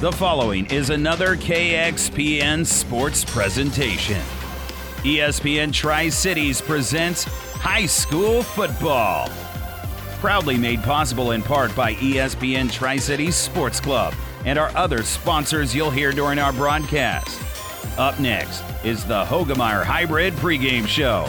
The following is another KXPN sports presentation. ESPN Tri Cities presents High School Football. Proudly made possible in part by ESPN Tri Cities Sports Club and our other sponsors you'll hear during our broadcast. Up next is the Hoegemeyer Hybrid pregame show.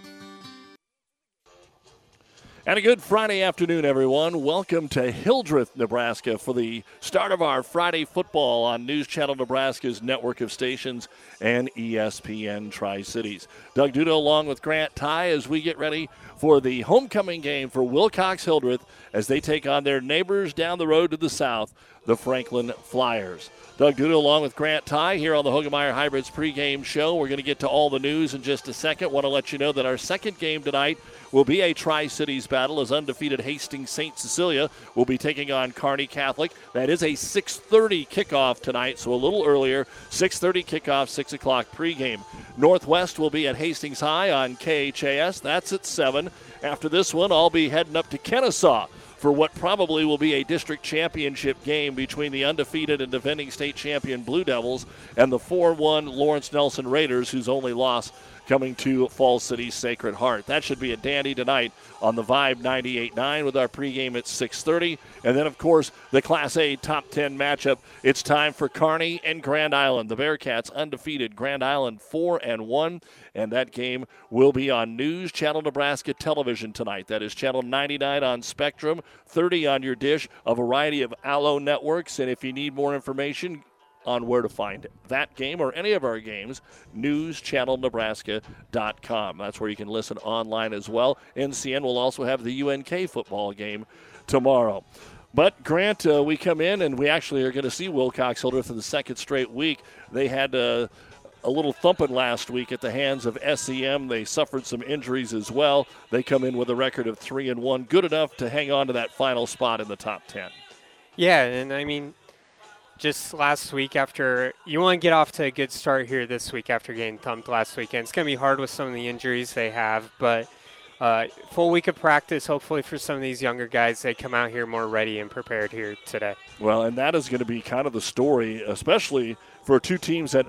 And a good Friday afternoon, everyone. Welcome to Hildreth, Nebraska for the start of our Friday football on News Channel Nebraska's network of stations and ESPN Tri Cities. Doug Duda along with Grant Ty as we get ready for the homecoming game for Wilcox Hildreth as they take on their neighbors down the road to the south, the Franklin Flyers. Doug Duda along with Grant Ty here on the Hoegemeyer Hybrids pregame show. We're going to get to all the news in just a second. Want to let you know that our second game tonight will be a Tri Cities battle as undefeated Hastings St. Cecilia will be taking on Kearney Catholic. That is a 6:30 kickoff tonight, so a little earlier. 6:30 kickoff, 6 o'clock pregame. Northwest will be at Hastings High on KHAS. That's at 7. After this one, I'll be heading up to Kenesaw for what probably will be a district championship game between the undefeated and defending state champion Blue Devils and the 4 1 Lawrence Nelson Raiders, whose only loss coming to Falls City Sacred Heart. That should be a dandy tonight on the Vibe 98.9 with our pregame at 6:30, and then of course the Class A Top 10 matchup. It's time for Kearney and Grand Island. The Bearcats undefeated, Grand Island four and one, and that game will be on News Channel Nebraska television tonight. That is channel 99 on Spectrum, 30 on your dish, a variety of Allo networks, and if you need more information on where to find that game or any of our games, newschannelnebraska.com. That's where you can listen online as well. NCN will also have the UNK football game tomorrow. But Grant, uh, we come in and we actually are going to see Wilcox Hildreth for the second straight week. They had uh, a little thumping last week at the hands of SEM. They suffered some injuries as well. They come in with a record of three and one, good enough to hang on to that final spot in the top ten. Yeah, and I mean, just last week after you want to get off to a good start here this week after getting thumped last weekend. It's going to be hard with some of the injuries they have, but uh, full week of practice. Hopefully for some of these younger guys, they come out here more ready and prepared here today. Well, and that is going to be kind of the story, especially for two teams that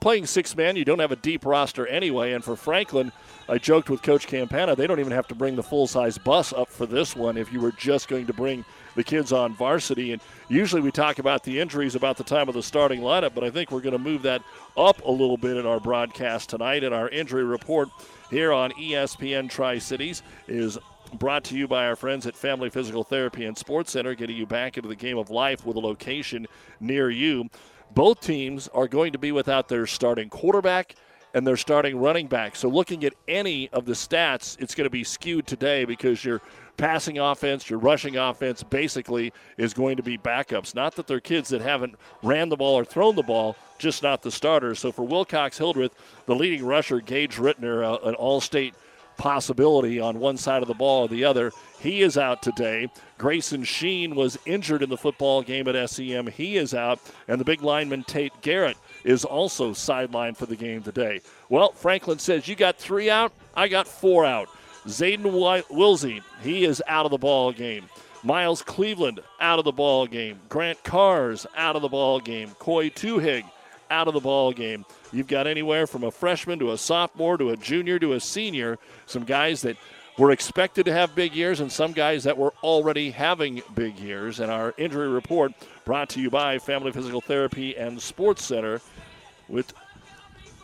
playing six man, you don't have a deep roster anyway. And for Franklin, I joked with Coach Campana, they don't even have to bring the full size bus up for this one if you were just going to bring the kids on varsity. And usually we talk about the injuries about the time of the starting lineup, but I think we're going to move that up a little bit in our broadcast tonight. And our injury report here on ESPN Tri Cities is brought to you by our friends at Family Physical Therapy and Sports Center, getting you back into the game of life with a location near you. Both teams are going to be without their starting quarterback and their starting running back. So, looking at any of the stats, it's going to be skewed today because your passing offense, your rushing offense basically is going to be backups. Not that they're kids that haven't ran the ball or thrown the ball, just not the starters. So, for Wilcox Hildreth, the leading rusher, Gage Rittner, uh, an all state possibility on one side of the ball or the other. He is out today. Grayson Sheen was injured in the football game at SEM. He is out. And the big lineman Tate Garrett is also sidelined for the game today. Well, Franklin says, You got three out, I got four out. Zayden Wilsey, he is out of the ball game. Miles Cleveland out of the ball game. Grant Cars out of the ball game. Coy Tuhig out of the ball game. You've got anywhere from a freshman to a sophomore to a junior to a senior. Some guys that were expected to have big years and some guys that were already having big years. And our injury report brought to you by Family Physical Therapy and Sports Center with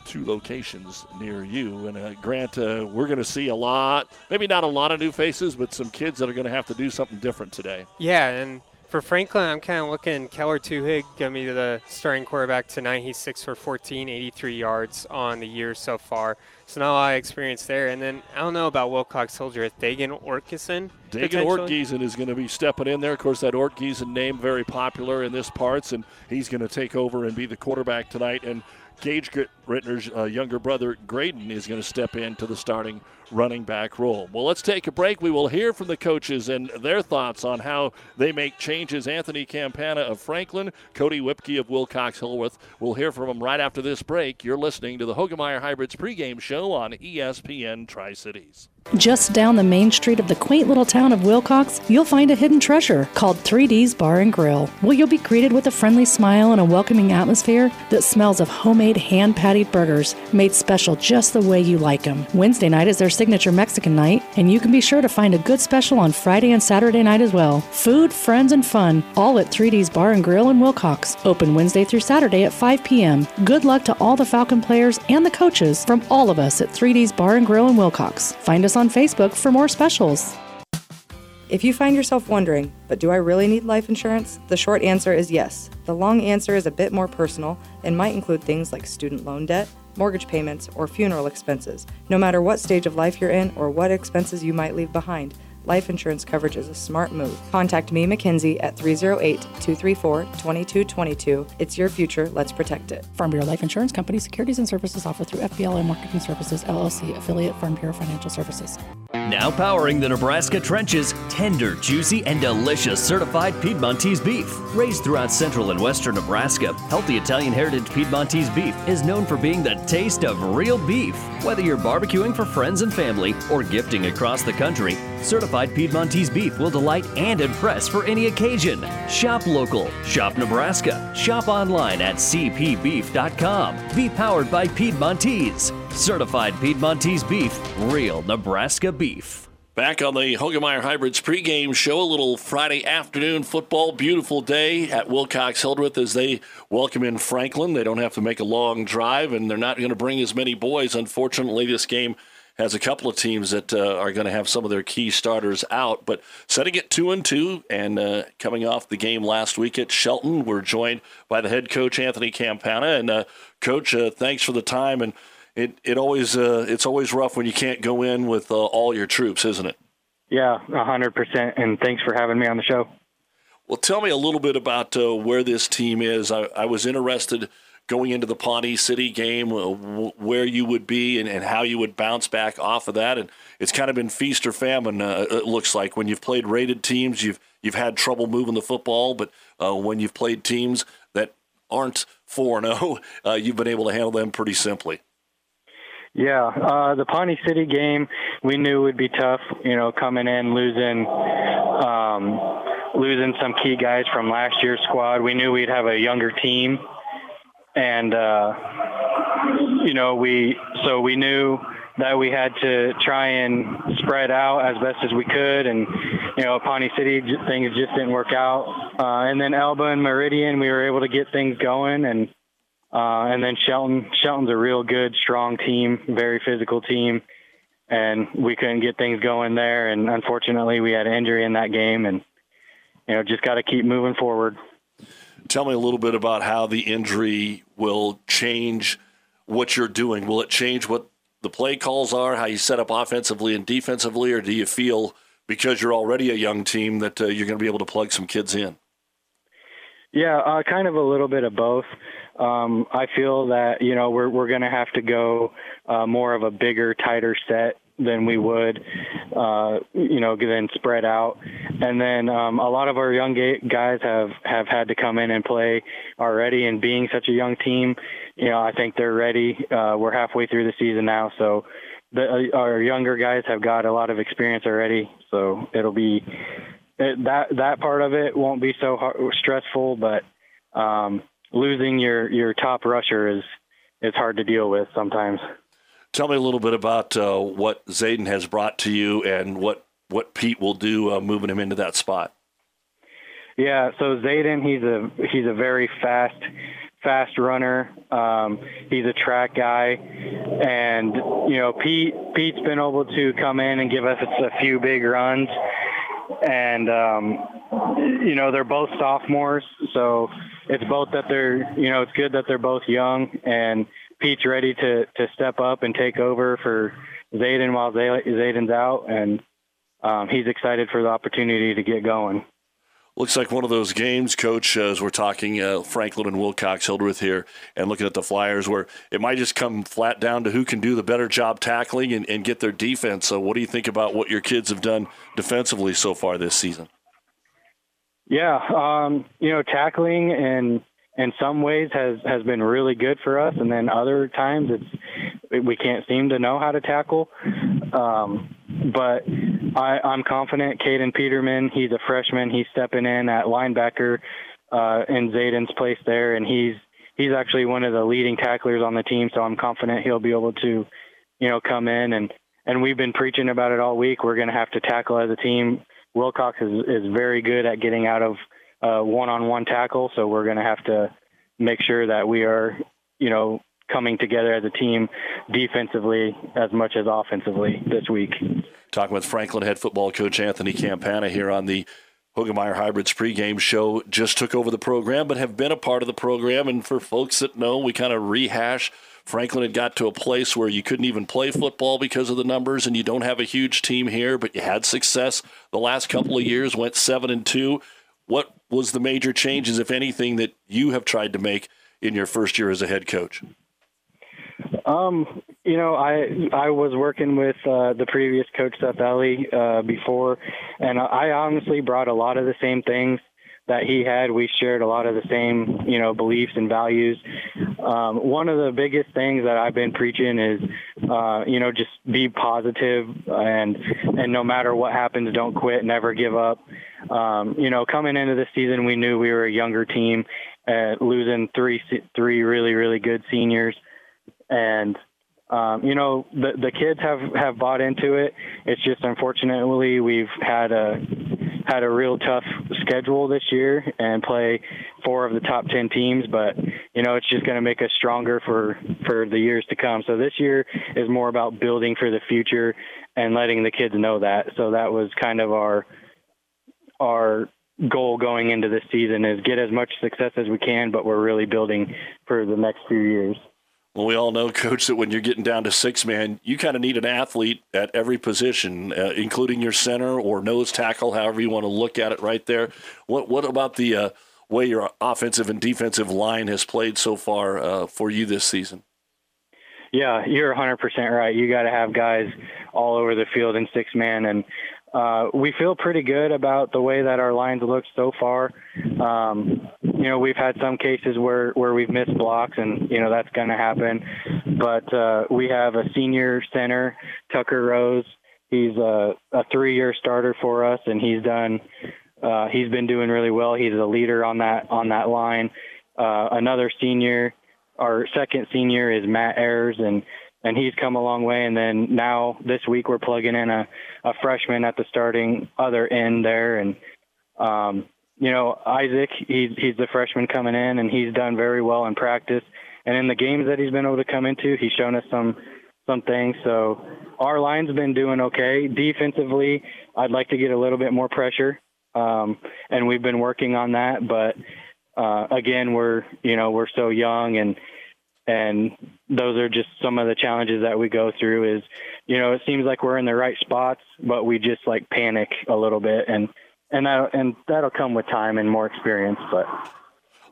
two locations near you. And uh, Grant, uh, we're going to see a lot, maybe not a lot of new faces, but some kids that are going to have to do something different today. Yeah, and for Franklin, I'm kind of looking Keller Tuhig going to be the starting quarterback tonight. He's 6 for 14, 83 yards on the year so far. So not a lot of experience there. And then I don't know about Wilcox Hildreth. Dagan Ortgiesen. Dagan Ortgiesen is going to be stepping in there. Of course, that Ortgiesen name very popular in this parts, and he's going to take over and be the quarterback tonight. And Gage Rittner's uh, younger brother, Graydon, is going to step into the starting running back role. Well, let's take a break. We will hear from the coaches and their thoughts on how they make changes. Anthony Campana of Franklin, Cody Whipke of Wilcox Hildreth. We'll hear from them right after this break. You're listening to the Hoegemeyer Hybrids pregame show on ESPN Tri Cities. Just down the main street of the quaint little town of Wilcox, you'll find a hidden treasure called 3D's Bar and Grill, where you'll be greeted with a friendly smile and a welcoming atmosphere that smells of homemade hand burgers made special just the way you like them. Wednesday night is their signature Mexican night, and you can be sure to find a good special on Friday and Saturday night as well. Food, friends, and fun, all at 3D's Bar and Grill in Wilcox. Open Wednesday through Saturday at 5 p.m. Good luck to all the Falcon players and the coaches from all of us at 3D's Bar and Grill in Wilcox. Find us on Facebook for more specials. If you find yourself wondering, but do I really need life insurance? The short answer is yes. The long answer is a bit more personal and might include things like student loan debt, mortgage payments, or funeral expenses. No matter what stage of life you're in or what expenses you might leave behind, life insurance coverage is a smart move. Contact me, Mackenzie, at 308 234 2222. It's your future. Let's protect it. Farm Bureau Life Insurance Company securities and services offered through FBLA Marketing Services, LLC, affiliate Farm Bureau Financial Services. Now powering the Nebraska trenches, tender, juicy, and delicious certified Piedmontese beef. Raised throughout central and western Nebraska, healthy Italian heritage Piedmontese beef is known for being the taste of real beef. Whether you're barbecuing for friends and family or gifting across the country, certified Piedmontese beef will delight and impress for any occasion. Shop local, shop Nebraska, shop online at cpbeef.com. Be powered by Piedmontese. Certified Piedmontese beef, real Nebraska beef. Back on the Hoegemeyer Hybrids pregame show, a little Friday afternoon football. Beautiful day at Wilcox Hildreth as they welcome in Franklin. They don't have to make a long drive, and they're not going to bring as many boys. Unfortunately, this game has a couple of teams that uh, are going to have some of their key starters out. But setting it two and two, and uh, coming off the game last week at Shelton, we're joined by the head coach Anthony Campana. And uh, coach, uh, thanks for the time and it it always uh, it's always rough when you can't go in with uh, all your troops, isn't it? Yeah, hundred percent. And thanks for having me on the show. Well, tell me a little bit about uh, where this team is. I, I, was interested going into the Pawnee City game, uh, where you would be and, and, how you would bounce back off of that. And it's kind of been feast or famine. Uh, it looks like when you've played rated teams, you've you've had trouble moving the football, but uh, when you've played teams that aren't four and zero, oh, you've been able to handle them pretty simply. Yeah, uh, the Pawnee City game we knew would be tough. You know, coming in losing, um, losing some key guys from last year's squad. We knew we'd have a younger team, and uh, you know we so we knew that we had to try and spread out as best as we could. And you know, Pawnee City things just didn't work out. Uh, and then Elba and Meridian, we were able to get things going and uh, and then Shelton, Shelton's a real good, strong team, very physical team, and we couldn't get things going there. And unfortunately, we had an injury in that game, and you know, just got to keep moving forward. Tell me a little bit about how the injury will change what you're doing. Will it change what the play calls are, how you set up offensively and defensively, or do you feel because you're already a young team that uh, you're going to be able to plug some kids in? Yeah, uh, kind of a little bit of both. Um, I feel that you know we're we're going to have to go uh, more of a bigger, tighter set than we would, uh, you know, then spread out. And then um, a lot of our young guys have have had to come in and play already. And being such a young team, you know, I think they're ready. Uh, we're halfway through the season now, so the, uh, our younger guys have got a lot of experience already. So it'll be it, that that part of it won't be so hard, stressful, but um, losing your your top rusher is is hard to deal with sometimes. Tell me a little bit about uh, what Zayden has brought to you and what what Pete will do uh, moving him into that spot. Yeah, so Zayden, he's a he's a very fast fast runner. Um, he's a track guy, and you know Pete Pete's been able to come in and give us a few big runs, and um, you know, they're both sophomores, so it's both that they're, you know, it's good that they're both young and Pete's ready to to step up and take over for Zayden while Zayden's out, and um, he's excited for the opportunity to get going. Looks like one of those games, Coach, as we're talking uh, Franklin and Wilcox Hildreth here and looking at the Flyers, where it might just come flat down to who can do the better job tackling and, and get their defense. So, what do you think about what your kids have done defensively so far this season? Yeah, um, you know, tackling and in some ways has has been really good for us, and then other times it's we can't seem to know how to tackle. Um, but I, I'm confident. Caden Peterman, he's a freshman. He's stepping in at linebacker uh, in Zayden's place there, and he's he's actually one of the leading tacklers on the team. So I'm confident he'll be able to, you know, come in and and we've been preaching about it all week. We're going to have to tackle as a team. Wilcox is is very good at getting out of uh, one-on-one tackle. So we're going to have to make sure that we are, you know, coming together as a team defensively as much as offensively this week. Talking with Franklin head football coach Anthony Campana here on the Hoegemeyer Hybrids pregame show. Just took over the program, but have been a part of the program. And for folks that know, we kind of rehash. Franklin had got to a place where you couldn't even play football because of the numbers, and you don't have a huge team here, but you had success the last couple of years. Went seven and two. What was the major changes, if anything, that you have tried to make in your first year as a head coach? Um, you know, I I was working with uh, the previous coach Seth Ellie uh, before, and I honestly brought a lot of the same things that he had. We shared a lot of the same, you know, beliefs and values. Um, one of the biggest things that I've been preaching is, uh, you know, just be positive and and no matter what happens, don't quit, never give up. Um, you know, coming into the season, we knew we were a younger team, uh, losing three three really really good seniors, and um, you know the the kids have have bought into it. It's just unfortunately we've had a had a real tough schedule this year and play four of the top 10 teams, but you know, it's just going to make us stronger for for the years to come. So this year is more about building for the future and letting the kids know that. So that was kind of our our goal going into this season is get as much success as we can, but we're really building for the next few years. Well, we all know, Coach, that when you're getting down to six man, you kind of need an athlete at every position, uh, including your center or nose tackle, however you want to look at it right there. What, what about the uh, way your offensive and defensive line has played so far uh, for you this season? Yeah, you're 100% right. You got to have guys all over the field in six man. And uh, we feel pretty good about the way that our lines look so far. Um, you know, we've had some cases where, where we've missed blocks, and you know that's going to happen. But uh, we have a senior center, Tucker Rose. He's a, a three-year starter for us, and he's done. Uh, he's been doing really well. He's a leader on that on that line. Uh, another senior, our second senior is Matt Ayers, and and he's come a long way. And then now this week we're plugging in a, a freshman at the starting other end there, and um, you know Isaac, he's he's the freshman coming in, and he's done very well in practice. And in the games that he's been able to come into, he's shown us some some things. So our line's been doing okay. Defensively, I'd like to get a little bit more pressure, um, and we've been working on that. But uh, again, we're you know we're so young and and those are just some of the challenges that we go through is you know it seems like we're in the right spots but we just like panic a little bit and and that and that'll come with time and more experience but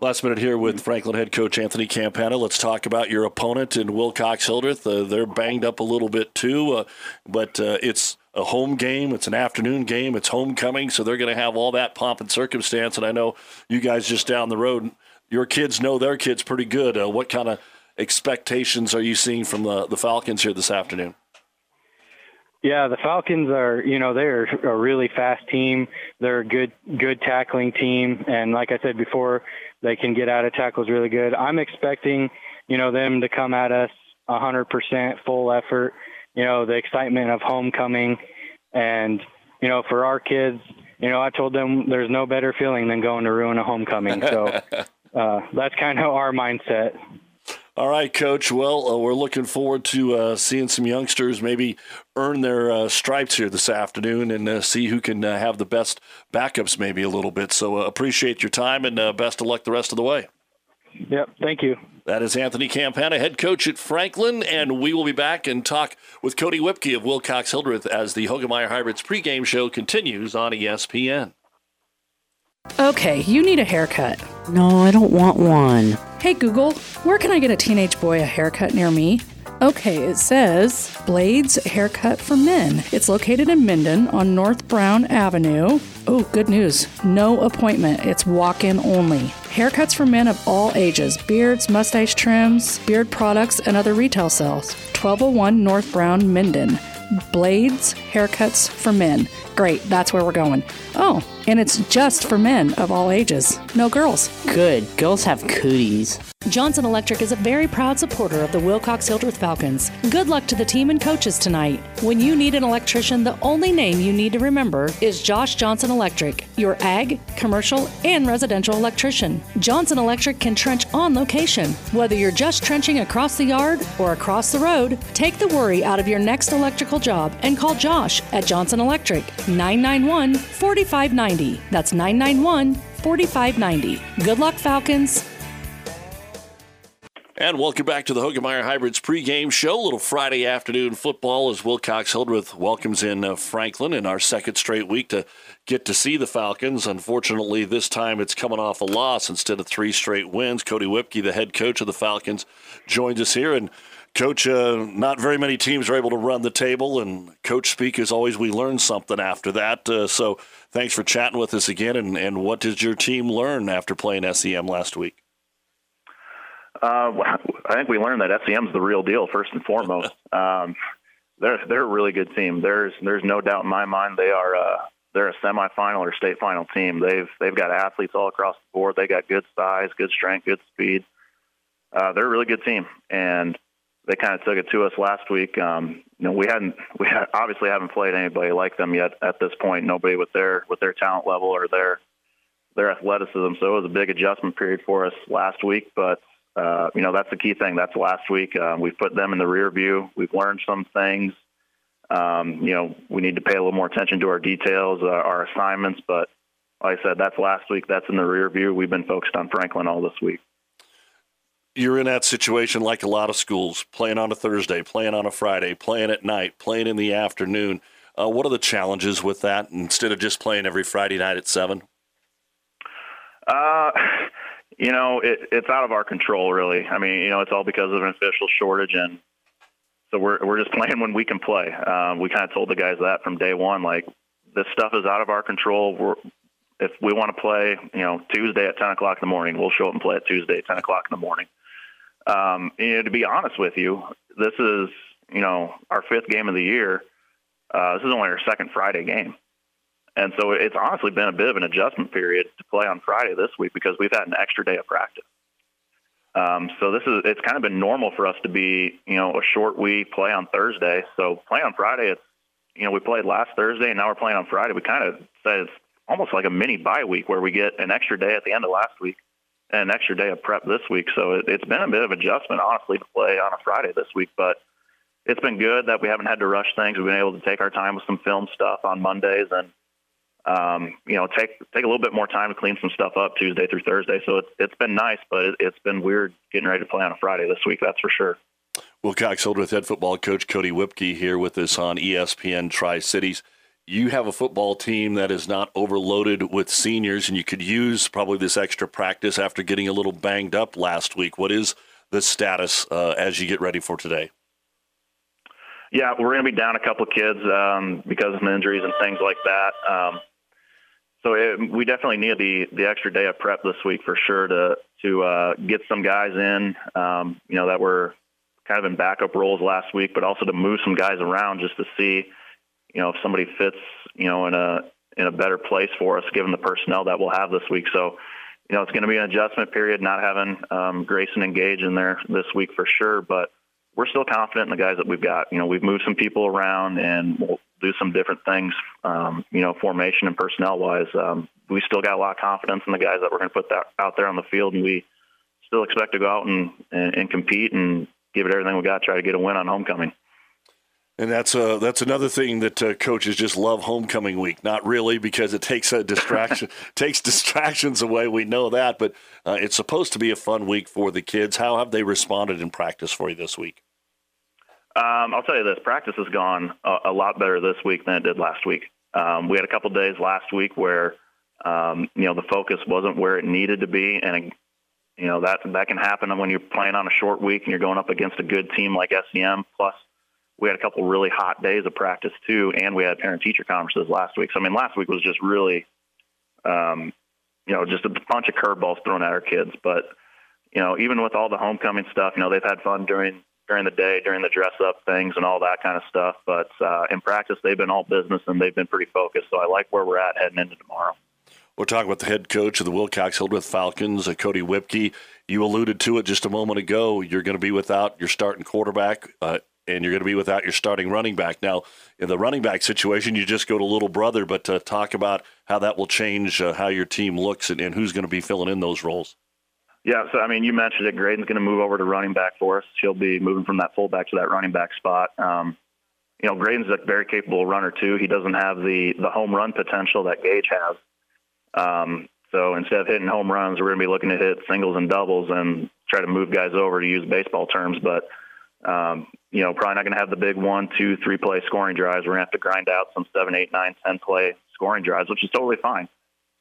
Last minute here with Franklin head coach Anthony Campana. Let's talk about your opponent in Wilcox Hildreth. Uh, they're banged up a little bit too, uh, but uh, it's a home game. It's an afternoon game. It's homecoming, so they're going to have all that pomp and circumstance. And I know you guys just down the road, your kids know their kids pretty good. Uh, what kind of expectations are you seeing from the, the Falcons here this afternoon? Yeah, the Falcons are, you know, they're a really fast team. They're a good, good tackling team, and like I said before, they can get out of tackles really good. I'm expecting, you know, them to come at us 100% full effort. You know, the excitement of homecoming, and you know, for our kids, you know, I told them there's no better feeling than going to ruin a homecoming. So uh, that's kind of our mindset. All right, Coach. Well, uh, we're looking forward to uh, seeing some youngsters maybe earn their uh, stripes here this afternoon and uh, see who can uh, have the best backups maybe a little bit. So uh, appreciate your time and best of luck the rest of the way. Yep, thank you. That is Anthony Campana, head coach at Franklin, and we will be back and talk with Cody Whipke of Wilcox Hildreth as the Hoegemeyer Hybrids pregame show continues on ESPN. Okay, you need a haircut. No, I don't want one. Hey Google, where can I get a teenage boy a haircut near me? Okay, it says Blades Haircut for Men. It's located in Minden on North Brown Avenue. Oh, good news. No appointment. It's walk in only. Haircuts for men of all ages beards, mustache trims, beard products, and other retail sales. 1201 North Brown, Minden. Blades Haircuts for Men. Great, that's where we're going. Oh, and it's just for men of all ages, no girls. Good, girls have cooties. Johnson Electric is a very proud supporter of the Wilcox Hildreth Falcons. Good luck to the team and coaches tonight. When you need an electrician, the only name you need to remember is Josh Johnson Electric, your ag, commercial, and residential electrician. Johnson Electric can trench on location. Whether you're just trenching across the yard or across the road, take the worry out of your next electrical job and call Josh at Johnson Electric 991 4590. That's 991 4590. Good luck, Falcons. And welcome back to the Hoegemeyer Hybrids pregame show. A little Friday afternoon football as Wilcox Hildreth welcomes in uh, Franklin in our second straight week to get to see the Falcons. Unfortunately, this time it's coming off a loss instead of three straight wins. Cody Whipke, the head coach of the Falcons, joins us here. And Coach, uh, not very many teams are able to run the table, and Coach speak as always. We learn something after that. Uh, so thanks for chatting with us again. And, and what did your team learn after playing SEM last week? Uh, I think we learned that SEM's the real deal first and foremost. Um, they're they're a really good team. There's there's no doubt in my mind they are uh, they're a semifinal or state final team. They've they've got athletes all across the board. They got good size, good strength, good speed. Uh, they're a really good team, and they kind of took it to us last week. Um, you know, we hadn't we had, obviously haven't played anybody like them yet at this point. Nobody with their with their talent level or their their athleticism. So it was a big adjustment period for us last week, but uh, you know, that's the key thing. That's last week. Uh, we've put them in the rear view. We've learned some things. Um, you know, we need to pay a little more attention to our details, uh, our assignments. But like I said, that's last week. That's in the rear view. We've been focused on Franklin all this week. You're in that situation like a lot of schools, playing on a Thursday, playing on a Friday, playing at night, playing in the afternoon. Uh, what are the challenges with that instead of just playing every Friday night at seven? Uh, you know, it, it's out of our control, really. I mean, you know, it's all because of an official shortage, and so we're we're just playing when we can play. Um, we kind of told the guys that from day one, like this stuff is out of our control. We're if we want to play, you know, Tuesday at 10 o'clock in the morning, we'll show up and play at Tuesday at 10 o'clock in the morning. Um, you know, to be honest with you, this is, you know, our fifth game of the year. Uh, this is only our second Friday game. And so it's honestly been a bit of an adjustment period to play on Friday this week because we've had an extra day of practice. Um, so this is it's kind of been normal for us to be you know a short week play on Thursday. So play on Friday, it's you know we played last Thursday and now we're playing on Friday. We kind of said it's almost like a mini bye week where we get an extra day at the end of last week and an extra day of prep this week. So it, it's been a bit of adjustment honestly to play on a Friday this week, but it's been good that we haven't had to rush things. We've been able to take our time with some film stuff on Mondays and um, you know, take take a little bit more time to clean some stuff up Tuesday through Thursday. So it's it's been nice, but it, has been weird getting ready to play on a Friday this week. That's for sure. Wilcox Hildreth head football coach Cody Whipke here with us on ESPN Tri Cities. You have a football team that is not overloaded with seniors, and you could use probably this extra practice after getting a little banged up last week. What is the status uh, as you get ready for today? Yeah, we're going to be down a couple of kids um, because of injuries and things like that. Um, so it, we definitely need the the extra day of prep this week for sure to to uh, get some guys in, um, you know, that were kind of in backup roles last week, but also to move some guys around just to see, you know, if somebody fits, you know, in a in a better place for us given the personnel that we'll have this week. So, you know, it's going to be an adjustment period, not having um, Grayson engage in there this week for sure, but we're still confident in the guys that we've got. You know, we've moved some people around and we'll do some different things, um, you know, formation and personnel wise. Um, we still got a lot of confidence in the guys that we're going to put that out there on the field, and we still expect to go out and, and, and compete and give it everything we got, try to get a win on homecoming. And that's uh, that's another thing that uh, coaches just love homecoming week. Not really because it takes a distraction takes distractions away. We know that, but uh, it's supposed to be a fun week for the kids. How have they responded in practice for you this week? Um, I'll tell you this: practice has gone a, a, lot better this week than it did last week. Um, we had a couple days last week where um, you know the focus wasn't where it needed to be, and you know that that can happen when you're playing on a short week and you're going up against a good team like SEM. Plus, we had a couple really hot days of practice too, and we had parent-teacher conferences last week. So I mean, last week was just really, um, you know, just a bunch of curveballs thrown at our kids. But you know, even with all the homecoming stuff, you know, they've had fun during during the day, during the dress up things and all that kind of stuff. But uh, in practice, they've been all business and they've been pretty focused. So I like where we're at heading into tomorrow. We're talking with the head coach of the Wilcox Hildreth Falcons, uh, Cody Whipke. You alluded to it just a moment ago. You're going to be without your starting quarterback. Uh, and you're going to be without your starting running back. Now, in the running back situation, you just go to little brother, but uh, talk about how that will change uh, how your team looks and, and who's going to be filling in those roles. Yeah, so I mean, you mentioned it. Graydon's going to move over to running back for us. She'll be moving from that fullback to that running back spot. Um, you know, Graydon's a very capable runner too. He doesn't have the the home run potential that Gage has. Um, so instead of hitting home runs, we're going to be looking to hit singles and doubles and try to move guys over to use baseball terms. But um, you know, probably not going to have the big one, two, three play scoring drives. We're going to have to grind out some seven, eight, nine, ten play scoring drives, which is totally fine.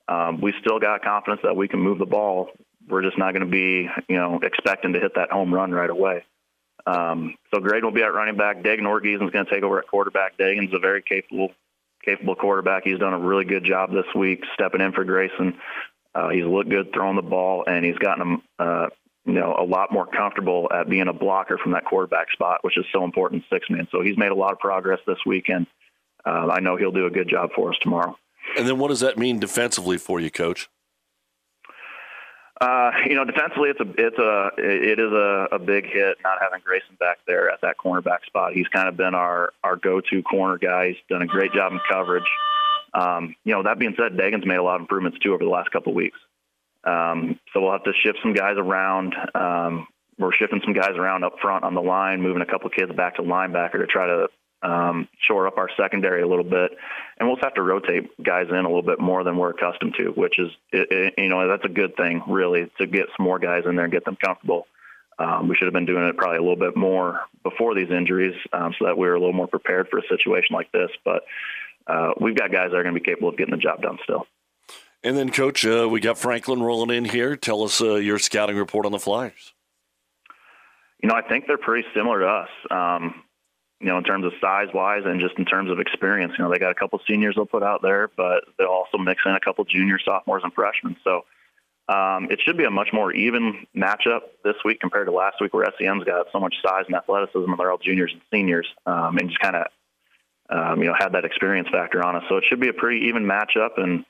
Um, we still got confidence that we can move the ball we're just not going to be, you know, expecting to hit that home run right away. Um, so Graydon will be at running back. Dagan Ortgiesen is going to take over at quarterback. Dagan's a very capable, capable quarterback. He's done a really good job this week stepping in for Grayson. Uh, he's looked good throwing the ball, and he's gotten him, uh, you know, a lot more comfortable at being a blocker from that quarterback spot, which is so important six man. So he's made a lot of progress this weekend. Uh, I know he'll do a good job for us tomorrow. And then what does that mean defensively for you, Coach? Uh, you know, defensively, it's a it's a it is a, a big hit not having Grayson back there at that cornerback spot. He's kind of been our our go-to corner guy. He's done a great job in coverage. Um, you know, that being said, Dagan's made a lot of improvements too over the last couple of weeks. Um, so we'll have to shift some guys around. Um, we're shifting some guys around up front on the line, moving a couple of kids back to linebacker to try to um, shore up our secondary a little bit, and we'll have to rotate guys in a little bit more than we're accustomed to, which is it, it, you know that's a good thing really to get some more guys in there and get them comfortable. Um, we should have been doing it probably a little bit more before these injuries, um, so that we were a little more prepared for a situation like this. But uh, we've got guys that are going to be capable of getting the job done still. And then, Coach, uh, we got Franklin rolling in here. Tell us uh, your scouting report on the Flyers. You know, I think they're pretty similar to us. Um, you know, in terms of size wise and just in terms of experience. You know, they got a couple seniors they'll put out there, but they'll also mix in a couple junior, sophomores, and freshmen. So um, it should be a much more even matchup this week compared to last week, where SEM's got so much size and athleticism, and they're all juniors and seniors, um, and just kind of um, you know had that experience factor on us. So it should be a pretty even matchup, and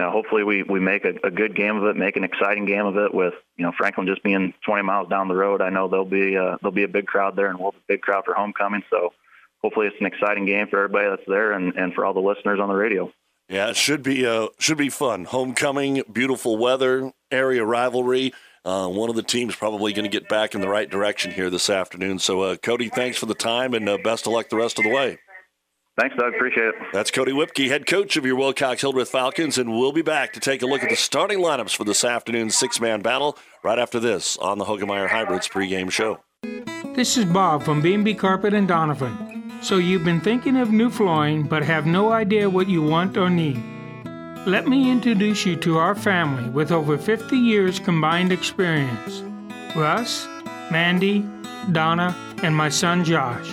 you know, hopefully we, we make a, a, good game of it, make an exciting game of it with, you know, Franklin just being 20 miles down the road. I know there'll be, uh, there'll be a big crowd there and we'll have a big crowd for homecoming. So hopefully it's an exciting game for everybody that's there and, and for all the listeners on the radio. Yeah, it should be, uh, should be fun. Homecoming, beautiful weather, area rivalry. Uh, one of the teams probably going to get back in the right direction here this afternoon. So, uh, Cody, thanks for the time and uh, best of luck the rest of the way. Thanks, Doug. Appreciate it. That's Cody Whipke, head coach of your Wilcox Hildreth Falcons, and we'll be back to take a look at the starting lineups for this afternoon's six-man battle right after this on the Hoegemeyer Hybrids pregame show. This is Bob from B&B Carpet and Donovan. So you've been thinking of new flooring but have no idea what you want or need. Let me introduce you to our family with over 50 years combined experience. Russ, Mandy, Donna, and my son Josh.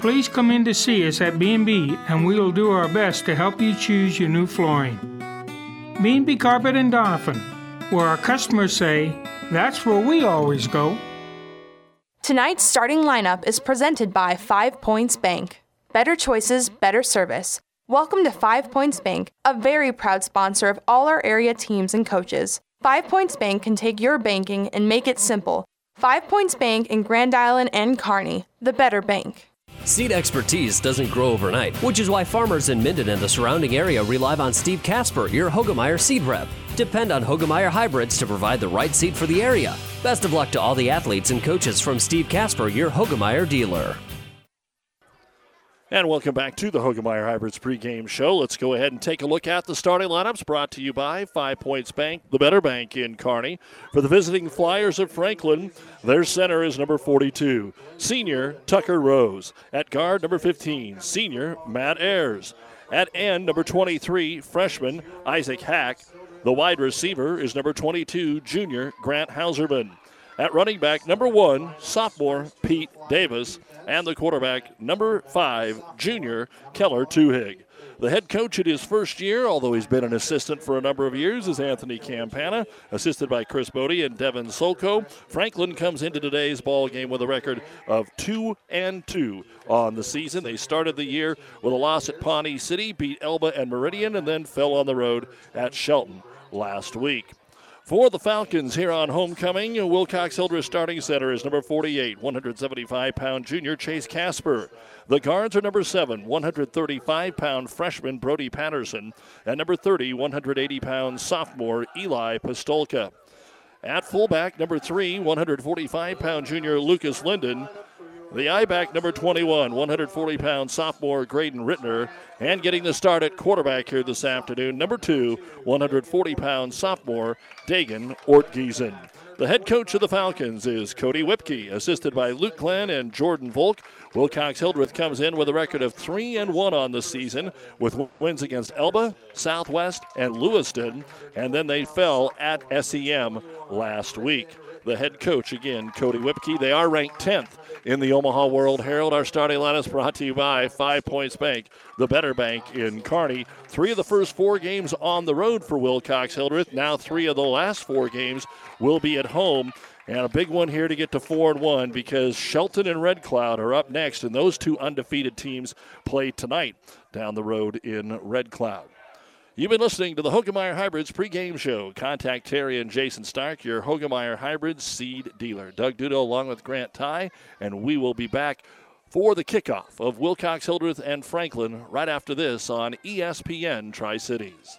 Please come in to see us at B&B and we will do our best to help you choose your new flooring. B&B Carpet and Donovan, where our customers say, that's where we always go. Tonight's starting lineup is presented by Five Points Bank. Better choices, better service. Welcome to Five Points Bank, a very proud sponsor of all our area teams and coaches. Five Points Bank can take your banking and make it simple. Five Points Bank in Grand Island and Kearney, the better bank. Seed expertise doesn't grow overnight, which is why farmers in Minden and the surrounding area rely on Steve Casper, your Hoegemeyer seed rep. Depend on Hoegemeyer Hybrids to provide the right seed for the area. Best of luck to all the athletes and coaches from Steve Casper, your Hoegemeyer dealer. And welcome back to the Hoegemeyer Hybrids pregame show. Let's go ahead and take a look at the starting lineups brought to you by Five Points Bank, the better bank in Kearney. For the visiting Flyers of Franklin, their center is number 42, senior Tucker Rose. At guard, number 15, senior Matt Ayers. At end, number 23, freshman Isaac Hack. The wide receiver is number 22, junior Grant Hauserman. At running back, number one, sophomore Pete Davis, and the quarterback, number five, junior Keller Tuhig. The head coach in his first year, although he's been an assistant for a number of years, is Anthony Campana, assisted by Chris Bodie and Devin Solko. Franklin comes into today's ball game with a record of two and two on the season. They started the year with a loss at Pawnee City, beat Elba and Meridian, and then fell on the road at Shelton last week. For the Falcons here on homecoming, Wilcox Hildreth starting center is number 48, 175 pound junior Chase Casper. The guards are number 7, 135 pound freshman Brody Patterson, and number 30, 180 pound sophomore Eli Pistolka. At fullback, number 3, 145 pound junior Lucas Linden. The I-back number 21, 140 pound sophomore Graydon Rittner, and getting the start at quarterback here this afternoon, number two, 140 pound sophomore Dagan Ortgiesen. The head coach of the Falcons is Cody Whipke, assisted by Luke Glenn and Jordan Volk. Wilcox Hildreth comes in with a record of 3 and 1 on the season with wins against Elba, Southwest, and Lewiston, and then they fell at SEM last week. The head coach, again, Cody Whipke. They are ranked 10th in the Omaha World Herald. Our starting lineup is brought to you by Five Points Bank, the better bank in Kearney. Three of the first four games on the road for Wilcox Hildreth. Now three of the last four games will be at home. And a big one here to get to four and one because Shelton and Red Cloud are up next, and those two undefeated teams play tonight down the road in Red Cloud. You've been listening to the Hoegemeyer Hybrids pregame show. Contact Terry and Jason Stark, your Hoegemeyer Hybrids seed dealer. Doug Duda along with Grant Ty, and we will be back for the kickoff of Wilcox Hildreth and Franklin right after this on ESPN Tri Cities.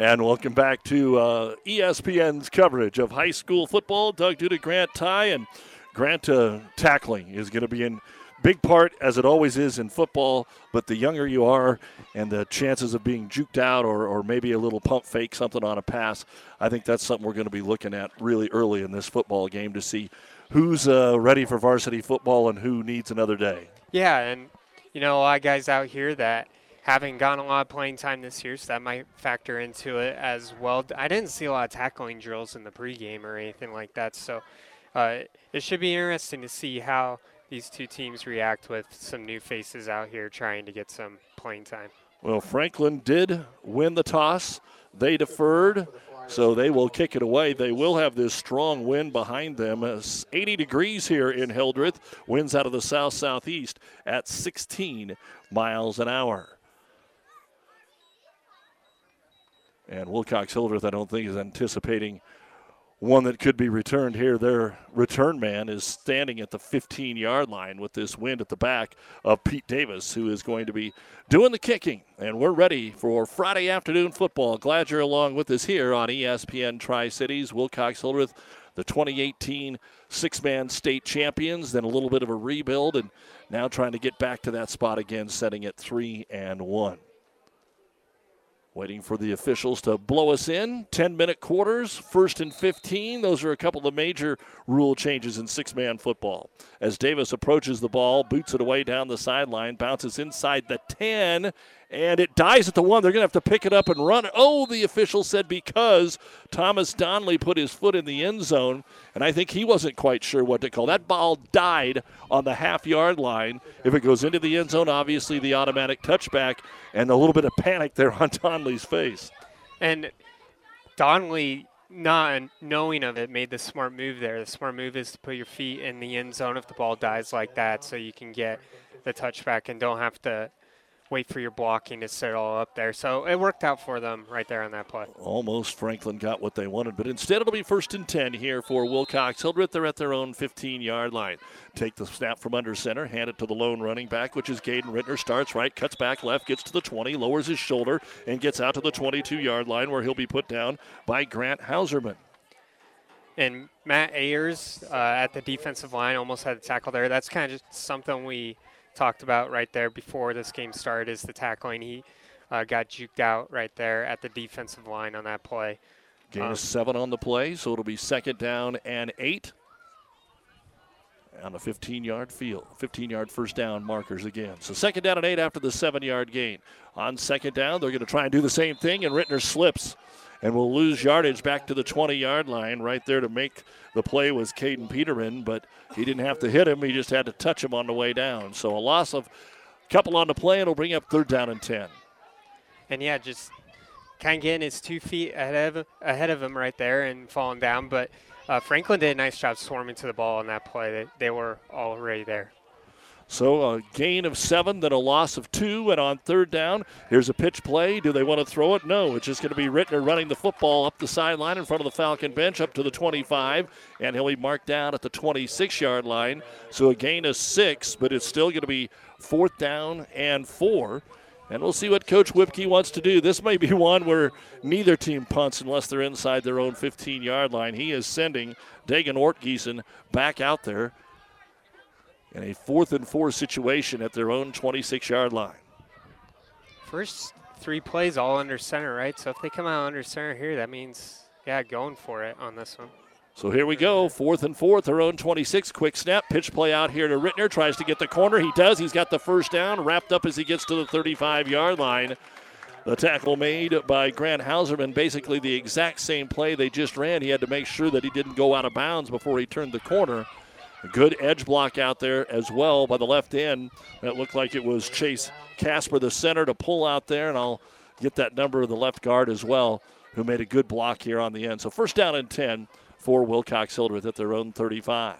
And welcome back to uh, ESPN's coverage of high school football. Doug Duda, Grant Ty, and Grant uh, tackling is going to be in big part as it always is in football. But the younger you are, and the chances of being juked out or, or maybe a little pump fake something on a pass, I think that's something we're going to be looking at really early in this football game to see who's uh, ready for varsity football and who needs another day. Yeah, and you know a lot of guys out here that haven't gotten a lot of playing time this year, so that might factor into it as well. I didn't see a lot of tackling drills in the pregame or anything like that, so uh, it should be interesting to see how these two teams react with some new faces out here trying to get some playing time. Well, Franklin did win the toss. They deferred, so they will kick it away. They will have this strong wind behind them. It's 80 degrees here in Hildreth. Winds out of the south southeast at 16 miles an hour. And Wilcox Hildreth, I don't think, is anticipating one that could be returned here. Their return man is standing at the 15 yard line with this wind at the back of Pete Davis, who is going to be doing the kicking. And we're ready for Friday afternoon football. Glad you're along with us here on ESPN Tri Cities. Wilcox Hildreth, the 2018 six man state champions, then a little bit of a rebuild, and now trying to get back to that spot again, setting at 3 and 1. Waiting for the officials to blow us in. 10 minute quarters, first and 15. Those are a couple of major rule changes in six man football. As Davis approaches the ball, boots it away down the sideline, bounces inside the 10, and it dies at the one. They're going to have to pick it up and run. Oh, the official said because Thomas Donnelly put his foot in the end zone, and I think he wasn't quite sure what to call. That ball died on the half yard line. If it goes into the end zone, obviously the automatic touchback, and a little bit of panic there on Donnelly's face. And Donnelly, not knowing of it, made the smart move there. The smart move is to put your feet in the end zone if the ball dies like that so you can get the touchback and don't have to wait for your blocking to settle up there. So it worked out for them right there on that play. Almost Franklin got what they wanted, but instead it'll be first and 10 here for Wilcox Hildreth. They're at their own 15 yard line. Take the snap from under center, hand it to the lone running back, which is Graydon Rittner. Starts right, cuts back left, gets to the 20, lowers his shoulder, and gets out to the 22 yard line where he'll be put down by Grant Hauserman. And Matt Ayers uh, at the defensive line almost had a tackle there. That's kind of just something we talked about right there before this game started is the tackling. He uh, got juked out right there at the defensive line on that play. Gain um, of seven on the play, so it'll be second down and eight on the 15 yard field, 15 yard first down markers again. So second down and eight after the seven yard gain. On second down, they're going to try and do the same thing, and Rittner slips and will lose yardage back to the 20 yard line. Right there to make the play was Caden Peterman, but he didn't have to hit him. He just had to touch him on the way down. So a loss of a couple on the play, and it'll bring up third down and 10. And yeah, just getting his two feet ahead of, ahead of him right there and falling down. But uh, Franklin did a nice job swarming to the ball on that play. They, they were already there. So a gain of seven, then a loss of two, and on third down, here's a pitch play. Do they want to throw it? No. It's just going to be Rittner running the football up the sideline in front of the Falcon bench up to the 25, and he'll be marked down at the 26 yard line. So a gain of six, but it's still going to be fourth down and four. And we'll see what Coach Whipke wants to do. This may be one where neither team punts unless they're inside their own 15 yard line. He is sending Dagan Ortgiesen back out there in a fourth and four situation at their own 26 yard line. First three plays all under center, right? So if they come out under center here, that means, yeah, going for it on this one. So here we go, fourth and fourth, their own 26. Quick snap, pitch play out here to Rittner. Tries to get the corner. He does. He's got the first down, wrapped up as he gets to the 35 yard line. The tackle made by Grant Hauserman, basically the exact same play they just ran. He had to make sure that he didn't go out of bounds before he turned the corner. A good edge block out there as well by the left end. That looked like it was Chase Casper, the center, to pull out there, and I'll get that number of the left guard as well, who made a good block here on the end. So first down and 10 for Wilcox Hildreth at their own 35.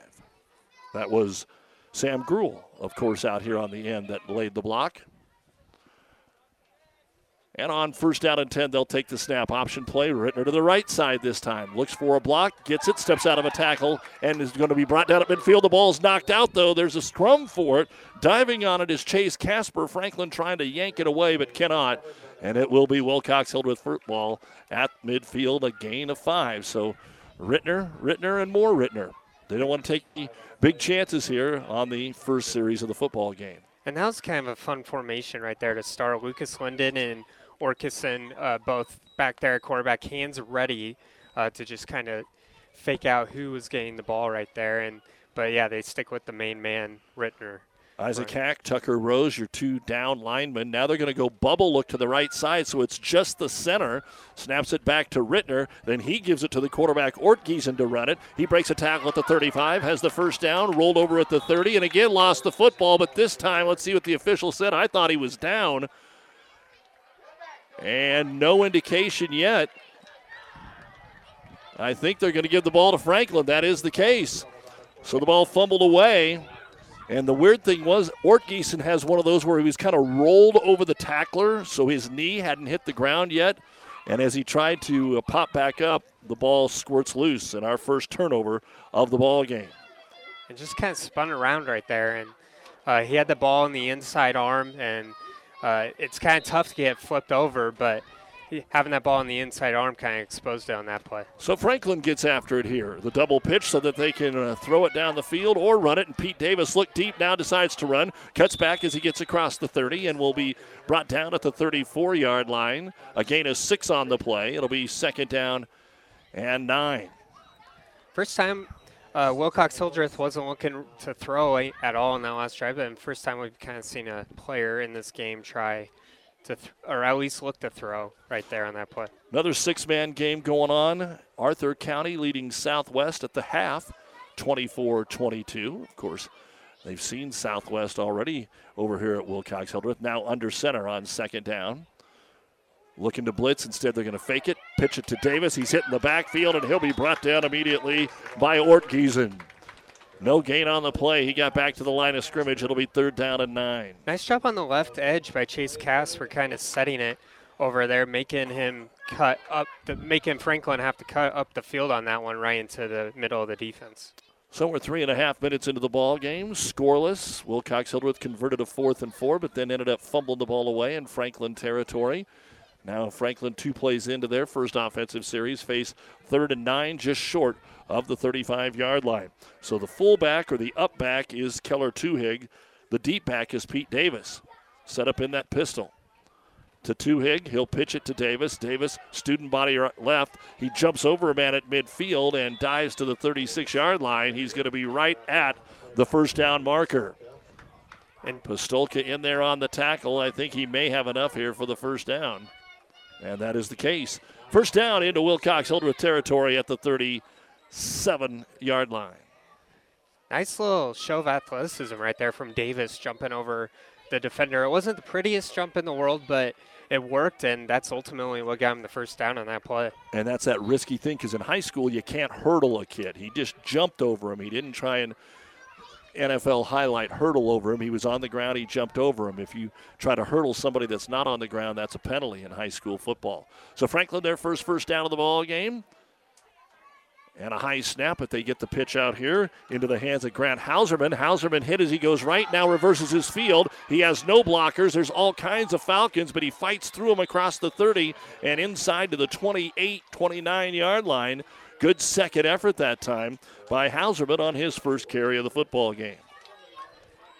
That was Sam Gruel, of course, out here on the end that laid the block. And on first down and 10, they'll take the snap. Option play, Rittner to the right side this time. Looks for a block, gets it, steps out of a tackle, and is going to be brought down at midfield. The ball's knocked out, though. There's a scrum for it. Diving on it is Chase Casper. Franklin trying to yank it away, but cannot. And it will be Wilcox Hildreth football at midfield, a gain of five. So Rittner, Rittner, and more Rittner. They don't want to take any big chances here on the first series of the football game. And that was kind of a fun formation right there to start. Lucas Linden and Ortgiesen uh, both back there at quarterback, hands ready uh, to just kind of fake out who was getting the ball right there. And but yeah, they stick with the main man, Rittner. Isaac Hack, Tucker Rose, your two down linemen. Now they're going to go bubble look to the right side, so it's just the center. Snaps it back to Rittner. Then he gives it to the quarterback, Ortgiesen, to run it. He breaks a tackle at the 35, has the first down, rolled over at the 30, and again lost the football. But this time, let's see what the official said. I thought he was down. And no indication yet. I think they're going to give the ball to Franklin. That is the case. So the ball fumbled away. And the weird thing was, Ortgiesen has one of those where he was kind of rolled over the tackler, so his knee hadn't hit the ground yet. And as he tried to uh, pop back up, the ball squirts loose, and our first turnover of the ball game. And just kind of spun around right there, and uh, he had the ball in the inside arm, and uh, it's kind of tough to get flipped over, but having that ball on the inside arm kind of exposed it on that play. So Franklin gets after it here. The double pitch so that they can uh, throw it down the field or run it. And Pete Davis looked deep now, decides to run, cuts back as he gets across the 30, and will be brought down at the 34 yard line. A gain of six on the play. It'll be second down and nine. First time uh, Wilcox Hildreth wasn't looking to throw at all in that last drive, but first time we've kind of seen a player in this game try to, th- or at least look to throw right there on that play. Another six man game going on. Arthur County leading Southwest at the half, 24 22. Of course, they've seen Southwest already over here at Wilcox Hildreth. Now under center on second down. Looking to blitz. Instead, they're going to fake it. Pitch it to Davis. He's hitting the backfield, and he'll be brought down immediately by Ortgiesen. No gain on the play. He got back to the line of scrimmage. It'll be third down and nine. Nice job on the left edge by Chase Casper kind of setting it over there, making him cut up, the, making Franklin have to cut up the field on that one right into the middle of the defense. So we're three and a half minutes into the ball game, scoreless. Wilcox Hildreth converted a fourth and four, but then ended up fumbling the ball away in Franklin territory. Now Franklin, two plays into their first offensive series, face third and nine, just short of the 35 yard line. So the fullback or the up back is Keller Tuhig. The deep back is Pete Davis, set up in that pistol. To Tuhig, he'll pitch it to Davis. Davis, student body left. He jumps over a man at midfield and dives to the 36 yard line. He's going to be right at the first down marker. And Pistolka in there on the tackle. I think he may have enough here for the first down. And that is the case. First down into Wilcox Hildreth territory at the 37 yard line. Nice little show of athleticism right there from Davis jumping over the defender. It wasn't the prettiest jump in the world, but it worked, and that's ultimately what got him the first down on that play. And that's that risky thing because in high school, you can't hurdle a kid. He just jumped over him. He didn't try and NFL highlight hurdle over him. He was on the ground, he jumped over him. If you try to hurdle somebody that's not on the ground, that's a penalty in high school football. So Franklin, their first first down of the ball game. And a high snap, but they get the pitch out here into the hands of Grant Hauserman. Hauserman hit as he goes right, now reverses his field. He has no blockers. There's all kinds of Falcons, but he fights through them across the 30 and inside to the 28 29 yard line. Good second effort that time by Hauserman on his first carry of the football game.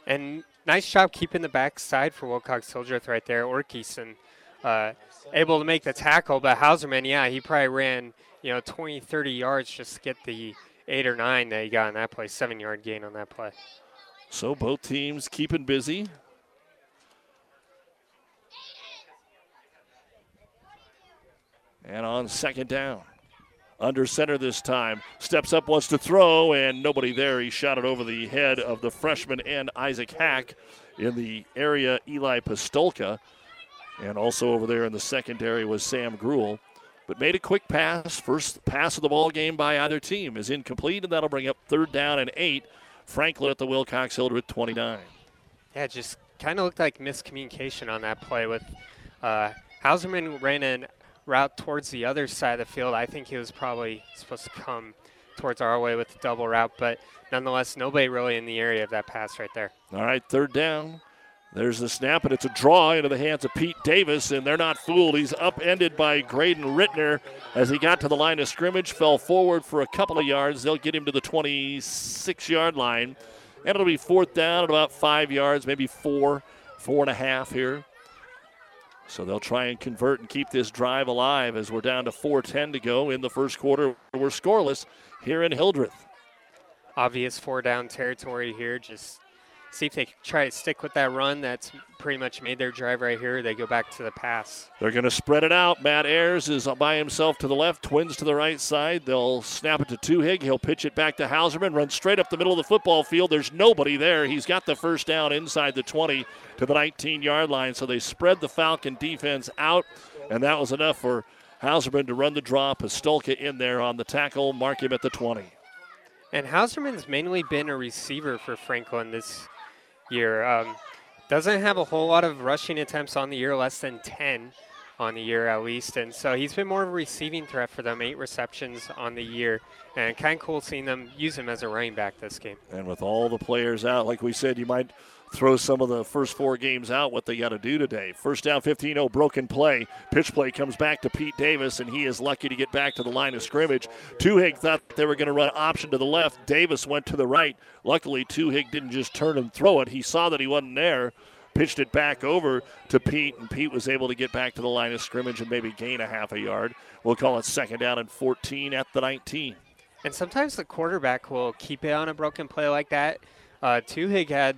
And nice job keeping the backside for Wilcox Hildreth right there. Ortgiesen uh, able to make the tackle, but Hauserman, yeah, he probably ran you know, 20, 30 yards just to get the eight or nine that he got on that play, seven yard gain on that play. So both teams keeping busy. And on second down, under center this time, steps up, wants to throw, and nobody there. He shot it over the head of the freshman and Isaac Hack in the area, Eli Pistolka. And also over there in the secondary was Sam Gruel but made a quick pass. First pass of the ball game by either team is incomplete, and that'll bring up third down and eight. Franklin at the Wilcox Hildreth 29. Yeah, just kind of looked like miscommunication on that play with uh, Hauserman ran a route towards the other side of the field. I think he was probably supposed to come towards our way with the double route, but nonetheless, nobody really in the area of that pass right there. All right, third down. There's the snap, and it's a draw into the hands of Pete Davis, and they're not fooled. He's upended by Graydon Rittner as he got to the line of scrimmage, fell forward for a couple of yards. They'll get him to the 26 yard line, and it'll be fourth down at about five yards, maybe four, four and a half here. So they'll try and convert and keep this drive alive as we're down to 4:10 to go in the first quarter. We're scoreless here in Hildreth. Obvious four down territory here, just see if they try to stick with that run that's pretty much made their drive right here. They go back to the pass. They're going to spread it out. Matt Ayers is by himself to the left, twins to the right side. They'll snap it to Tuhig. He'll pitch it back to Hauserman, run straight up the middle of the football field. There's nobody there. He's got the first down inside the 20 to the 19 yard line. So they spread the Falcon defense out, and that was enough for Hauserman to run the draw. Pistolka in there on the tackle, mark him at the 20. And Hauserman's mainly been a receiver for Franklin this year. Um, doesn't have a whole lot of rushing attempts on the year, less than 10 on the year at least. And so he's been more of a receiving threat for them, eight receptions on the year. And kind of cool seeing them use him as a running back this game. And with all the players out, like we said, you might throw some of the first four games out what they got to do today. First down 15 0, broken play. Pitch play comes back to Pete Davis, and he is lucky to get back to the line of scrimmage. Tuhig thought they were going to run option to the left. Davis went to the right. Luckily, Tuhig didn't just turn and throw it. He saw that he wasn't there. Pitched it back over to Pete, and Pete was able to get back to the line of scrimmage and maybe gain a half a yard. We'll call it second down and 14 at the 19. And sometimes the quarterback will keep it on a broken play like that. Uh, Tuhig had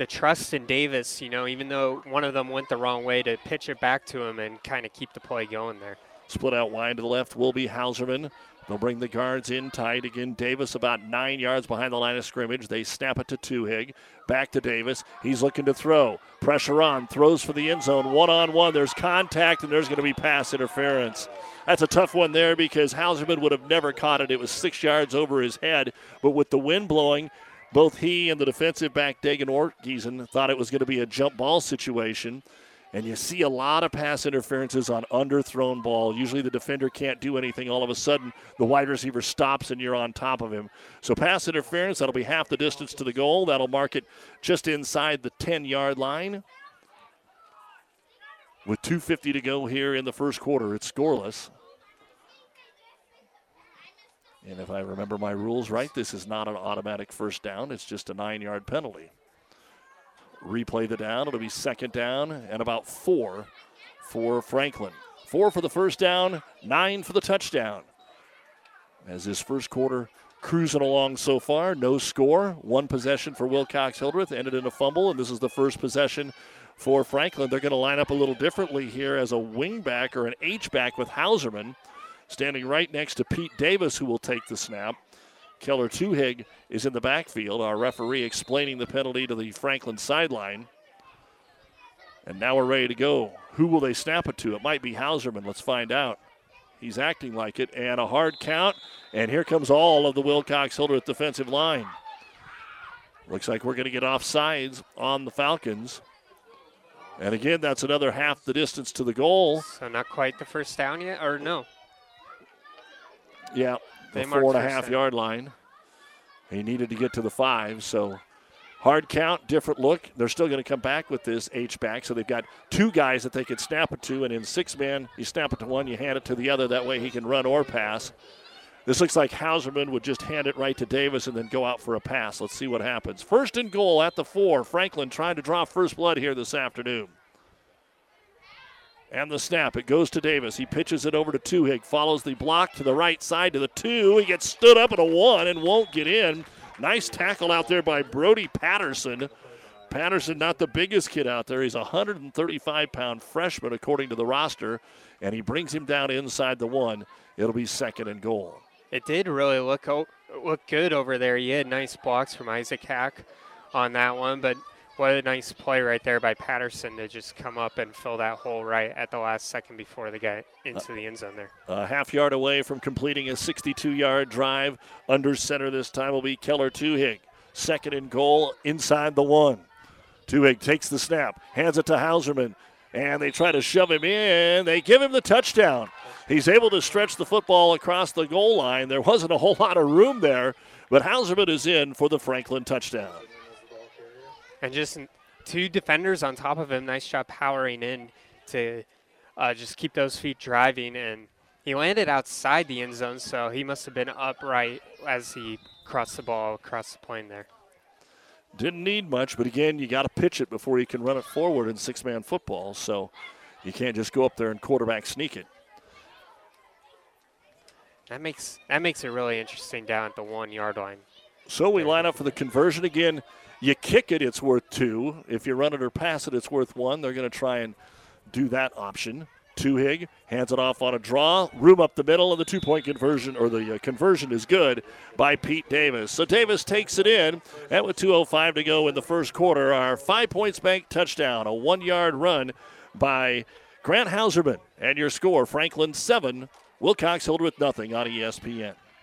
the trust in Davis, you know, even though one of them went the wrong way, to pitch it back to him and kind of keep the play going there. Split out wide to the left will be Hauserman. They'll bring the guards in tight again. Davis about nine yards behind the line of scrimmage. They snap it to Tuhig. Back to Davis. He's looking to throw. Pressure on. Throws for the end zone. One on one. There's contact and there's going to be pass interference. That's a tough one there because Hauserman would have never caught it. It was six yards over his head. But with the wind blowing, both he and the defensive back, Dagan Ortgiesen, thought it was going to be a jump ball situation. And you see a lot of pass interferences on underthrown ball. Usually the defender can't do anything. All of a sudden, the wide receiver stops and you're on top of him. So pass interference, that'll be half the distance to the goal. That'll mark it just inside the 10 yard line. With 2.50 to go here in the first quarter, it's scoreless. And if I remember my rules right, this is not an automatic first down. It's just a nine yard penalty. Replay the down. It'll be second down and about four for Franklin. Four for the first down, nine for the touchdown. As this first quarter cruising along so far, no score. One possession for Wilcox Hildreth, ended in a fumble, and this is the first possession for Franklin. They're going to line up a little differently here as a wingback or an H-back with Hauserman standing right next to Pete Davis, who will take the snap. Keller Tuhig is in the backfield. Our referee explaining the penalty to the Franklin sideline. And now we're ready to go. Who will they snap it to? It might be Hauserman. Let's find out. He's acting like it. And a hard count. And here comes all of the Wilcox Hildreth defensive line. Looks like we're going to get off sides on the Falcons. And again, that's another half the distance to the goal. So not quite the first down yet, or no? Yeah, they the four and a half yard line. He needed to get to the five, so hard count, different look. They're still going to come back with this H back, so they've got two guys that they can snap it to, and in six man, you snap it to one, you hand it to the other. That way he can run or pass. This looks like Hauserman would just hand it right to Davis and then go out for a pass. Let's see what happens. First and goal at the four. Franklin trying to draw first blood here this afternoon. And the snap. It goes to Davis. He pitches it over to Tuhig. Follows the block to the right side to the two. He gets stood up at a one and won't get in. Nice tackle out there by Brody Patterson. Patterson, not the biggest kid out there. He's a 135 pound freshman, according to the roster, and he brings him down inside the one. It'll be second and goal. It did really look look good over there. He had nice blocks from Isaac Hack on that one, but what a nice play right there by Patterson to just come up and fill that hole right at the last second before they got into the end zone there. A half yard away from completing a 62 yard drive. Under center this time will be Keller Tuhig. Second and goal inside the one. Tuhig takes the snap, hands it to Hauserman, and they try to shove him in. They give him the touchdown. He's able to stretch the football across the goal line. There wasn't a whole lot of room there, but Hauserman is in for the Franklin touchdown and just two defenders on top of him. Nice job powering in to uh, just keep those feet driving. And he landed outside the end zone, so he must have been upright as he crossed the ball across the plane there. Didn't need much, but again, you got to pitch it before you can run it forward in six man football. So you can't just go up there and quarterback sneak it. That makes that makes it really interesting down at the one yard line. So we line up for the conversion again. You kick it, it's worth two. If you run it or pass it, it's worth one. They're going to try and do that option. Tuhig hands it off on a draw, room up the middle, and the two point conversion, or the uh, conversion is good by Pete Davis. So Davis takes it in, and with 2.05 to go in the first quarter, our five points bank touchdown, a one yard run by Grant Hauserman. And your score Franklin 7, Wilcox Hildreth nothing on ESPN.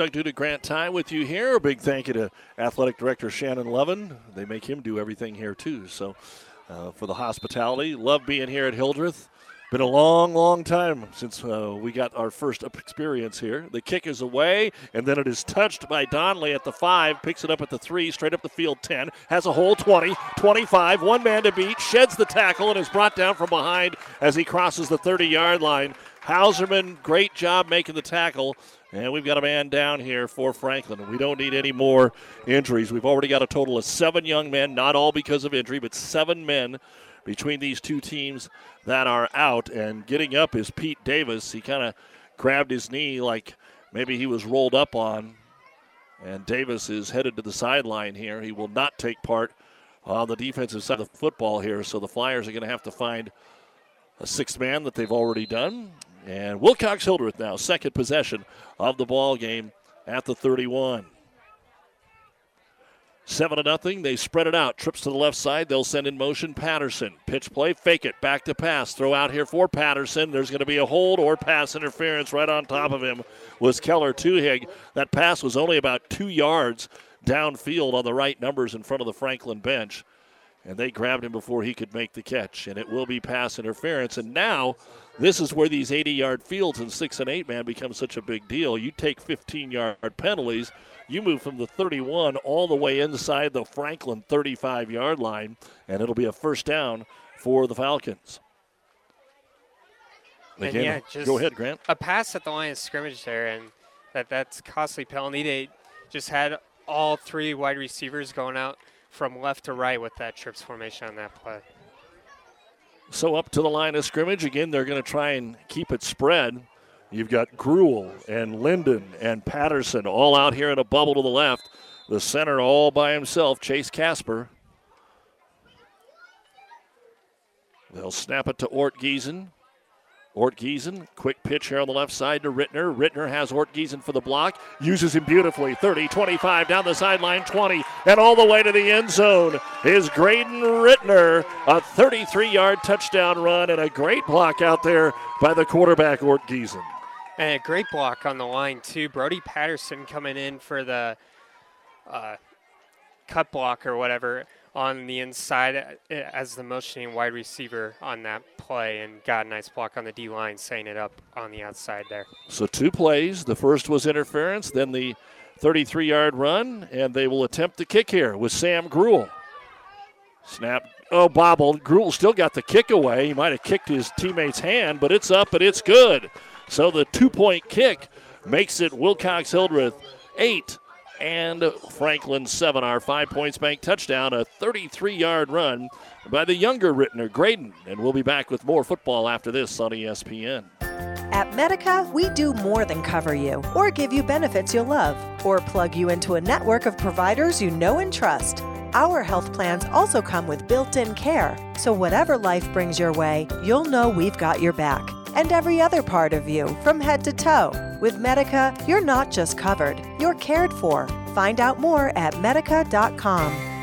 Doug Duda Grant Time with you here. A big thank you to Athletic Director Shannon Levin. They make him do everything here, too. So, uh, for the hospitality, love being here at Hildreth. Been a long, long time since uh, we got our first experience here. The kick is away, and then it is touched by Donnelly at the five, picks it up at the three, straight up the field 10, has a hole 20, 25, one man to beat, sheds the tackle, and is brought down from behind as he crosses the 30 yard line. Hauserman, great job making the tackle. And we've got a man down here for Franklin. We don't need any more injuries. We've already got a total of seven young men, not all because of injury, but seven men between these two teams that are out. And getting up is Pete Davis. He kind of grabbed his knee like maybe he was rolled up on. And Davis is headed to the sideline here. He will not take part on the defensive side of the football here. So the Flyers are going to have to find a sixth man that they've already done. And Wilcox Hildreth now, second possession of the ball game at the 31. Seven to nothing. They spread it out. Trips to the left side. They'll send in motion Patterson. Pitch play, fake it, back to pass. Throw out here for Patterson. There's going to be a hold or pass interference right on top of him was Keller Tuhig. That pass was only about two yards downfield on the right numbers in front of the Franklin bench. And they grabbed him before he could make the catch. And it will be pass interference. And now this is where these 80 yard fields and six and eight man become such a big deal. You take 15 yard penalties, you move from the 31 all the way inside the Franklin 35 yard line, and it'll be a first down for the Falcons. And yeah, just go ahead, Grant. A pass at the line of scrimmage there, and that that's costly penalty. They just had all three wide receivers going out from left to right with that trips formation on that play. So up to the line of scrimmage. Again, they're going to try and keep it spread. You've got Gruel and Linden and Patterson all out here in a bubble to the left. The center all by himself, Chase Casper. They'll snap it to Ortgiesen. Ortgiesen, quick pitch here on the left side to Rittner. Rittner has Ortgiesen for the block, uses him beautifully. 30, 25, down the sideline, 20, and all the way to the end zone is Graydon Rittner. A 33 yard touchdown run and a great block out there by the quarterback, Ortgiesen. And a great block on the line, too. Brody Patterson coming in for the uh, cut block or whatever on the inside as the motioning wide receiver on that play and got a nice block on the D line, setting it up on the outside there. So two plays. The first was interference, then the 33 yard run, and they will attempt the kick here with Sam Gruel. Snap. Oh, bobbled. Gruel still got the kick away. He might have kicked his teammate's hand, but it's up and it's good. So the two point kick makes it Wilcox Hildreth eight and Franklin seven. Our five points bank touchdown, a 33 yard run by the younger Rittner, Graydon. And we'll be back with more football after this on ESPN. At Medica, we do more than cover you or give you benefits you'll love or plug you into a network of providers you know and trust. Our health plans also come with built in care, so whatever life brings your way, you'll know we've got your back. And every other part of you from head to toe. With Medica, you're not just covered, you're cared for. Find out more at medica.com.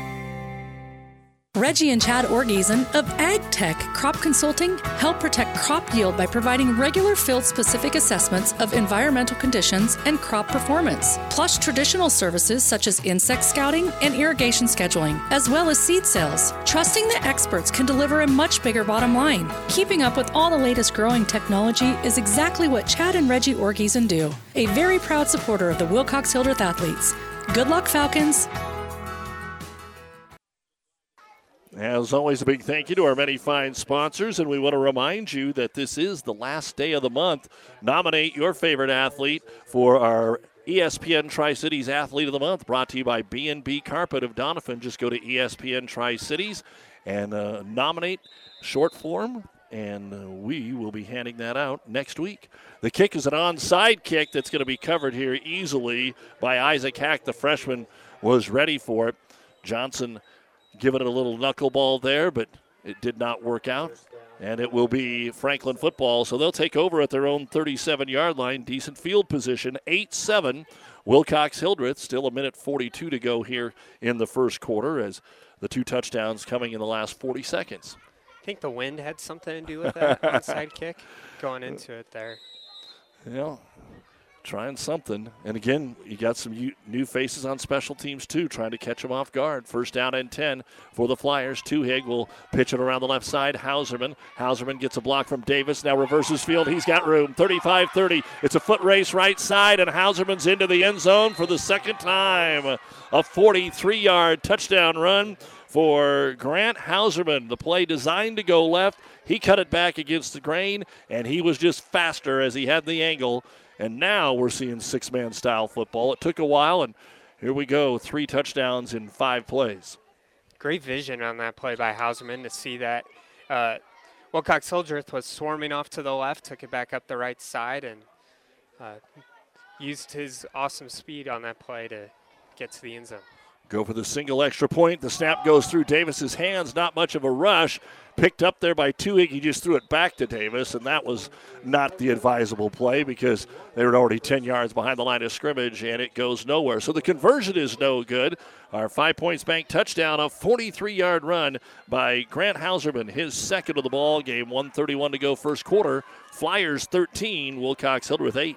Reggie and Chad Ortgiesen of AgTech Crop Consulting help protect crop yield by providing regular field specific assessments of environmental conditions and crop performance, plus traditional services such as insect scouting and irrigation scheduling, as well as seed sales. Trusting the experts can deliver a much bigger bottom line. Keeping up with all the latest growing technology is exactly what Chad and Reggie Ortgiesen do. A very proud supporter of the Wilcox Hildreth athletes. Good luck, Falcons! As always, a big thank you to our many fine sponsors, and we want to remind you that this is the last day of the month. Nominate your favorite athlete for our ESPN Tri Cities Athlete of the Month, brought to you by B&B Carpet of Doniphan. Just go to ESPN Tri Cities and uh, nominate short form, and uh, we will be handing that out next week. The kick is an onside kick that's going to be covered here easily by Isaac Hack. The freshman was ready for it. Johnson giving it a little knuckleball there, but it did not work out. And it will be Franklin football, so they'll take over at their own 37 yard line. Decent field position, 8 7. Wilcox Hildreth, still a minute 42 to go here in the first quarter as the two touchdowns coming in the last 40 seconds. I think the wind had something to do with that onside kick going into it there. Yeah, trying something. And again, you got some new faces on special teams too, trying to catch them off guard. First down and 10 for the Flyers. Tuhig will pitch it around the left side. Hauserman. Hauserman gets a block from Davis. Now reverses field. He's got room. 35 30. It's a foot race right side, and Hauserman's into the end zone for the second time. A 43 yard touchdown run for Grant Hauserman. The play designed to go left. He cut it back against the grain, and he was just faster as he had the angle and now we're seeing six man style football. It took a while, and here we go three touchdowns in five plays. Great vision on that play by Hauserman to see that. Uh, Wilcox Hildreth was swarming off to the left, took it back up the right side, and uh, used his awesome speed on that play to get to the end zone. Go for the single extra point. The snap goes through Davis's hands. Not much of a rush. Picked up there by Tuhig. He just threw it back to Davis, and that was not the advisable play because they were already 10 yards behind the line of scrimmage, and it goes nowhere. So the conversion is no good. Our five points bank touchdown, a 43 yard run by Grant Hauserman, his second of the ball game. 131 to go first quarter. Flyers 13, Wilcox Hildreth 8.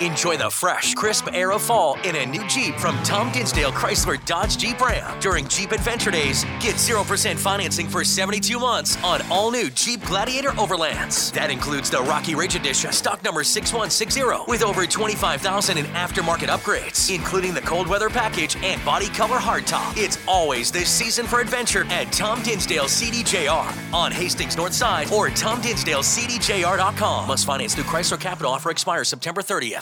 Enjoy the fresh, crisp air of fall in a new Jeep from Tom Dinsdale Chrysler Dodge Jeep Ram. During Jeep Adventure Days, get 0% financing for 72 months on all new Jeep Gladiator Overlands. That includes the Rocky Ridge Edition, stock number 6160, with over 25,000 in aftermarket upgrades, including the cold weather package and body color hardtop. It's always this season for adventure at Tom Dinsdale CDJR on Hastings North Side or TomDinsdaleCDJR.com. Must finance through Chrysler Capital. Offer expires September 30th.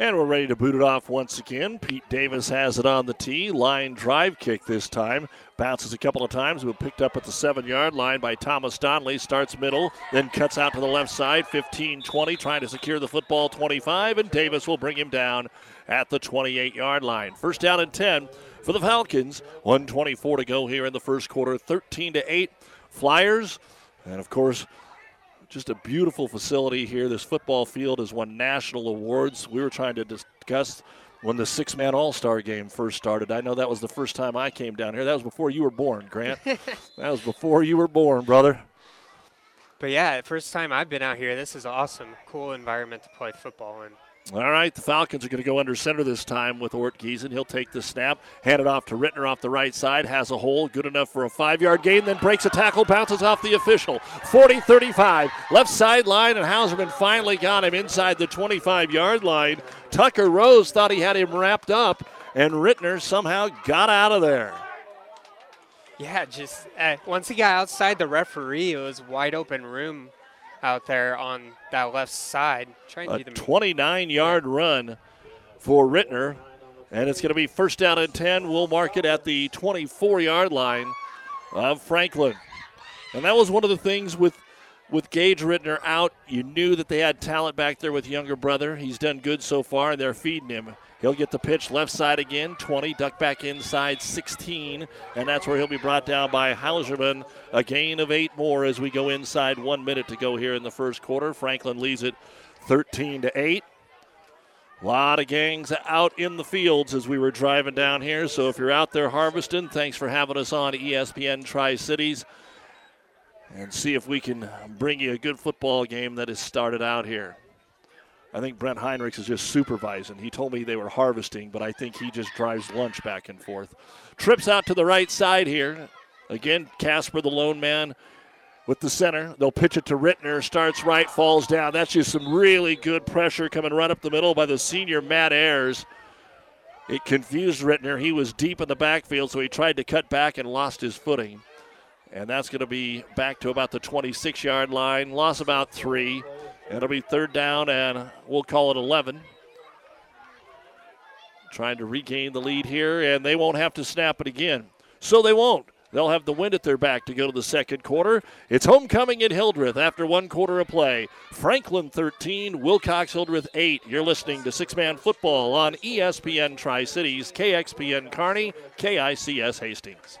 And we're ready to boot it off once again. Pete Davis has it on the tee. Line drive kick this time. Bounces a couple of times, but picked up at the seven yard line by Thomas Donnelly. Starts middle, then cuts out to the left side. 15 20, trying to secure the football 25, and Davis will bring him down at the 28 yard line. First down and 10 for the Falcons. 124 to go here in the first quarter. 13 to 8. Flyers. And of course, just a beautiful facility here. This football field has won national awards. We were trying to discuss when the six man all star game first started. I know that was the first time I came down here. That was before you were born, Grant. that was before you were born, brother. But yeah, first time I've been out here. This is awesome. Cool environment to play football in. All right, the Falcons are going to go under center this time with Ortgiesen. He'll take the snap, hand it off to Rittner off the right side, has a hole, good enough for a five yard gain, then breaks a tackle, bounces off the official. 40 35, left sideline, and Hauserman finally got him inside the 25 yard line. Tucker Rose thought he had him wrapped up, and Rittner somehow got out of there. Yeah, just uh, once he got outside the referee, it was wide open room out there on that left side. A 29 yard run for Rittner. And it's going to be first down and 10. We'll mark it at the 24 yard line of Franklin. And that was one of the things with with Gage Rittner out. You knew that they had talent back there with younger brother. He's done good so far, and they're feeding him. He'll get the pitch left side again, 20, duck back inside 16, and that's where he'll be brought down by Hauserman. A gain of eight more as we go inside one minute to go here in the first quarter. Franklin leads it 13 to 8. A lot of gangs out in the fields as we were driving down here. So if you're out there harvesting, thanks for having us on ESPN Tri Cities and see if we can bring you a good football game that has started out here. I think Brent Heinrichs is just supervising. He told me they were harvesting, but I think he just drives lunch back and forth. Trips out to the right side here. Again, Casper, the lone man, with the center. They'll pitch it to Rittner. Starts right, falls down. That's just some really good pressure coming right up the middle by the senior Matt Ayers. It confused Rittner. He was deep in the backfield, so he tried to cut back and lost his footing. And that's going to be back to about the 26 yard line. Loss about three. It'll be third down, and we'll call it 11. Trying to regain the lead here, and they won't have to snap it again. So they won't. They'll have the wind at their back to go to the second quarter. It's homecoming in Hildreth after one quarter of play. Franklin 13, Wilcox Hildreth 8. You're listening to Six Man Football on ESPN Tri Cities, KXPN Kearney, KICS Hastings.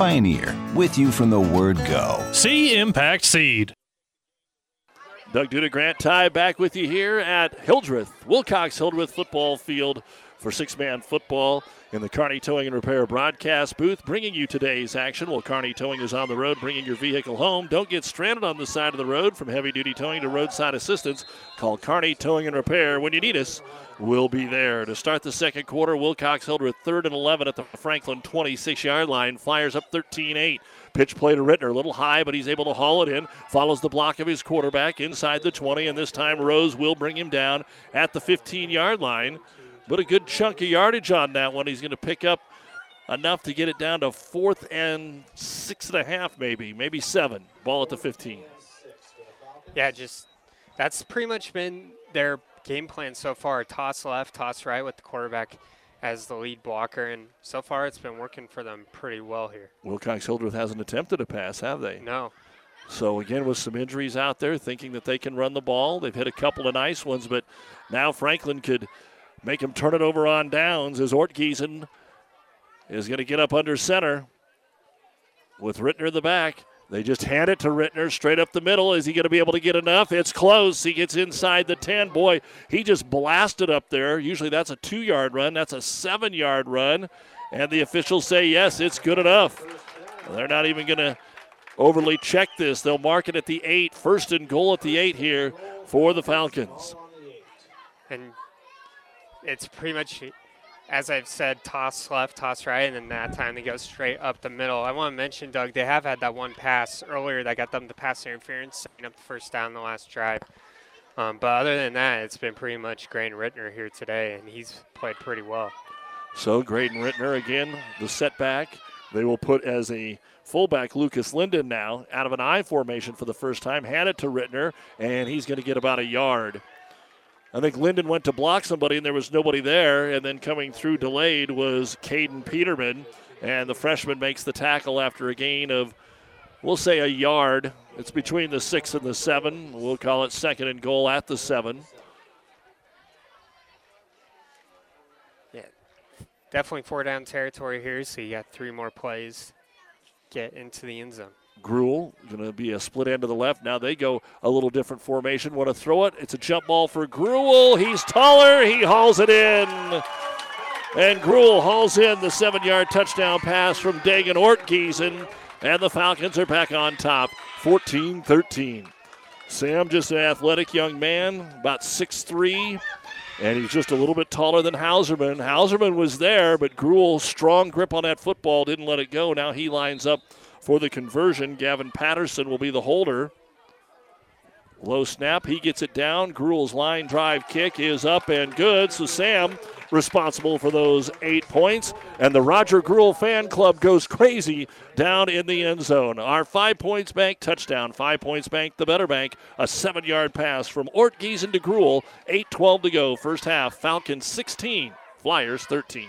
Pioneer, with you from the word go. See Impact Seed. Doug Duda Grant Ty back with you here at Hildreth, Wilcox Hildreth Football Field for six man football in the Kearney Towing and Repair broadcast booth, bringing you today's action while Kearney Towing is on the road, bringing your vehicle home. Don't get stranded on the side of the road from heavy duty towing to roadside assistance. Call Kearney Towing and Repair when you need us. We'll be there. To start the second quarter, Wilcox Hildreth third and 11 at the Franklin 26 yard line. Flyers up 13 8. Pitch play to Rittner, a little high, but he's able to haul it in. Follows the block of his quarterback inside the 20, and this time Rose will bring him down at the 15 yard line. But a good chunk of yardage on that one. He's going to pick up enough to get it down to fourth and six and a half, maybe, maybe seven. Ball at the 15. Yeah, just that's pretty much been their game plan so far. Toss left, toss right with the quarterback as the lead blocker, and so far it's been working for them pretty well here. Wilcox Hildreth hasn't attempted a pass, have they? No. So again, with some injuries out there, thinking that they can run the ball, they've hit a couple of nice ones, but now Franklin could make him turn it over on downs as Ortgiesen is going to get up under center with Rittner in the back. They just hand it to Rittner straight up the middle. Is he going to be able to get enough? It's close. He gets inside the 10. Boy, he just blasted up there. Usually that's a two yard run, that's a seven yard run. And the officials say, yes, it's good enough. They're not even going to overly check this. They'll mark it at the eight. First and goal at the eight here for the Falcons. And it's pretty much, as I've said, toss left, toss right, and then that time they go straight up the middle. I want to mention, Doug, they have had that one pass earlier that got them the pass interference, setting up the first down the last drive. Um, but other than that, it's been pretty much Graydon Rittner here today, and he's played pretty well. So Graydon Rittner again, the setback. They will put as a fullback Lucas Linden now out of an I formation for the first time. Hand it to Rittner, and he's going to get about a yard. I think Linden went to block somebody and there was nobody there. And then coming through delayed was Caden Peterman. And the freshman makes the tackle after a gain of, we'll say, a yard. It's between the six and the seven. We'll call it second and goal at the seven. Yeah, definitely four down territory here, so you got three more plays. Get into the end zone. Gruel going to be a split end to the left. Now they go a little different formation. Want to throw it? It's a jump ball for Gruel. He's taller. He hauls it in. And Gruel hauls in the seven yard touchdown pass from Dagan Ortgiesen. And the Falcons are back on top 14 13. Sam, just an athletic young man, about 6'3, and he's just a little bit taller than Hauserman. Hauserman was there, but Gruel, strong grip on that football, didn't let it go. Now he lines up for the conversion. Gavin Patterson will be the holder. Low snap, he gets it down. Gruel's line drive kick is up and good. So Sam responsible for those eight points. And the Roger Gruel fan club goes crazy down in the end zone. Our five points bank touchdown. Five points bank, the better bank. A seven yard pass from Ortgiesen to Gruel. 8 12 to go. First half. Falcons 16, Flyers 13.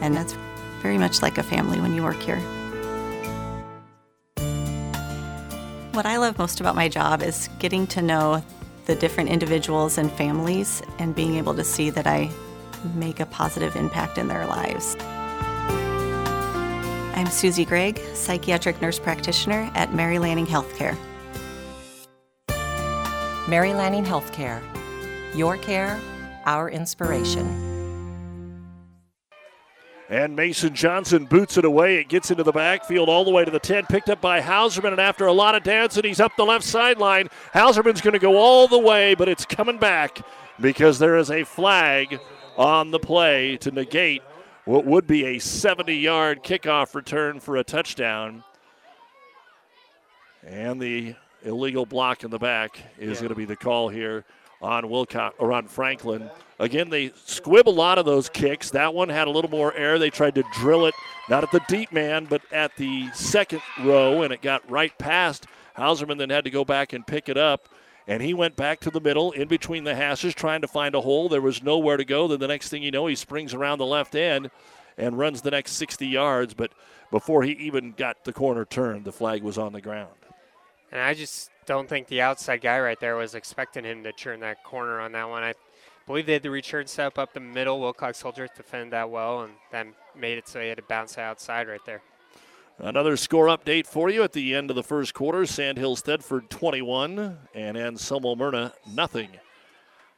and it's very much like a family when you work here. What I love most about my job is getting to know the different individuals and families and being able to see that I make a positive impact in their lives. I'm Susie Gregg, psychiatric nurse practitioner at Mary Lanning Healthcare. Mary Lanning Healthcare. Your care, our inspiration. And Mason Johnson boots it away. It gets into the backfield all the way to the 10, picked up by Hauserman. And after a lot of dancing, he's up the left sideline. Hauserman's going to go all the way, but it's coming back because there is a flag on the play to negate what would be a 70 yard kickoff return for a touchdown. And the illegal block in the back is Yeah. going to be the call here on Wilcox or on Franklin. Again, they squib a lot of those kicks. That one had a little more air. They tried to drill it, not at the deep man, but at the second row, and it got right past Hauserman. Then had to go back and pick it up, and he went back to the middle, in between the hashes, trying to find a hole. There was nowhere to go. Then the next thing you know, he springs around the left end and runs the next 60 yards. But before he even got the corner turned, the flag was on the ground. And I just don't think the outside guy right there was expecting him to turn that corner on that one. I believe they had the return step up the middle. Wilcox Soldiers defended that well, and then made it so he had to bounce outside right there. Another score update for you at the end of the first quarter. Sandhills Thedford 21 and Anselmo Merna nothing.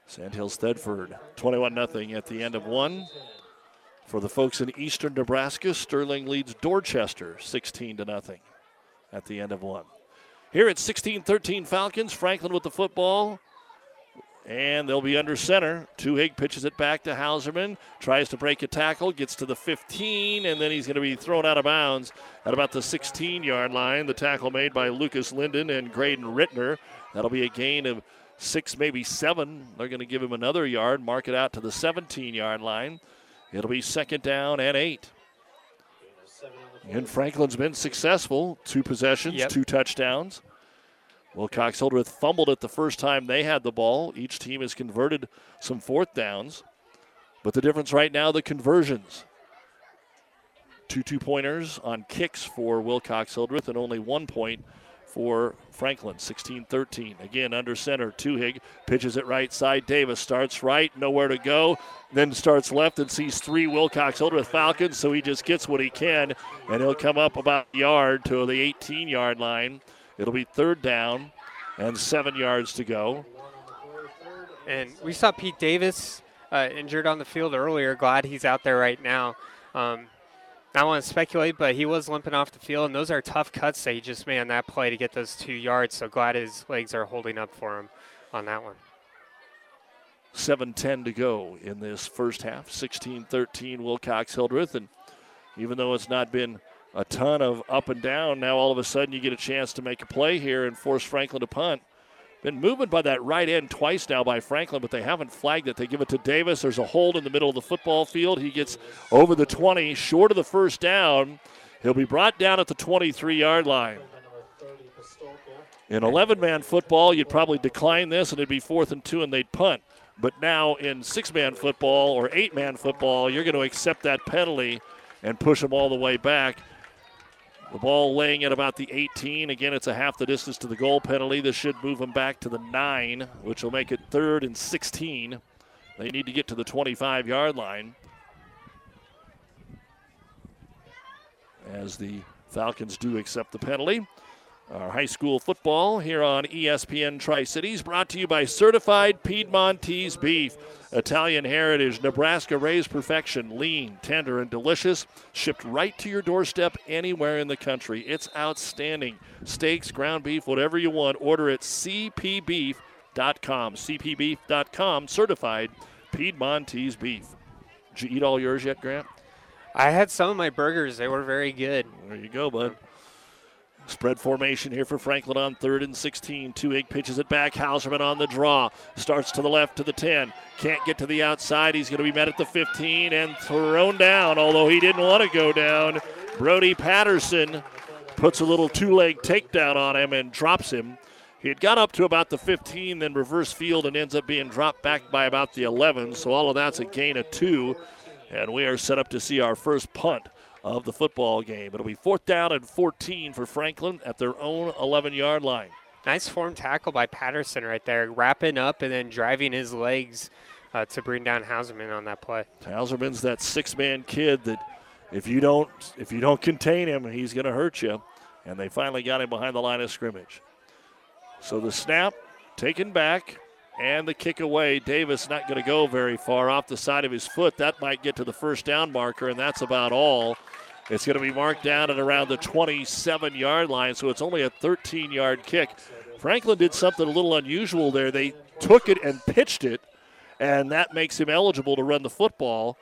Sandhills Thedford 21 nothing at the end of one. For the folks in eastern Nebraska, Sterling leads Dorchester 16 to nothing at the end of one. Here at 16-13 Falcons, Franklin with the football. And they'll be under center. Tuhig pitches it back to Hauserman. Tries to break a tackle, gets to the 15, and then he's going to be thrown out of bounds at about the 16 yard line. The tackle made by Lucas Linden and Graydon Rittner. That'll be a gain of six, maybe seven. They're going to give him another yard, mark it out to the 17 yard line. It'll be second down and eight. And Franklin's been successful. Two possessions, Yep. two touchdowns. Wilcox Hildreth fumbled it the first time they had the ball. Each team has converted some fourth downs. But the difference right now, the conversions. Two two pointers on kicks for Wilcox Hildreth and only one point for Franklin, 16 13. Again, under center, Tuhig pitches it right side. Davis starts right, nowhere to go, then starts left and sees three Wilcox Hildreth Falcons, so he just gets what he can, and he'll come up about yard to the 18 yard line. It'll be third down and seven yards to go. And we saw Pete Davis uh, injured on the field earlier. Glad he's out there right now. Um, I don't want to speculate, but he was limping off the field, and those are tough cuts that he just made on that play to get those two yards. So glad his legs are holding up for him on that one. 7-10 to go in this first half. 16-13 Wilcox Hildreth. And even though it's not been a ton of up and down, now all of a sudden you get a chance to make a play here and force Franklin to punt. Been moving by that right end twice now by Franklin, but they haven't flagged it. They give it to Davis. There's a hold in the middle of the football field. He gets over the 20, short of the first down. He'll be brought down at the 23 yard line. In 11 man football, you'd probably decline this and it'd be fourth and two and they'd punt. But now in six man football or eight man football, you're going to accept that penalty and push them all the way back. The ball laying at about the 18. Again, it's a half the distance to the goal penalty. This should move them back to the 9, which will make it third and 16. They need to get to the 25 yard line. As the Falcons do accept the penalty. Our high school football here on ESPN Tri Cities, brought to you by Certified Piedmontese Beef. Italian heritage, Nebraska raised perfection, lean, tender, and delicious. Shipped right to your doorstep anywhere in the country. It's outstanding. Steaks, ground beef, whatever you want, order at cpbeef.com. cpbeef.com, certified Piedmontese beef. Did you eat all yours yet, Grant? I had some of my burgers. They were very good. There you go, bud. Spread formation here for Franklin on third and 16. Tuhig pitches it back. Hauserman on the draw. Starts to the left to the 10. Can't get to the outside. He's going to be met at the 15 and thrown down, although he didn't want to go down. Brody Patterson puts a little two leg takedown on him and drops him. He had got up to about the 15, then reverse field and ends up being dropped back by about the 11. So all of that's a gain of two. And we are set up to see our first punt of the football game. It'll be fourth down and 14 for Franklin at their own 11 yard line. Nice form tackle by Patterson right there, wrapping up and then driving his legs uh, to bring down Hauserman on that play. Hauserman's that six-man kid that if you don't if you don't contain him, he's going to hurt you. And they finally got him behind the line of scrimmage. So the snap taken back and the kick away. Davis not going to go very far off the side of his foot. That might get to the first down marker, and that's about all. It's going to be marked down at around the 27 yard line, so it's only a 13 yard kick. Franklin did something a little unusual there. They took it and pitched it, and that makes him eligible to run the football.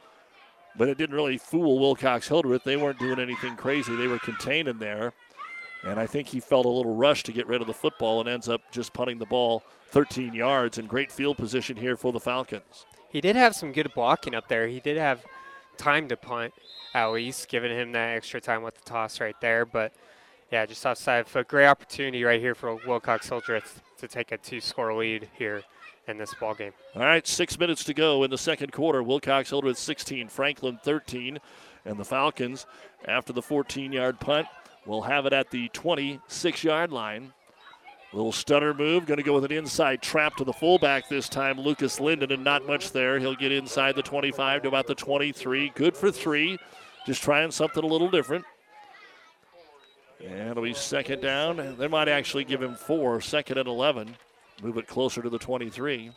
But it didn't really fool Wilcox Hildreth. They weren't doing anything crazy. They were contained in there. And I think he felt a little rush to get rid of the football and ends up just punting the ball 13 yards in great field position here for the Falcons. He did have some good blocking up there. He did have time to punt at least, giving him that extra time with the toss right there. But yeah, just offside foot. Great opportunity right here for Wilcox Hildreth to take a two score lead here in this ball game. All right, six minutes to go in the second quarter. Wilcox Hildreth 16, Franklin 13, and the Falcons, after the 14 yard punt, will have it at the 26 yard line. Little stutter move, going to go with an inside trap to the fullback this time, Lucas Linden, and not much there. He'll get inside the 25 to about the 23. Good for three. Just trying something a little different. And it'll be second down. They might actually give him four, second and 11. Move it closer to the 23.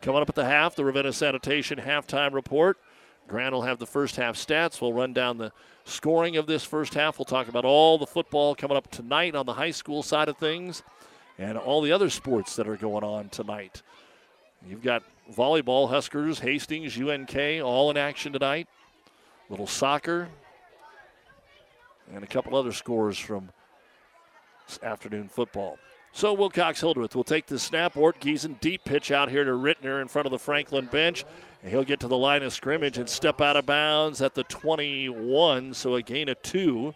Coming up at the half, the Ravenna Sanitation halftime report. Grant will have the first half stats. We'll run down the scoring of this first half. We'll talk about all the football coming up tonight on the high school side of things and all the other sports that are going on tonight. You've got volleyball, Huskers, Hastings, UNK, all in action tonight. Little soccer, and a couple other scores from afternoon football. So Wilcox Hildreth will take the snap. Ortgiesen deep pitch out here to Rittner in front of the Franklin bench. And he'll get to the line of scrimmage and step out of bounds at the 21, so a gain of two.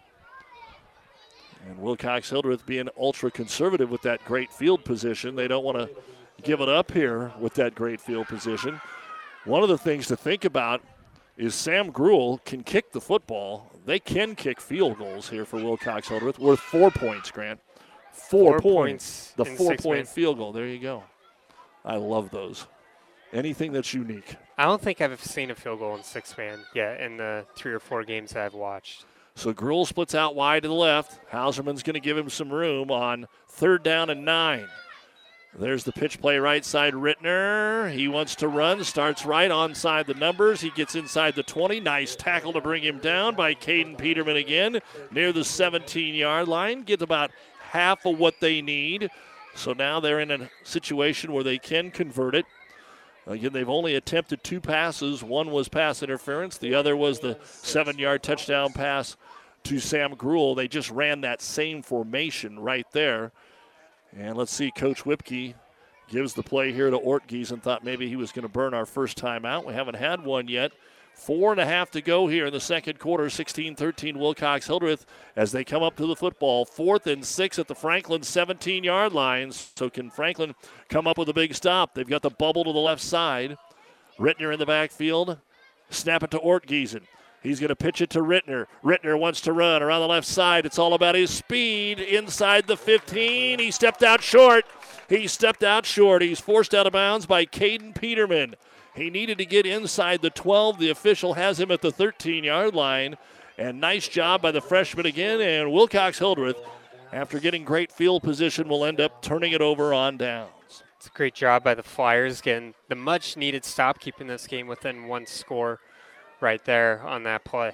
And Wilcox Hildreth being ultra conservative with that great field position. They don't want to give it up here with that great field position. One of the things to think about is Sam Gruel can kick the football. They can kick field goals here for Wilcox Hildreth, worth four points, Grant. Four, Four points. points The four point man. field goal. There you go. I love those. Anything that's unique. I don't think I've seen a field goal in six man yet in the three or four games that I've watched. So Gruel splits out wide to the left. Hauserman's going to give him some room on third down and nine. There's the pitch play right side. Rittner. He wants to run. Starts right onside the numbers. He gets inside the 20. Nice tackle to bring him down by Caden Peterman again near the 17 yard line. Gets about half of what they need. So now they're in a situation where they can convert it. Again, they've only attempted two passes. One was pass interference, the other was the seven yard touchdown pass to Sam Gruel. They just ran that same formation right there. And let's see, Coach Whipke gives the play here to Ortgiesen thought maybe he was going to burn our first time out. We haven't had one yet. Four and a half to go here in the second quarter. 16 13 Wilcox Hildreth as they come up to the football. Fourth and six at the Franklin 17 yard lines. So can Franklin come up with a big stop? They've got the bubble to the left side. Rittner in the backfield. Snap it to Ortgiesen. He's going to pitch it to Rittner. Rittner wants to run around the left side. It's all about his speed inside the 15. He stepped out short. He stepped out short. He's forced out of bounds by Caden Peterman. He needed to get inside the 12. The official has him at the 13 yard line. And nice job by the freshman again. And Wilcox Hildreth, after getting great field position, will end up turning it over on downs. It's a great job by the Flyers getting the much needed stop, keeping this game within one score right there on that play.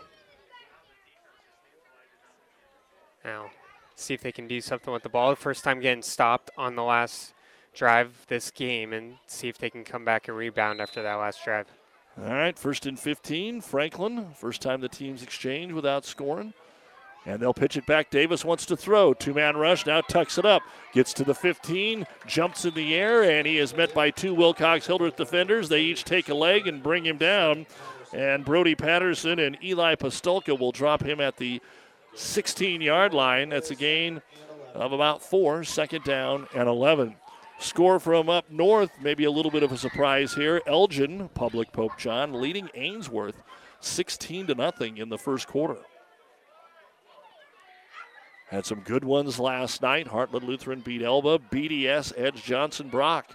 Now, see if they can do something with the ball. First time getting stopped on the last drive this game and see if they can come back and rebound after that last drive. All right, first and 15, Franklin. First time the teams exchange without scoring. And they'll pitch it back. Davis wants to throw. Two man rush, now tucks it up. Gets to the 15, jumps in the air, and he is met by two Wilcox Hildreth defenders. They each take a leg and bring him down. And Brody Patterson and Eli Pastolka will drop him at the 16 yard line. That's a gain of about four, second down and 11. Score from up north, maybe a little bit of a surprise here. Elgin, Public Pope John, leading Ainsworth 16 to nothing in the first quarter. Had some good ones last night. Heartland Lutheran beat Elba. BDS Edge Johnson Brock.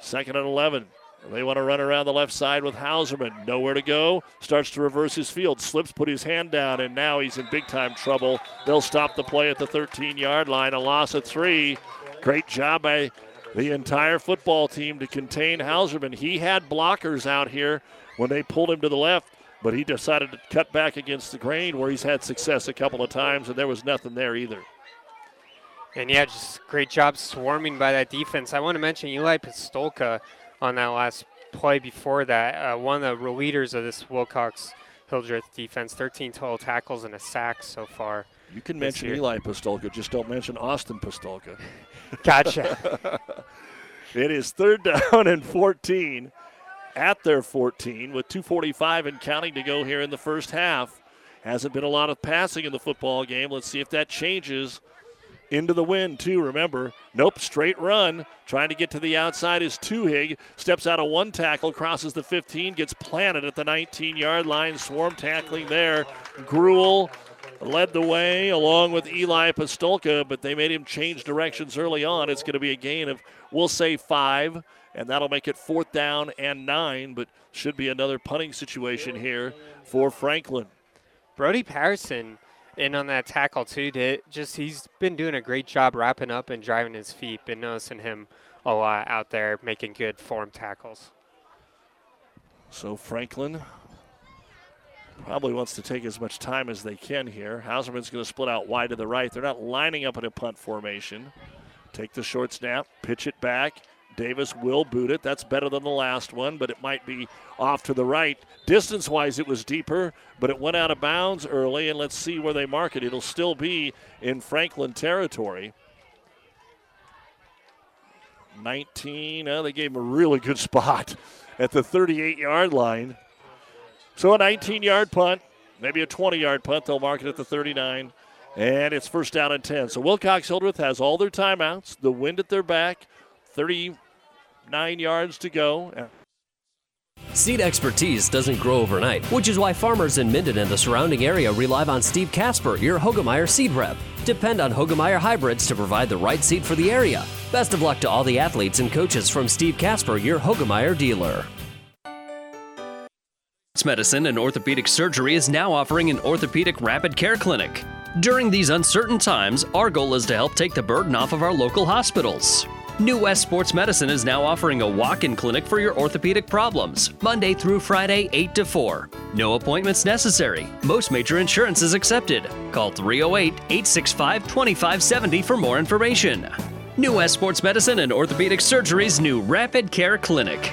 Second and 11. They want to run around the left side with Hauserman. Nowhere to go. Starts to reverse his field. Slips, put his hand down, and now he's in big time trouble. They'll stop the play at the 13 yard line. A loss of three. Great job by the entire football team to contain Hauserman. He had blockers out here when they pulled him to the left, but he decided to cut back against the grain where he's had success a couple of times, and there was nothing there either. And yeah, just great job swarming by that defense. I want to mention Eli Pistolka on that last play before that. Uh, one of the leaders of this Wilcox Hildreth defense, 13 total tackles and a sack so far. You can mention Eli Pistolka, just don't mention Austin Pistolka. Gotcha. it is third down and 14 at their 14 with 2.45 and counting to go here in the first half. Hasn't been a lot of passing in the football game. Let's see if that changes into the wind, too. Remember, nope, straight run. Trying to get to the outside is Tuhig. Steps out of one tackle, crosses the 15, gets planted at the 19 yard line. Swarm tackling there. Gruel led the way along with Eli Pistolka, but they made him change directions early on. It's going to be a gain of, we'll say, five, and that'll make it fourth down and nine, but should be another punting situation here for Franklin. Brody Patterson in on that tackle too. To just he's been doing a great job wrapping up and driving his feet. Been noticing him a lot out there making good form tackles. So Franklin probably wants to take as much time as they can here. Hauserman's going to split out wide to the right. They're not lining up in a punt formation. Take the short snap, pitch it back. Davis will boot it. That's better than the last one, but it might be off to the right. Distance wise, it was deeper, but it went out of bounds early, and let's see where they mark it. It'll still be in Franklin territory. 19, uh, they gave him a really good spot at the 38 yard line. So a 19 yard punt, maybe a 20 yard punt. They'll mark it at the 39. And it's first down and 10. So Wilcox Hildreth has all their timeouts, the wind at their back, 39 yards to go. Seed expertise doesn't grow overnight, which is why farmers in Minden and the surrounding area rely on Steve Casper, your Hoegemeyer seed rep. Depend on Hoegemeyer hybrids to provide the right seed for the area. Best of luck to all the athletes and coaches from Steve Casper, your Hoegemeyer dealer. Medicine and Orthopedic Surgery is now offering an orthopedic rapid care clinic. During these uncertain times, our goal is to help take the burden off of our local hospitals. New West Sports Medicine is now offering a walk in clinic for your orthopedic problems, Monday through Friday, 8 to 4. No appointments necessary. Most major insurance is accepted. Call 308 865 2570 for more information. New West Sports Medicine and Orthopedic Surgery's new Rapid Care Clinic.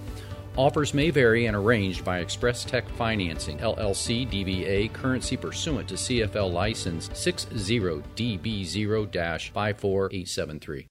Offers may vary and arranged by Express Tech Financing, LLC DBA, currency pursuant to CFL license 60DB0 54873.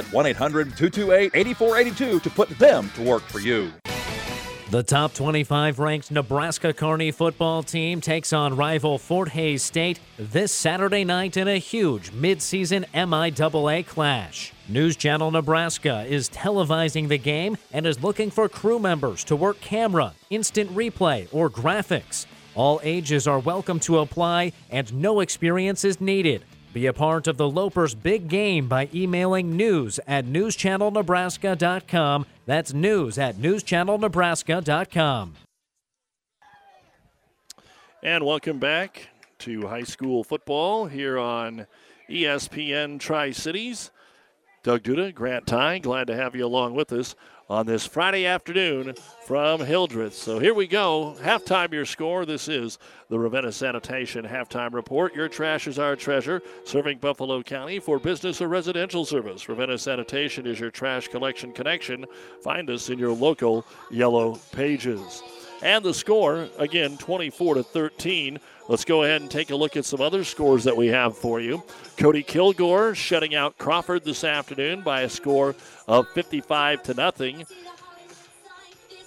at 1 800 228 8482 to put them to work for you. The top 25 ranked Nebraska Kearney football team takes on rival Fort Hays State this Saturday night in a huge midseason MIAA clash. News Channel Nebraska is televising the game and is looking for crew members to work camera, instant replay, or graphics. All ages are welcome to apply and no experience is needed. Be a part of the Lopers' big game by emailing news at newschannelnebraska.com. That's news at newschannelnebraska.com. And welcome back to high school football here on ESPN Tri Cities. Doug Duda, Grant Ty, glad to have you along with us on this Friday afternoon from Hildreth. So here we go. Halftime your score. This is the Ravenna Sanitation Halftime Report. Your trash is our treasure, serving Buffalo County for business or residential service. Ravenna Sanitation is your trash collection connection. Find us in your local yellow pages. And the score, again, 24 to 13. Let's go ahead and take a look at some other scores that we have for you. Cody Kilgore shutting out Crawford this afternoon by a score of 55 to nothing.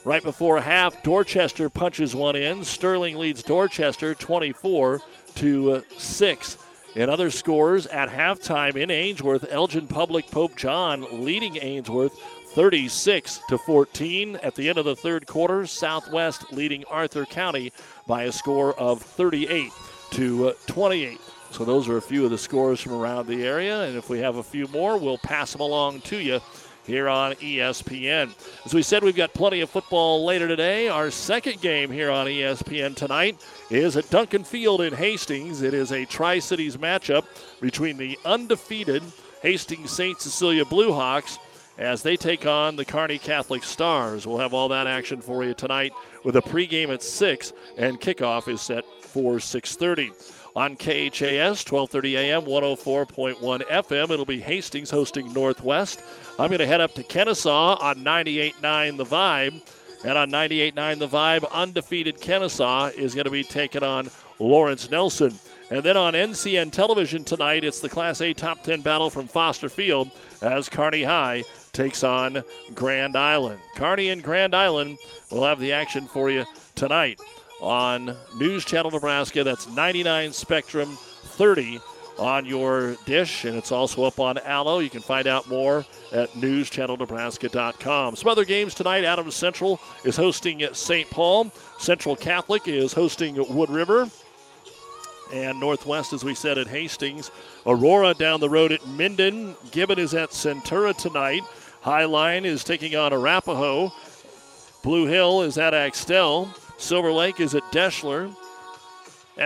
Right before half, Dorchester punches one in. Sterling leads Dorchester 24 to 6. In other scores at halftime in Ainsworth, Elgin Public Pope John leading Ainsworth 36 to 14 at the end of the third quarter. Southwest leading Arthur County by a score of 38 to uh, 28. So those are a few of the scores from around the area, and if we have a few more, we'll pass them along to you here on ESPN. As we said, we've got plenty of football later today. Our second game here on ESPN tonight is at Duncan Field in Hastings. It is a Tri Cities matchup between the undefeated Hastings St. Cecilia Bluehawks as they take on the Kearney Catholic Stars. We'll have all that action for you tonight with a pregame at 6 and kickoff is set for 6:30 on KHAS 12:30 a.m. 104.1 FM. It'll be Hastings hosting Northwest. I'm going to head up to Kenesaw on 98.9 The Vibe, and on 98.9 The Vibe, undefeated Kenesaw is going to be taking on Lawrence Nelson. And then on NCN television tonight, it's the Class A Top 10 battle from Foster Field as Kearney High takes on Grand Island. Kearney and Grand Island will have the action for you tonight on News Channel Nebraska. That's 99 Spectrum 30 on your dish, and it's also up on Allo. You can find out more at newschannelnebraska.com. Some other games tonight. Adams Central is hosting at St. Paul. Central Catholic is hosting Wood River. And Northwest, as we said, at Hastings. Aurora down the road at Minden. Gibbon is at Centura tonight. Highline is taking on Arapahoe. Blue Hill is at Axtell. Silver Lake is at Deshler.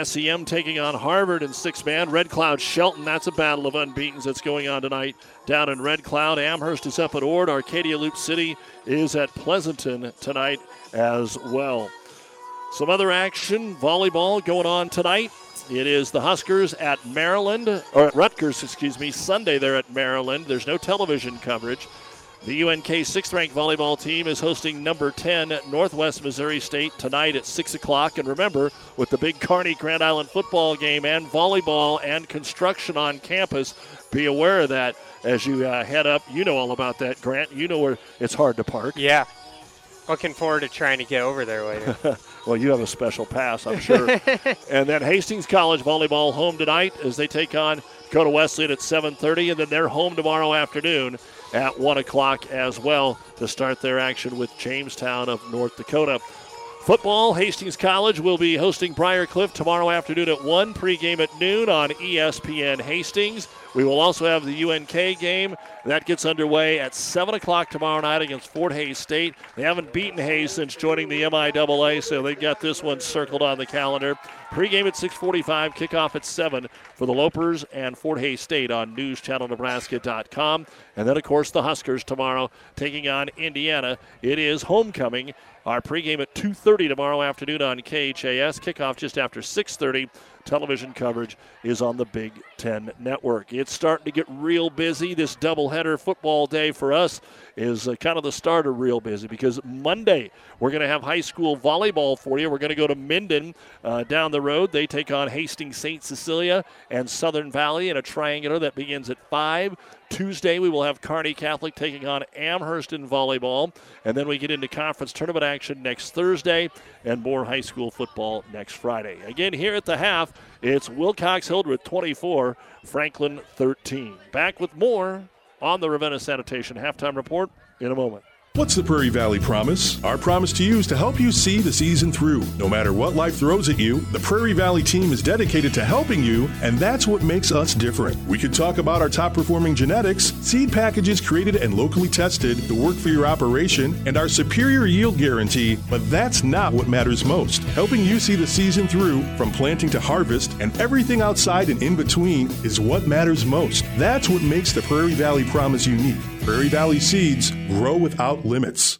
SEM taking on Harvard in six man. Red Cloud Shelton. That's a battle of unbeatens that's going on tonight down in Red Cloud. Amherst is up at Ord. Arcadia Loop City is at Pleasanton tonight as well. Some other action, volleyball going on tonight. It is the Huskers at Maryland, or Rutgers, excuse me, Sunday they're at Maryland. There's no television coverage. The UNK sixth ranked volleyball team is hosting number 10 Northwest Missouri State tonight at 6 o'clock. And remember, with the big Kearney Grand Island football game and volleyball and construction on campus, be aware of that as you uh, head up. You know all about that, Grant. You know where it's hard to park. Yeah. Looking forward to trying to get over there later. well, you have a special pass, I'm sure. and then Hastings College volleyball home tonight as they take on Dakota Wesleyan at 7:30, and then they're home tomorrow afternoon at 1 o'clock as well to start their action with Jamestown of North Dakota. Football, Hastings College will be hosting Briarcliff tomorrow afternoon at 1, pregame at noon on ESPN Hastings. We will also have the UNK game. That gets underway at 7 o'clock tomorrow night against Fort Hays State. They haven't beaten Hays since joining the MIAA, so they've got this one circled on the calendar. Pre-game at 6:45, kickoff at 7 for the Lopers and Fort Hays State on NewsChannelNebraska.com, and then of course the Huskers tomorrow taking on Indiana. It is homecoming. Our pregame at 2:30 tomorrow afternoon on KHAS. Kickoff just after 6:30 television coverage is on the Big Ten Network. It's starting to get real busy. This doubleheader football day for us is uh, kind of the start of real busy because Monday we're going to have high school volleyball for you. We're going to go to Minden uh, down the road. They take on Hastings St. Cecilia and Southern Valley in a triangular that begins at 5. Tuesday, we will have Kearney Catholic taking on Amherst in volleyball. And then we get into conference tournament action next Thursday and more high school football next Friday. Again, here at the half, it's Wilcox Hildreth 24, Franklin 13. Back with more on the Ravenna Sanitation halftime report in a moment. What's the Prairie Valley Promise? Our promise to you is to help you see the season through. No matter what life throws at you, the Prairie Valley team is dedicated to helping you, and that's what makes us different. We could talk about our top performing genetics, seed packages created and locally tested to work for your operation, and our superior yield guarantee, but that's not what matters most. Helping you see the season through, from planting to harvest, and everything outside and in between, is what matters most. That's what makes the Prairie Valley Promise unique. Prairie Valley Seeds grow without limits.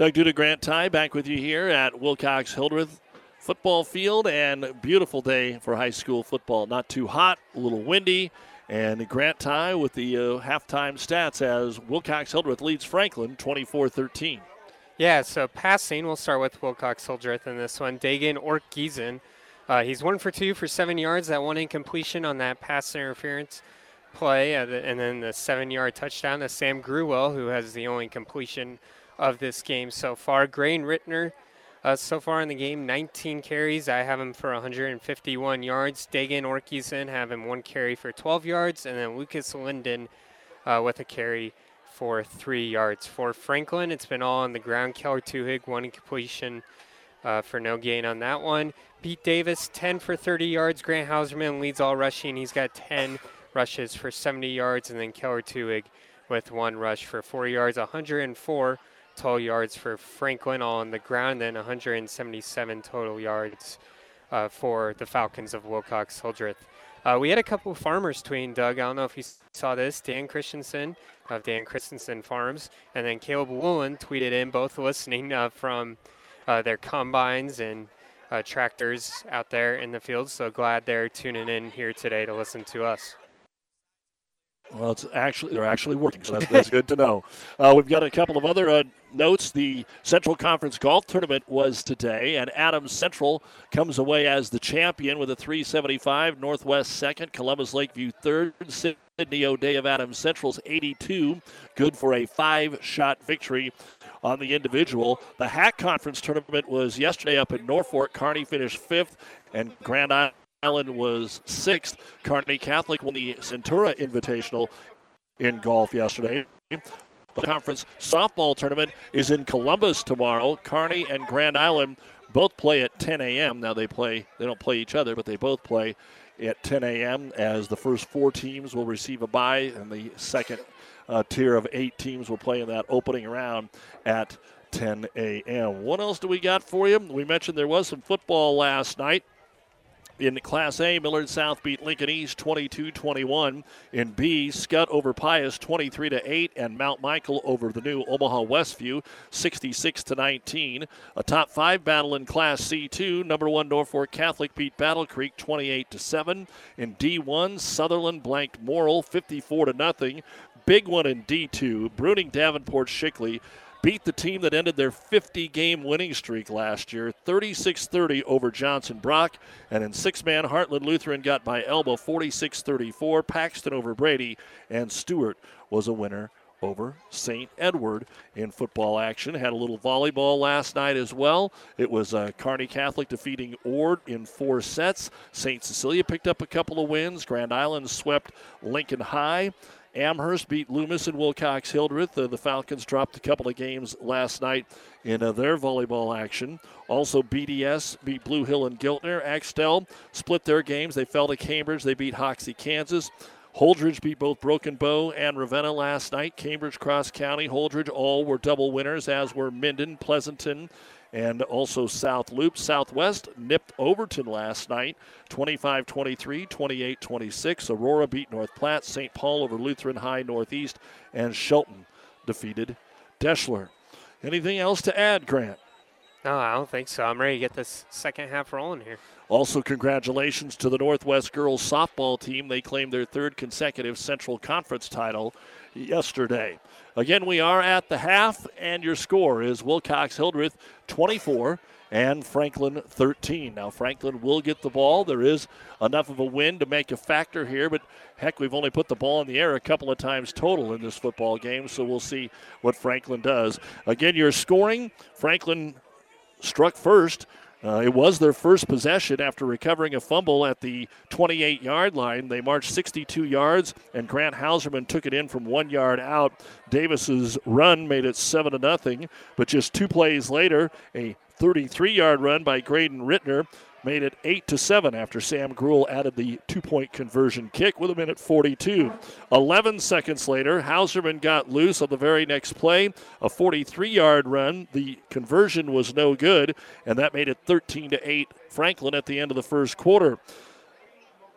Doug Duda Grant Ty back with you here at Wilcox Hildreth football field and beautiful day for high school football. Not too hot, a little windy, and Grant Ty with the uh, halftime stats as Wilcox Hildreth leads Franklin 24 13. Yeah, so passing, we'll start with Wilcox Hildreth in this one. Dagan Ortgiesen, uh, he's one for two for seven yards. That one incompletion on that pass interference play, uh, and then the seven yard touchdown to Sam Gruel, who has the only completion of this game so far. Graydon Rittner, uh, so far in the game, 19 carries. I have him for 151 yards. Dagan Ortgiesen have him one carry for 12 yards, and then Lucas Linden uh, with a carry for three yards. For Franklin, it's been all on the ground. Keller Tuhig, one completion uh, for no gain on that one. Pete Davis, 10 for 30 yards. Grant Hauserman leads all rushing. He's got 10 rushes for 70 yards, and then Keller Tuhig with one rush for four yards, 104 total yards for Franklin on the ground, then 177 total yards uh, for the Falcons of Wilcox Hildreth. Uh, we had a couple of farmers tweeting, Doug. I don't know if you saw this. Dan Christensen of Dan Christensen Farms, and then Caleb Woolen tweeted in, both listening uh, from uh, their combines and uh, tractors out there in the field. So glad they're tuning in here today to listen to us. Well, it's actually they're actually working, so that's, that's good to know. Uh, we've got a couple of other uh, notes. The Central Conference Golf Tournament was today, and Adams Central comes away as the champion with a 375. Northwest second, Columbus Lakeview third, Sydney O'Day of Adams Central's 82, good for a five-shot victory on the individual. The Hack Conference tournament was yesterday up in Norfolk. Kearney finished fifth, and Grand Island was sixth. Kearney Catholic won the Centura Invitational in golf yesterday. The conference softball tournament is in Columbus tomorrow. Kearney and Grand Island both play at 10 a.m. Now they play, they don't play each other, but they both play at 10 a.m. as the first four teams will receive a bye, and the second uh, tier of eight teams will play in that opening round at 10 a.m. What else do we got for you? We mentioned there was some football last night. In Class A, Millard South beat Lincoln East 22-21. In B, Scott over Pius 23 to 8, and Mount Michael over the new Omaha Westview 66 to 19. A top five battle in Class C2. Number one Norfolk Catholic beat Battle Creek 28 to 7. In D1, Sutherland blanked Morrill 54 to nothing. Big one in D2. Bruning Davenport Shickley beat the team that ended their 50 game winning streak last year 36 30 over Johnson Brock. And in six man, Heartland Lutheran got by Elba 46 34. Paxton over Brady, and Stewart was a winner over St. Edward in football action. Had a little volleyball last night as well. It was uh, Kearney Catholic defeating Ord in four sets. St. Cecilia picked up a couple of wins. Grand Island swept Lincoln High. Amherst beat Loomis and Wilcox Hildreth. Uh, the Falcons dropped a couple of games last night in uh, their volleyball action. Also, BDS beat Blue Hill and Giltner. Axtell split their games. They fell to Cambridge. They beat Hoxie, Kansas. Holdrege beat both Broken Bow and Ravenna last night. Cambridge, Cross County, Holdrege all were double winners, as were Minden, Pleasanton, and also South Loop. Southwest nipped Overton last night 25 23, 28 26. Aurora beat North Platte, St. Paul over Lutheran High Northeast, and Shelton defeated Deshler. Anything else to add, Grant? No, I don't think so. I'm ready to get this second half rolling here. Also, congratulations to the Northwest girls softball team. They claimed their third consecutive Central Conference title yesterday. Again, we are at the half, and your score is Wilcox Hildreth 24 and Franklin 13. Now, Franklin will get the ball. There is enough of a wind to make a factor here, but heck, we've only put the ball in the air a couple of times total in this football game, so we'll see what Franklin does. Again, your scoring Franklin struck first uh, it was their first possession after recovering a fumble at the 28 yard line. They marched 62 yards, and Grant Hauserman took it in from one yard out. Davis's run made it 7 to nothing, but just two plays later, a 33 yard run by Graydon Rittner made it 8 to 7 after Sam Gruel added the two point conversion kick with a minute 42. 11 seconds later, Hauserman got loose on the very next play, a 43 yard run. The conversion was no good, and that made it 13 to 8 Franklin at the end of the first quarter.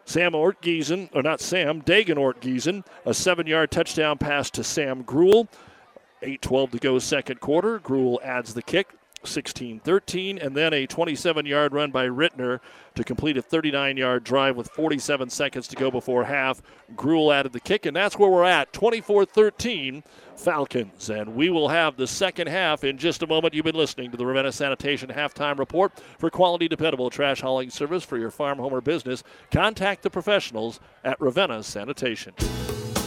Sam Ortgiesen, or not Sam, Dagan Ortgiesen, a seven yard touchdown pass to Sam Gruel. 8.12 to go, second quarter. Gruel adds the kick. 16 13, and then a 27 yard run by Rittner to complete a 39 yard drive with 47 seconds to go before half. Gruel added the kick, and that's where we're at 24 13 Falcons. And we will have the second half in just a moment. You've been listening to the Ravenna Sanitation halftime report for quality, dependable trash hauling service for your farm, home, or business. Contact the professionals at Ravenna Sanitation.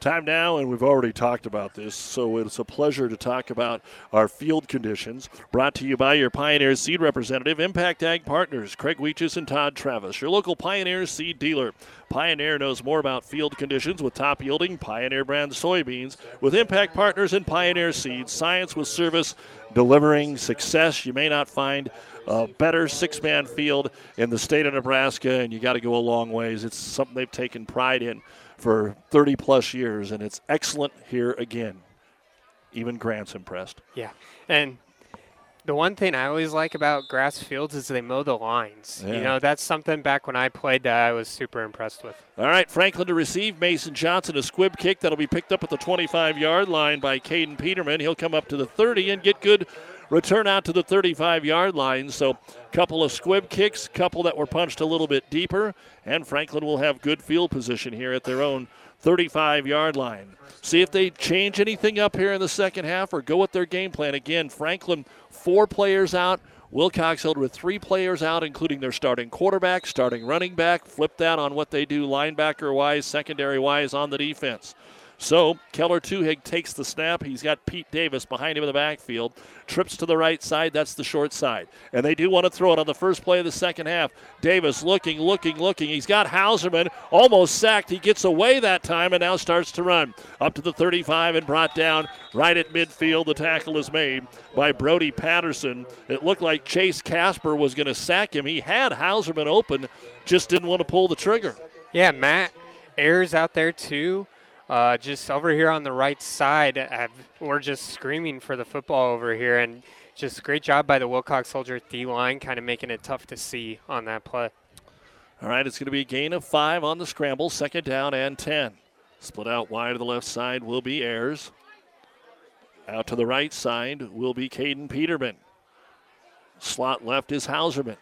Time now, and we've already talked about this, so it's a pleasure to talk about our field conditions. Brought to you by your Pioneer Seed representative, Impact Ag Partners, Craig Weeches and Todd Travis, your local Pioneer Seed dealer. Pioneer knows more about field conditions with top yielding Pioneer brand soybeans with Impact Partners and Pioneer Seeds. Science with service, delivering success. You may not find a better six man field in the state of Nebraska, and you got to go a long ways. It's something they've taken pride in for 30 plus years, and it's excellent here again. Even Grant's impressed. Yeah. And the one thing I always like about grass fields is they mow the lines. Yeah. You know, that's something back when I played that I was super impressed with. All right, Franklin to receive. Mason Johnson, a squib kick that'll be picked up at the 25 yard line by Caden Peterman. He'll come up to the 30 and get good return out to the 35 yard line. So, couple of squib kicks, couple that were punched a little bit deeper, and Franklin will have good field position here at their own 35 yard line. See if they change anything up here in the second half or go with their game plan. Again, Franklin, four players out. Wilcox Hildreth three players out, including their starting quarterback, starting running back. Flip that on what they do linebacker wise, secondary wise on the defense. So Keller Tuhig takes the snap. He's got Pete Davis behind him in the backfield. Trips to the right side. That's the short side. And they do want to throw it on the first play of the second half. Davis looking, looking, looking. He's got Hauserman almost sacked. He gets away that time and now starts to run. Up to the 35 and brought down right at midfield. The tackle is made by Brody Patterson. It looked like Chase Casper was going to sack him. He had Hauserman open, just didn't want to pull the trigger. Yeah, Matt Ayers out there too. Uh, just over here on the right side, have, we're just screaming for the football over here, and just great job by the Wilcox Hildreth D line, kind of making it tough to see on that play. All right, it's going to be a gain of five on the scramble, second down and 10. Split out wide to the left side will be Ayers. Out to the right side will be Caden Peterman. Slot left is Hauserman.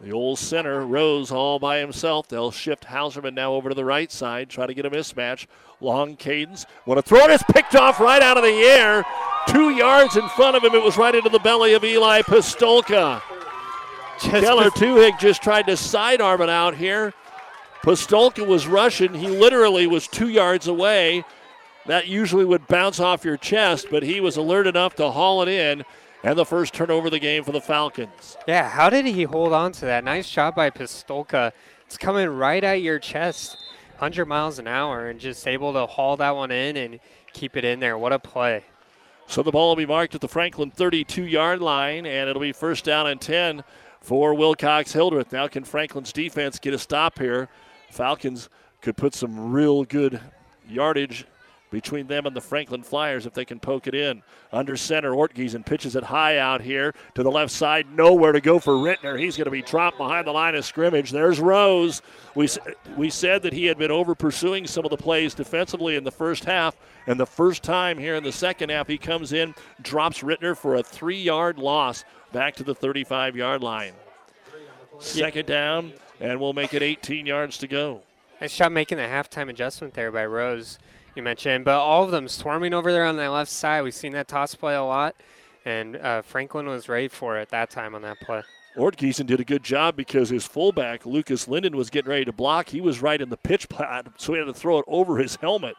The old center, Rose, all by himself. They'll shift Hauserman now over to the right side, try to get a mismatch. Long cadence. Want to throw it? It's picked off right out of the air. Two yards in front of him. It was right into the belly of Eli Pistolka. Keller Tuhig just tried to sidearm it out here. Pistolka was rushing. He literally was two yards away. That usually would bounce off your chest, but he was alert enough to haul it in. And the first turnover of the game for the Falcons. Yeah, how did he hold on to that? Nice shot by Pistolka. It's coming right at your chest, 100 miles an hour, and just able to haul that one in and keep it in there. What a play. So the ball will be marked at the Franklin 32 yard line, and it'll be first down and 10 for Wilcox Hildreth. Now, can Franklin's defense get a stop here? Falcons could put some real good yardage between them and the Franklin Flyers if they can poke it in. Under center, Ortgiesen pitches it high out here to the left side. Nowhere to go for Rittner. He's going to be dropped behind the line of scrimmage. There's Rose. We, we said that he had been over pursuing some of the plays defensively in the first half, and the first time here in the second half, he comes in, drops Rittner for a three yard loss back to the 35 yard line. Second down, and we'll make it 18 yards to go. Nice job making the halftime adjustment there by Rose you mentioned, but all of them swarming over there on that left side. We've seen that toss play a lot, and uh, Franklin was ready for it that time on that play. Ortgiesen did a good job because his fullback, Lucas Linden, was getting ready to block. He was right in the pitch pad, so he had to throw it over his helmet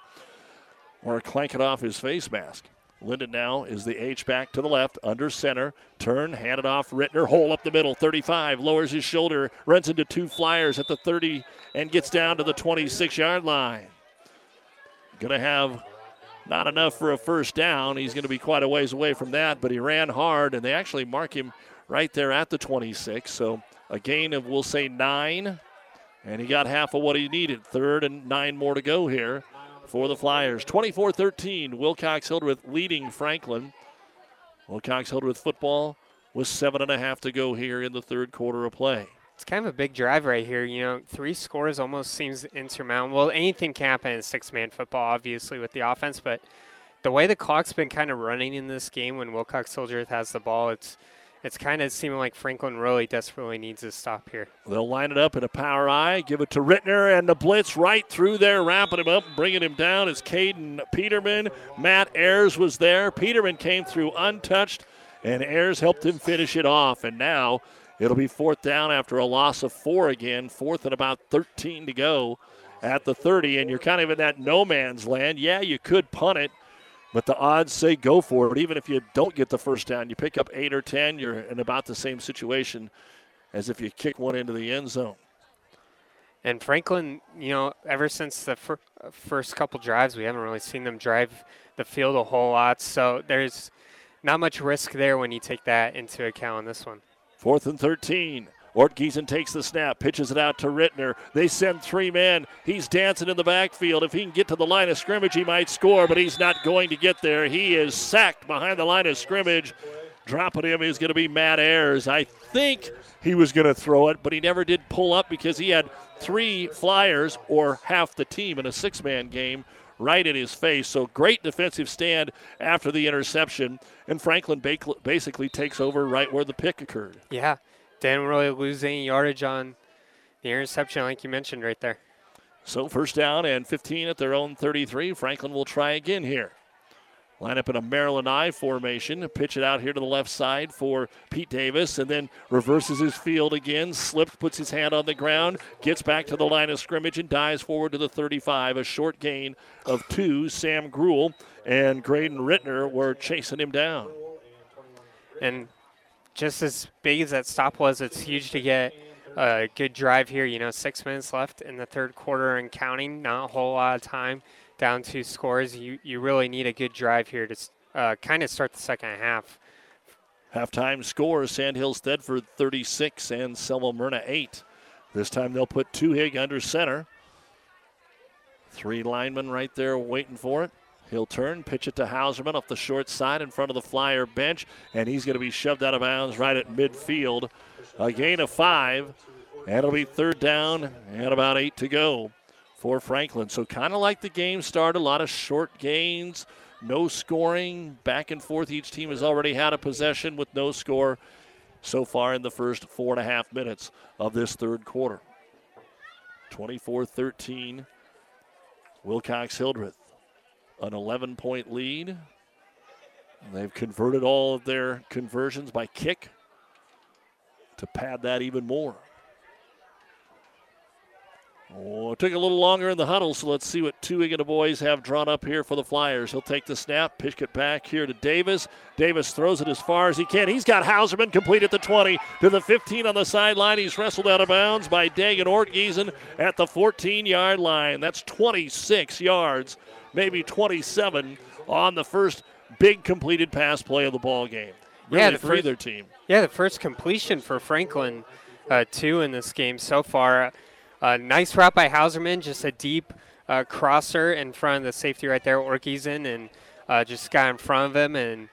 or clank it off his face mask. Linden now is the H back to the left, under center. Turn, hand it off. Rittner, hole up the middle. 35, lowers his shoulder, runs into two flyers at the 30, and gets down to the 26 yard line. Going to have not enough for a first down. He's going to be quite a ways away from that, but he ran hard, and they actually mark him right there at the 26. So a gain of, we'll say, nine, and he got half of what he needed. Third and nine more to go here for the Flyers. 24 13, Wilcox Hildreth leading Franklin. Wilcox Hildreth football with seven and a half to go here in the third quarter of play it's kind of a big drive right here. You know, three scores almost seems insurmountable. Anything can happen in six-man football, obviously, with the offense, but the way the clock's been kind of running in this game when Wilcox Hildreth has the ball, it's it's kind of seeming like Franklin really desperately needs a stop here. They'll line it up in a power I, give it to Rittner, and the blitz right through there, wrapping him up, bringing him down is Caden Peterman. Matt Ayers was there. Peterman came through untouched, and Ayers helped him finish it off. And now It'll be fourth down after a loss of four again, fourth and about 13 to go. at the 30, and you're kind of in that no man's land. Yeah, you could punt it, but the odds say go for it. Even if you don't get the first down, you pick up eight or 10, you're in about the same situation as if you kick one into the end zone. And Franklin, you know, ever since the fir- first couple drives, we haven't really seen them drive the field a whole lot. So there's not much risk there when you take that into account on this one. Fourth and 13. Ortgiesen takes the snap, pitches it out to Rittner. They send three men. He's dancing in the backfield. If he can get to the line of scrimmage, he might score, but he's not going to get there. He is sacked behind the line of scrimmage. Dropping him is going to be Matt Ayers. I think he was going to throw it, but he never did pull up because he had three flyers or half the team in a six man game right in his face. So great defensive stand after the interception. And Franklin basically takes over right where the pick occurred. Yeah. Didn't really lose any yardage on the interception, like you mentioned right there. So first down and 15 at their own 33. Franklin will try again here. Line up in a Maryland I formation. Pitch it out here to the left side for Pete Davis, and then reverses his field again. Slips, puts his hand on the ground, gets back to the line of scrimmage, and dives forward to the 35. A short gain of two. Sam Gruel and Graydon Rittner were chasing him down. And just as big as that stop was, it's huge to get a good drive here. You know, six minutes left in the third quarter and counting, not a whole lot of time down two scores, you, you really need a good drive here to uh, kind of start the second half. Halftime score Sandhills Thedford 36 and Selma Merna 8. This time they'll put Tuhig under center. Three linemen right there waiting for it. He'll turn, pitch it to Hauserman off the short side in front of the flyer bench, and he's going to be shoved out of bounds right at midfield. A gain of five, and it'll be third down and about eight to go for Franklin. So kind of like the game started, a lot of short gains, no scoring, back and forth. Each team has already had a possession with no score so far in the first four and a half minutes of this third quarter. 24 13, Wilcox Hildreth, an 11 point lead. They've converted all of their conversions by kick to pad that even more. Oh, it took a little longer in the huddle, so let's see what two of the boys have drawn up here for the Flyers. He'll take the snap, pitch it back here to Davis. Davis throws it as far as he can. He's got Hauserman complete at the 20 to the 15 on the sideline. He's wrestled out of bounds by Dagan Ortgiesen at the 14 yard line. That's 26 yards, maybe 27 on the first big completed pass play of the ball game. Really yeah, the for first, either team. Yeah, the first completion for Franklin, uh, two in this game so far. Uh, nice route by Hauserman, just a deep uh, crosser in front of the safety right there, Ortgiesen, and uh, just got in front of him and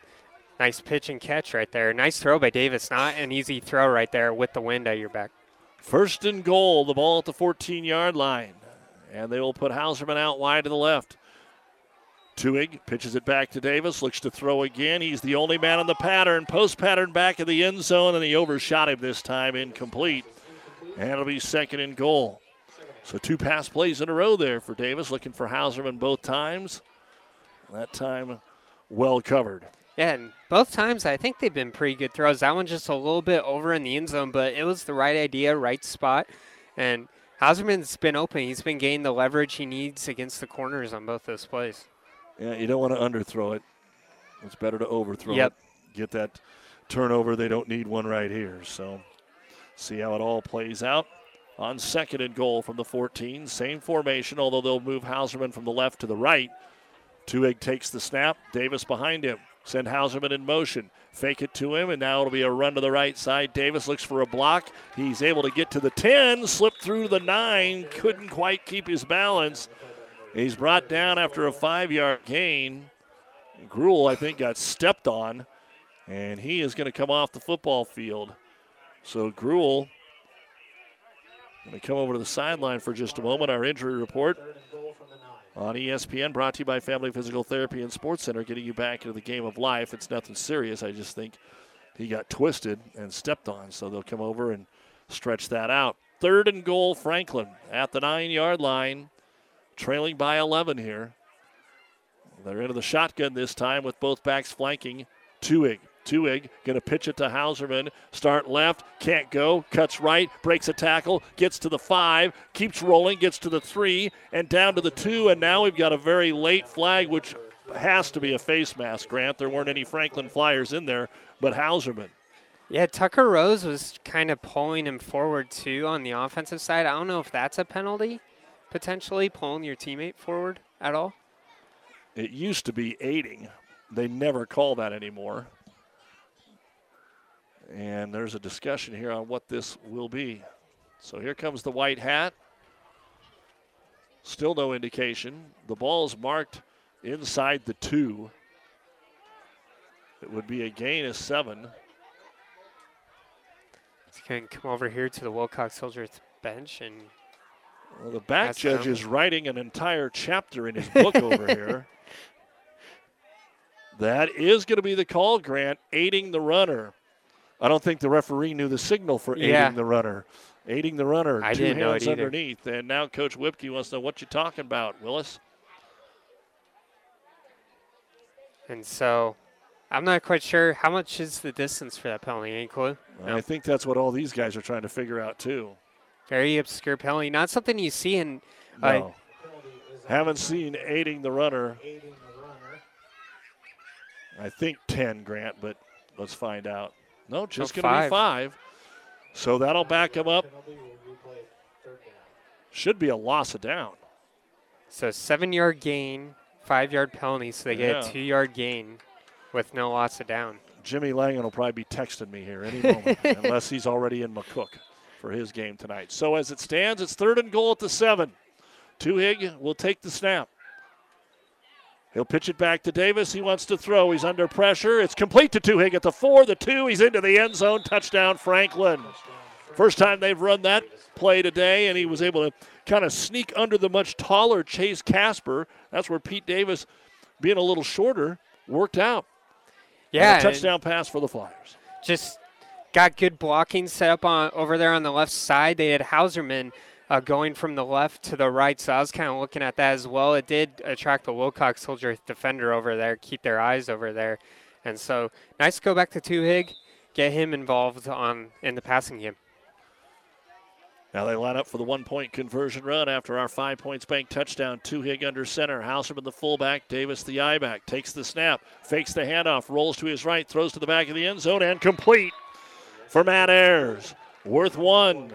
nice pitch and catch right there. Nice throw by Davis, not an easy throw right there with the wind at your back. First and goal, the ball at the 14 yard line. And they will put Hauserman out wide to the left. Tuhig pitches it back to Davis, looks to throw again. He's the only man in the pattern. Post pattern back in the end zone, and he overshot him this time, incomplete. And it'll be second and goal. So two pass plays in a row there for Davis, looking for Hauserman both times. That time, well covered. Yeah, and both times I think they've been pretty good throws. That one just a little bit over in the end zone, but it was the right idea, right spot. And Hauserman's been open. He's been gaining the leverage he needs against the corners on both those plays. Yeah, you don't want to underthrow it. It's better to overthrow yep. it. Get that turnover. They don't need one right here. So See how it all plays out. On second and goal from the 14. Same formation, although they'll move Hauserman from the left to the right. Tuhig takes the snap. Davis behind him. Send Hauserman in motion. Fake it to him, and now it'll be a run to the right side. Davis looks for a block. He's able to get to the 10, slip through the 9, couldn't quite keep his balance. He's brought down after a five yard gain. Gruel, I think, got stepped on, and he is going to come off the football field. So Gruel going to come over to the sideline for just a moment. Our injury report on ESPN, brought to you by Family Physical Therapy and Sports Center, getting you back into the game of life. It's nothing serious. I just think he got twisted and stepped on, so they'll come over and stretch that out. Third and goal, Franklin at the nine yard line, trailing by 11 here. They're into the shotgun this time with both backs flanking. Tuhig Tuhig going to pitch it to Hauserman. Start left, can't go, cuts right, breaks a tackle, gets to the five, keeps rolling, gets to the three, and down to the two. And now we've got a very late flag, which has to be a face mask, Grant. There weren't any Franklin Flyers in there, but Hauserman. Yeah, Tucker Rose was kind of pulling him forward too on the offensive side. I don't know if that's a penalty, potentially pulling your teammate forward at all. It used to be aiding. They never call that anymore. And there's a discussion here on what this will be. So here comes the white hat. Still no indication. The ball's marked inside the two. It would be a gain of seven. He's going to come over here to the Wilcox Hildreth bench and. Well, the back judge them. is writing an entire chapter in his book over here. That is going to be the call, Grant, aiding the runner. I don't think the referee knew the signal for aiding yeah. the runner. Aiding the runner, I two didn't hands know underneath. And now Coach Whipke wants to know what you're talking about, Willis. And so I'm not quite sure how much is the distance for that penalty. Any clue? No. I think that's what all these guys are trying to figure out too. Very obscure penalty, not something you see in. Uh, no. Haven't seen aiding the runner. aiding the runner. I think 10, Grant, but let's find out. No, just going to be five. So that'll back him up. Should be a loss of down. So seven yard gain, five yard penalty, so they get a two yard gain with no loss of down. Jimmy Langan will probably be texting me here any moment, unless he's already in McCook for his game tonight. So as it stands, it's third and goal at the seven. Tuhig will take the snap. He'll pitch it back to Davis. He wants to throw. He's under pressure. It's complete to Tuhig at the four, the two. He's into the end zone. Touchdown, Franklin. First time they've run that play today, and he was able to kind of sneak under the much taller Chase Casper. That's where Pete Davis, being a little shorter, worked out. Yeah, touchdown pass for the Flyers. Just got good blocking set up on over there on the left side. They had Hauserman uh, going from the left to the right, so I was kind of looking at that as well. It did attract the Wilcox Hildreth defender over there, keep their eyes over there, and so nice to go back to Tuhig, get him involved on in the passing game. Now they line up for the one point conversion run after our five points bank touchdown. Tuhig under center. Hauserman the fullback. Davis the I back. Takes the snap. Fakes the handoff. Rolls to his right. Throws to the back of the end zone and complete for Matt Ayers. Worth one.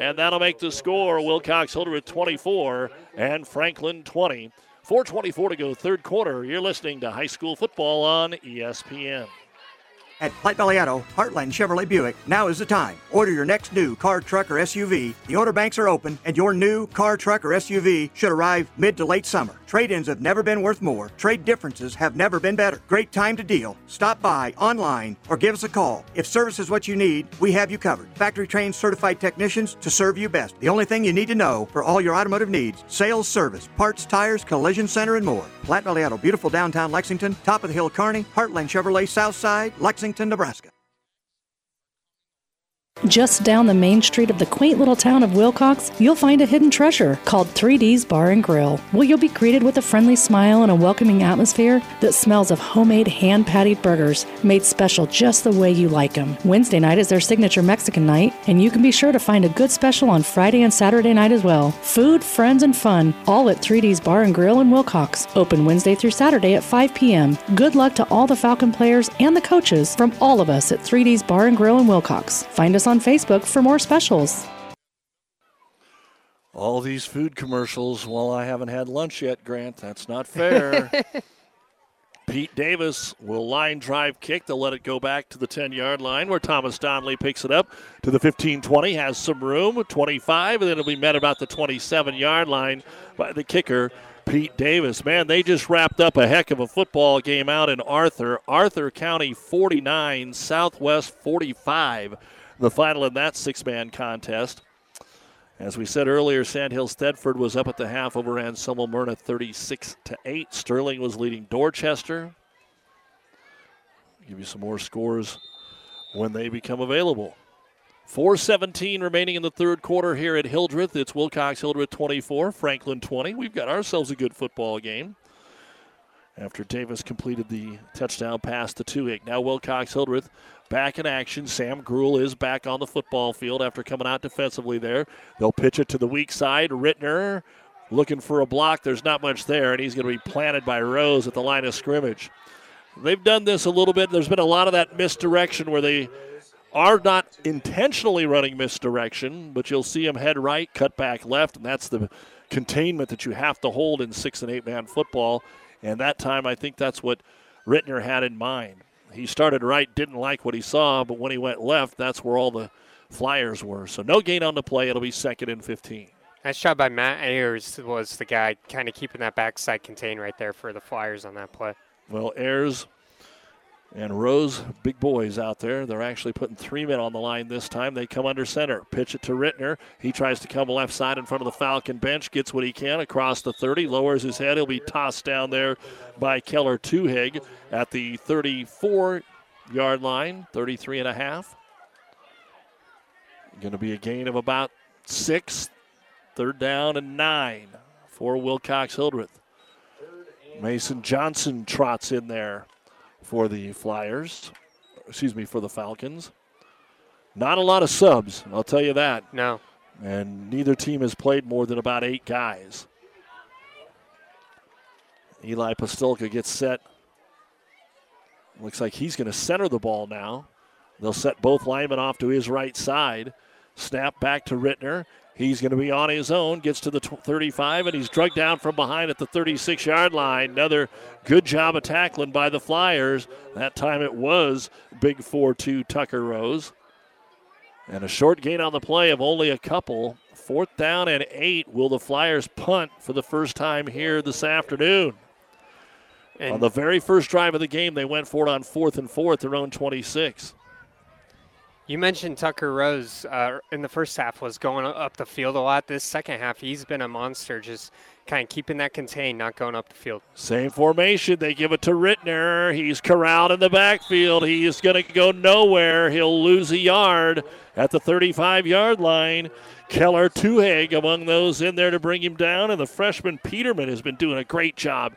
And that'll make the score. Wilcox Hildreth 24 and Franklin 20. 424 to go, third quarter. You're listening to high school football on ESPN. At Platte Valley Auto, Heartland Chevrolet Buick, now is the time. Order your next new car, truck, or SUV. The order banks are open, and your new car, truck, or SUV should arrive mid to late summer. Trade ins have never been worth more. Trade differences have never been better. Great time to deal. Stop by online or give us a call. If service is what you need, we have you covered. Factory trained certified technicians to serve you best. The only thing you need to know for all your automotive needs sales, service, parts, tires, collision center, and more. Platte Valley Auto, beautiful downtown Lexington, top of the hill Kearney, Heartland Chevrolet South Side, Lexington, Nebraska. Just down the main street of the quaint little town of Wilcox, you'll find a hidden treasure called 3D's Bar and Grill. Where you'll be greeted with a friendly smile and a welcoming atmosphere that smells of homemade hand patted burgers made special just the way you like them. Wednesday night is their signature Mexican night, and you can be sure to find a good special on Friday and Saturday night as well. Food, friends, and fun, all at 3D's Bar and Grill in Wilcox. Open Wednesday through Saturday at 5 p.m. Good luck to all the Falcon players and the coaches from all of us at 3D's Bar and Grill in Wilcox. Find us on Facebook for more specials. All these food commercials while I haven't had lunch yet, Grant. That's not fair. Pete Davis will line drive kick. They'll let it go back to the 10 yard line where Thomas Donnelly picks it up to the 15 20, has some room, 25, and then it'll be met about the 27 yard line by the kicker, Pete Davis. Man, they just wrapped up a heck of a football game out in Arthur. Arthur County 49, Southwest 45, the final in that six man contest. As we said earlier, Sandhills Thedford was up at the half over Anselmo Merna 36 to 8. Sterling was leading Dorchester. Give you some more scores when they become available. 417 remaining in the third quarter here at Hildreth. It's Wilcox Hildreth 24, Franklin 20. We've got ourselves a good football game. after Davis completed the touchdown pass to Tuhig. Now Wilcox Hildreth back in action. Sam Gruel is back on the football field after coming out defensively there. They'll pitch it to the weak side. Rittner looking for a block. There's not much there, and he's going to be planted by Rose at the line of scrimmage. They've done this a little bit. There's been a lot of that misdirection where they are not intentionally running misdirection, but you'll see them head right, cut back left, and that's the containment that you have to hold in six and eight man football. And that time, I think that's what Rittner had in mind. He started right, didn't like what he saw, but when he went left, that's where all the flyers were. So no gain on the play. It'll be second and 15. Nice shot by Matt Ayers was the guy kind of keeping that backside contained right there for the Flyers on that play. Well, Ayers and Rose, big boys out there. They're actually putting three men on the line this time. They come under center. Pitch it to Rittner. He tries to come left side in front of the Falcon bench, gets what he can across the 30, lowers his head. He'll be tossed down there by Keller Tuhig at the 34 yard line, 33 and a half. Going to be a gain of about six, third down and nine for Wilcox Hildreth. Mason Johnson trots in there for the Flyers. Excuse me, for the Falcons. Not a lot of subs, I'll tell you that. No. And neither team has played more than about eight guys. Eli Pastolka gets set. Looks like he's going to center the ball now. They'll set both linemen off to his right side. Snap back to Rittner. He's going to be on his own, gets to the 35, and he's drugged down from behind at the 36 yard line. Another good job of tackling by the Flyers. That time it was big 4 2 Tucker Rose. And a short gain on the play of only a couple. Fourth down and eight. Will the Flyers punt for the first time here this afternoon? And on the very first drive of the game, they went for it on fourth and fourth, their own 26. You mentioned Tucker Rose uh, in the first half was going up the field a lot. This second half, he's been a monster, just kind of keeping that contained, not going up the field. Same formation. They give it to Rittner. He's corralled in the backfield. He is going to go nowhere. He'll lose a yard at the 35 yard line. Keller Tuhig among those in there to bring him down, and the freshman Peterman has been doing a great job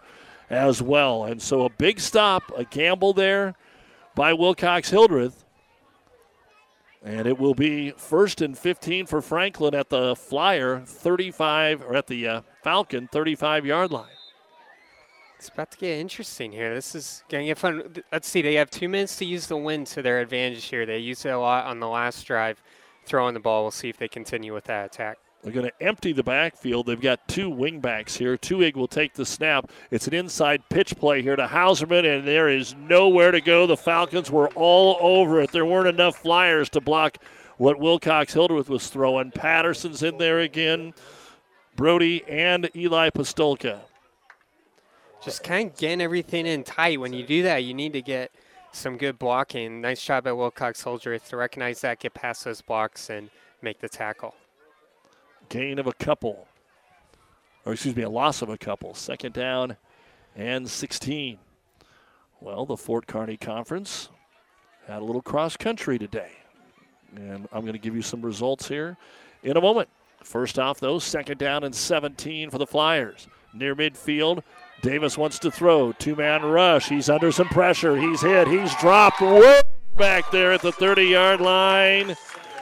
as well. And so a big stop, a gamble there by Wilcox Hildreth. And it will be first and 15 for Franklin at the Flyer 35, or at the uh, Falcon 35 yard line. It's about to get interesting here. This is going to get fun. Let's see. They have two minutes to use the wind to their advantage here. They used it a lot on the last drive, throwing the ball. We'll see if they continue with that attack. They're going to empty the backfield. They've got two wingbacks here. Tuhig will take the snap. It's an inside pitch play here to Hauserman, and there is nowhere to go. The Falcons were all over it. There weren't enough flyers to block what Wilcox Hildreth was throwing. Patterson's in there again. Brody and Eli Pastolka. Just kind of getting everything in tight. When you do that, you need to get some good blocking. Nice job by Wilcox Hildreth to recognize that, get past those blocks, and make the tackle. Gain of a couple. Or, excuse me, a loss of a couple. Second down and 16. Well, the Fort Kearney Conference had a little cross country today. And I'm going to give you some results here in a moment. First off, though, second down and 17 for the Flyers. Near midfield, Davis wants to throw. Two man rush. He's under some pressure. He's hit. He's dropped way back there at the 30 yard line.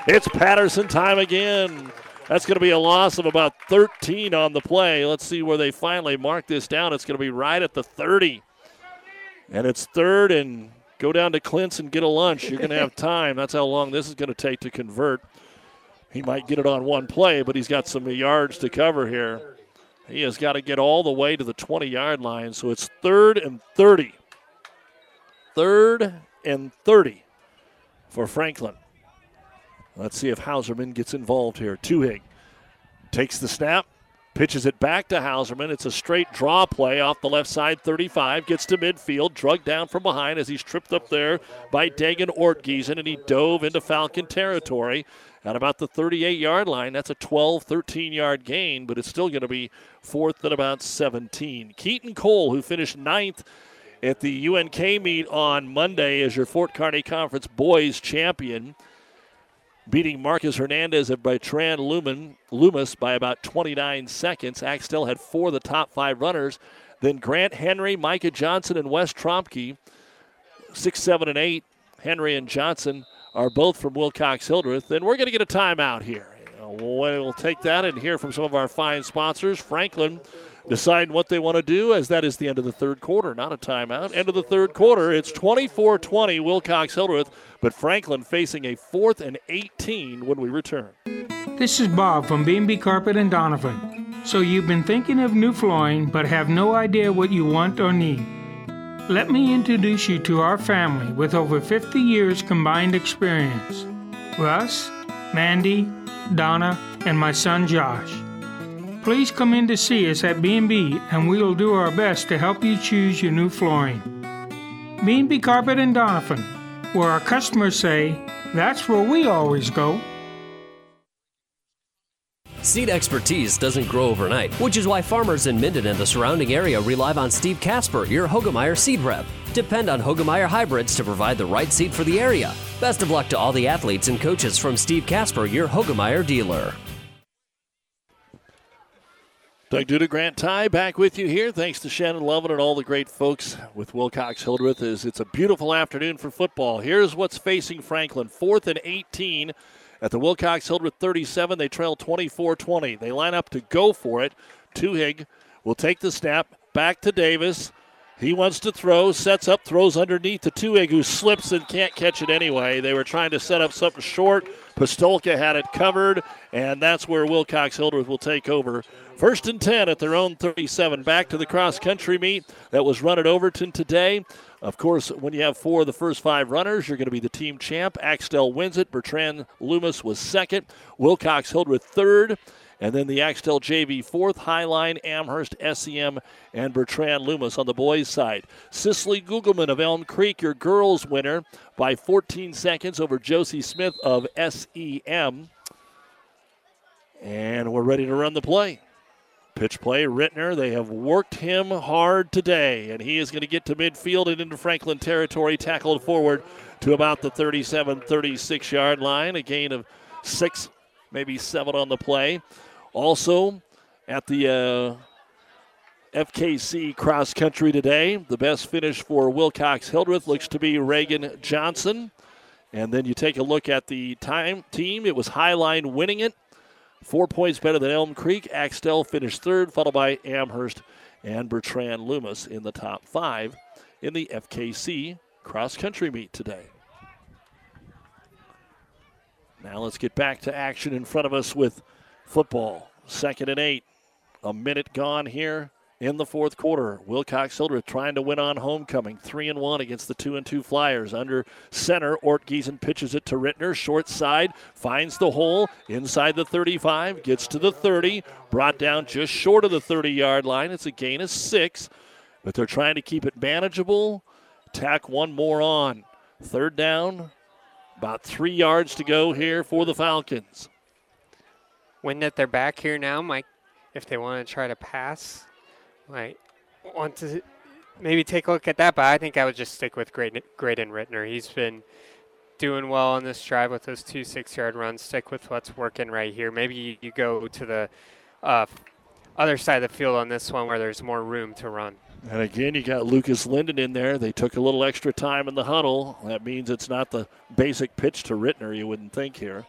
It's Patterson time again. That's going to be a loss of about 13 on the play. Let's see where they finally mark this down. It's going to be right at the 30. And it's third and go down to Clint's and get a lunch. You're going to have time. That's how long this is going to take to convert. He might get it on one play, but he's got some yards to cover here. He has got to get all the way to the 20 yard line. So it's third and 30. Third and 30 for Franklin. Let's see if Hauserman gets involved here. Tuhig takes the snap, pitches it back to Hauserman. It's a straight draw play off the left side, 35. Gets to midfield, drugged down from behind as he's tripped up there by Dagan Ortgiesen, and he dove into Falcon territory at about the 38 yard line. That's a 12, 13 yard gain, but it's still going to be fourth at about 17. Keaton Cole, who finished ninth at the UNK meet on Monday as your Fort Kearney Conference boys champion beating Marcus Hernandez of Bertrand Lumen, Loomis by about 29 seconds. Axtell had four of the top five runners Then Grant Henry, Micah Johnson, and Wes Tromke, 6, 7, and 8. Henry and Johnson are both from Wilcox Hildreth. Then we're going to get a timeout here. Uh, we'll take that and hear from some of our fine sponsors. Franklin deciding what they want to do as that is the end of the third quarter, not a timeout. End of the third quarter. It's 24 20 Wilcox Hildreth, but Franklin facing a fourth and 18 when we return. This is Bob from B&B Carpet and Donovan. So you've been thinking of new flooring but have no idea what you want or need. Let me introduce you to our family with over 50 years combined experience. Russ, Mandy, Donna, and my son Josh. Please come in to see us at B&B and we will do our best to help you choose your new flooring. B&B Carpet and Donovan, where our customers say, that's where we always go. Seed expertise doesn't grow overnight, which is why farmers in Minden and the surrounding area rely on Steve Casper, your Hoegemeyer seed rep. Depend on Hoegemeyer hybrids to provide the right seed for the area. Best of luck to all the athletes and coaches from Steve Casper, your Hoegemeyer dealer. Doug Duda, Grant Ty, back with you here. Thanks to Shannon Lovin and all the great folks with Wilcox Hildreth. Is it's a beautiful afternoon for football. Here's what's facing Franklin: fourth and 18 at the Wilcox Hildreth 37. They trail 24-20. They line up to go for it. Tuhig will take the snap back to Davis. He wants to throw, sets up, throws underneath to Tuhig, who slips and can't catch it anyway. They were trying to set up something short. Pistolka had it covered, and that's where Wilcox Hildreth will take over First and 10 at their own 37. Back to the cross country meet that was run at Overton today. Of course, when you have four of the first five runners, you're going to be the team champ. Axtell wins it. Bertrand Loomis was second. Wilcox Hildreth third. And then the Axtell JV fourth, Highline, Amherst, SEM, and Bertrand Loomis on the boys' side. Cicely Gugelman of Elm Creek, your girls' winner by 14 seconds over Josie Smith of SEM. And we're ready to run the play. Pitch play, Rittner. They have worked him hard today, and he is going to get to midfield and into Franklin territory, tackled forward to about the 37 36 yard line. A gain of six, maybe seven on the play. Also, at the uh, FKC cross country today, the best finish for Wilcox Hildreth looks to be Reagan Johnson. And then you take a look at the time team. It was Highline winning it. Four points better than Elm Creek. Axtell finished third, followed by Amherst and Bertrand Loomis in the top five in the FKC cross country meet today. Now let's get back to action in front of us with football. Second and eight. A minute gone here in the fourth quarter. Wilcox Hildreth trying to win on homecoming. Three and one against the two and two Flyers. Under center, Ortgiesen pitches it to Rittner. Short side, finds the hole inside the 35, gets to the 30, brought down just short of the 30 yard line. It's a gain of six, but they're trying to keep it manageable. Tack one more on. Third down, about three yards to go here for the Falcons. When that they're back here now, Mike, if they want to try to pass, might want to maybe take a look at that, but I think I would just stick with Graydon, Graydon Rittner. He's been doing well on this drive with those two six-yard runs. Stick with what's working right here. Maybe you, you go to the uh, other side of the field on this one where there's more room to run. And again, you got Lucas Linden in there. They took a little extra time in the huddle. That means it's not the basic pitch to Rittner, you wouldn't think here.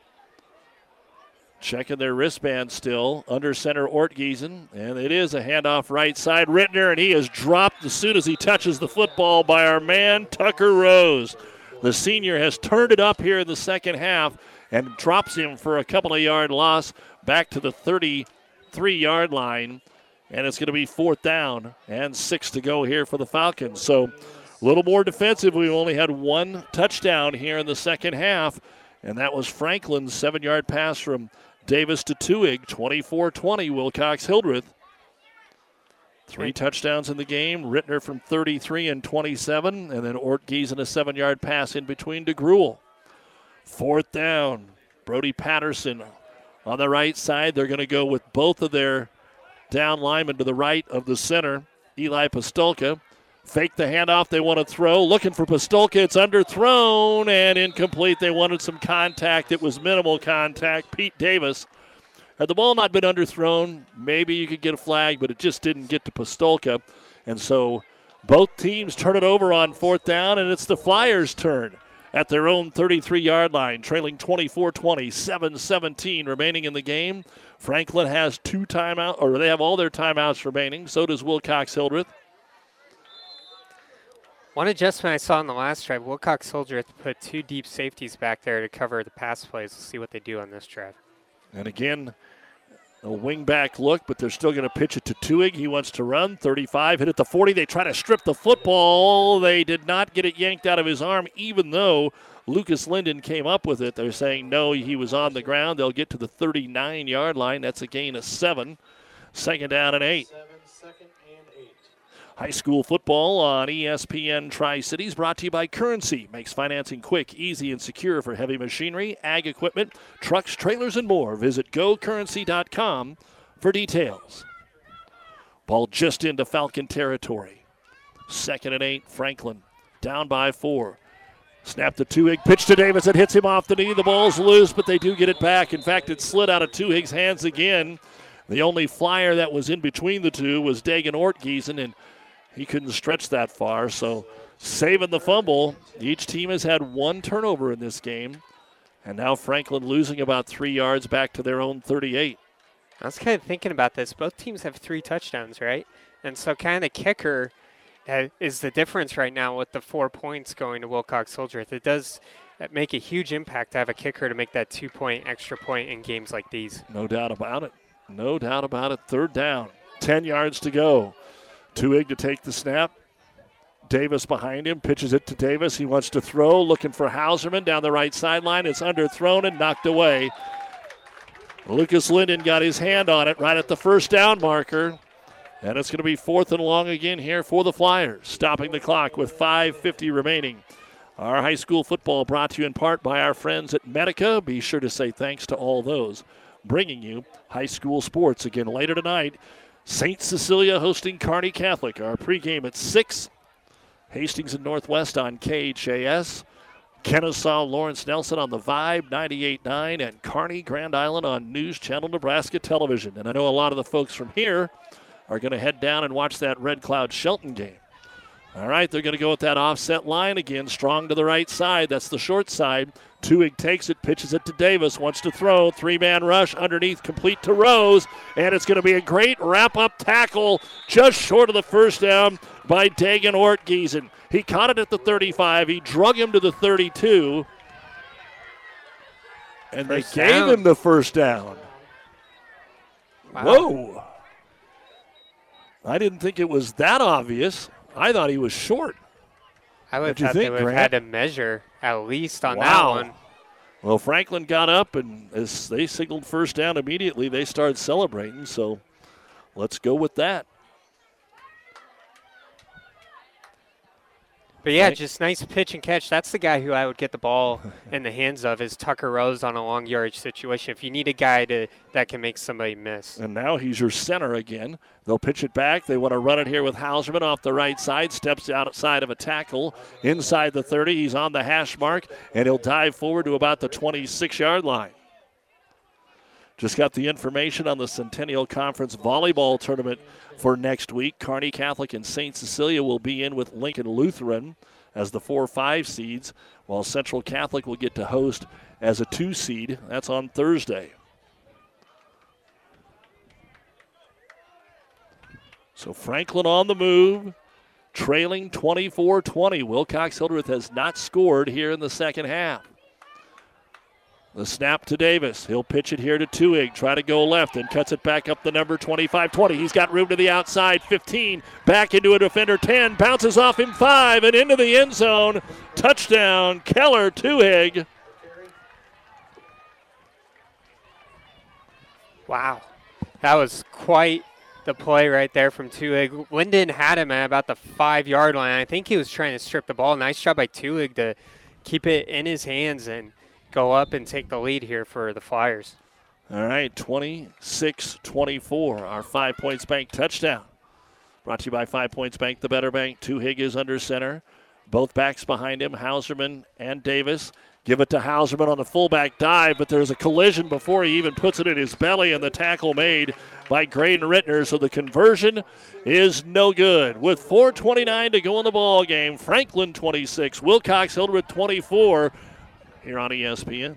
Checking their wristband still. Under center, Ortgiesen. And it is a handoff right side. Rittner, and he is dropped as soon as he touches the football by our man, Tucker Rose. The senior has turned it up here in the second half and drops him for a couple of yard loss back to the 33 yard line. And it's going to be fourth down and six to go here for the Falcons. So a little more defensive. We only had one touchdown here in the second half, and that was Franklin's seven yard pass from Davis to Tuhig, 24 20, Wilcox Hildreth. Three touchdowns in the game. Rittner from 33 and 27, and then Ortgiesen a seven yard pass in between to Gruel. Fourth down. Brody Patterson on the right side. They're going to go with both of their down linemen to the right of the center. Eli Pastolka. Fake the handoff they want to throw. Looking for Pastolka. It's underthrown and incomplete. They wanted some contact. It was minimal contact. Pete Davis. Had the ball not been underthrown, maybe you could get a flag, but it just didn't get to Pastolka. And so both teams turn it over on fourth down, and it's the Flyers' turn at their own 33 yard line, trailing 24 20, 7 17 remaining in the game. Franklin has two timeouts, or they have all their timeouts remaining. So does Wilcox Hildreth. One adjustment I saw in the last drive, Wilcox Hildreth put two deep safeties back there to cover the pass plays. We'll see what they do on this drive. And again, a wing back look, but they're still going to pitch it to Tuhig. He wants to run. 35, hit at the 40. They try to strip the football. They did not get it yanked out of his arm, even though Lucas Linden came up with it. They're saying no, he was on the ground. They'll get to the 39 yard line. That's a gain of seven. Second down and eight. High school football on ESPN Tri Cities brought to you by Currency. Makes financing quick, easy, and secure for heavy machinery, ag equipment, trucks, trailers, and more. Visit gocurrency.com for details. Ball just into Falcon territory. Second and eight, Franklin down by four. Snap the Tuhig, pitch to Davis. It hits him off the knee. The ball's loose, but they do get it back. In fact, it slid out of Tuhig's hands again. The only flyer that was in between the two was Dagan Ortgiesen, and he couldn't stretch that far. So saving the fumble. Each team has had one turnover in this game. And now Franklin losing about three yards back to their own 38. I was kind of thinking about this. Both teams have three touchdowns, right? And so kind of the kicker uh, is the difference right now with the four points going to Wilcox Hildreth. It does uh, make a huge impact to have a kicker to make that two point extra point in games like these. No doubt about it. No doubt about it. Third down. 10 yards to go. Tuhig to take the snap. Davis behind him, pitches it to Davis. He wants to throw, looking for Hauserman down the right sideline. It's underthrown and knocked away. Lucas Linden got his hand on it right at the first down marker. And it's going to be fourth and long again here for the Flyers, stopping the clock with 5.50 remaining. Our high school football brought to you in part by our friends at Medica. Be sure to say thanks to all those bringing you high school sports again later tonight. St. Cecilia hosting Kearney Catholic. Our pregame at 6. Hastings and Northwest on KHAS. Kenesaw Lawrence Nelson on the Vibe 98.9 and Kearney Grand Island on News Channel Nebraska Television. And I know a lot of the folks from here are going to head down and watch that Red Cloud Shelton game. All right, they're going to go with that offset line again, strong to the right side. That's the short side. Tuhig takes it, pitches it to Davis, wants to throw. Three man rush underneath, complete to Rose. And it's going to be a great wrap up tackle just short of the first down by Dagan Ortgiesen. He caught it at the 35, he drug him to the 32. And first they gave him the first down. Wow. Whoa. I didn't think it was that obvious. I thought he was short. I would have think, they would have had to measure at least on wow. that one. Well, Franklin got up, and as they signaled first down immediately, they started celebrating. So let's go with that. But yeah, right. just nice pitch and catch. That's the guy who I would get the ball in the hands of is Tucker Rose on a long yardage situation. If you need a guy to that can make somebody miss. And now he's your center again. They'll pitch it back. They want to run it here with Hauserman off the right side. Steps outside of a tackle inside the 30. He's on the hash mark, and he'll dive forward to about the 26 yard line. Just got the information on the Centennial Conference volleyball tournament for next week. Kearney Catholic and St. Cecilia will be in with Lincoln Lutheran as the 4 5 seeds, while Central Catholic will get to host as a 2 seed. That's on Thursday. So Franklin on the move, trailing 24 20. Wilcox Hildreth has not scored here in the second half. The snap to Davis. He'll pitch it here to Tuhig. Try to go left and cuts it back up the number 25 20. He's got room to the outside. 15. Back into a defender. 10. Bounces off him. 5. And into the end zone. Touchdown. Keller Tuhig. Wow. That was quite the play right there from Tuhig. Linden had him at about the five yard line. I think he was trying to strip the ball. Nice job by Tuhig to keep it in his hands and go up and take the lead here for the Flyers. All right, 26 24, our Five Points Bank touchdown. Brought to you by Five Points Bank, the better bank. Two is under center. Both backs behind him, Hauserman and Davis. Give it to Hauserman on the fullback dive, but there's a collision before he even puts it in his belly, and the tackle made by Graydon Rittner, so the conversion is no good. With 4.29 to go in the ball game, Franklin 26, Wilcox Hildreth 24 here on ESPN.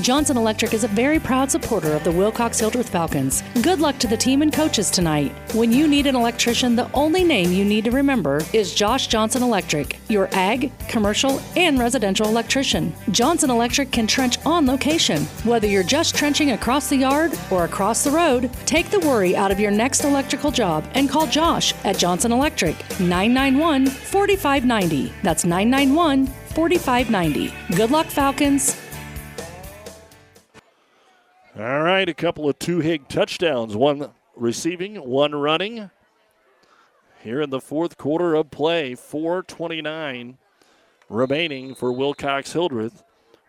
Johnson Electric is a very proud supporter of the Wilcox Hildreth Falcons. Good luck to the team and coaches tonight. When you need an electrician, the only name you need to remember is Josh Johnson Electric, your ag, commercial, and residential electrician. Johnson Electric can trench on location. Whether you're just trenching across the yard or across the road, take the worry out of your next electrical job and call Josh at Johnson Electric 991 4590. That's 991 4590. Good luck, Falcons. All right, a couple of Tuhig touchdowns, one receiving, one running. Here in the fourth quarter of play, 429 remaining for Wilcox Hildreth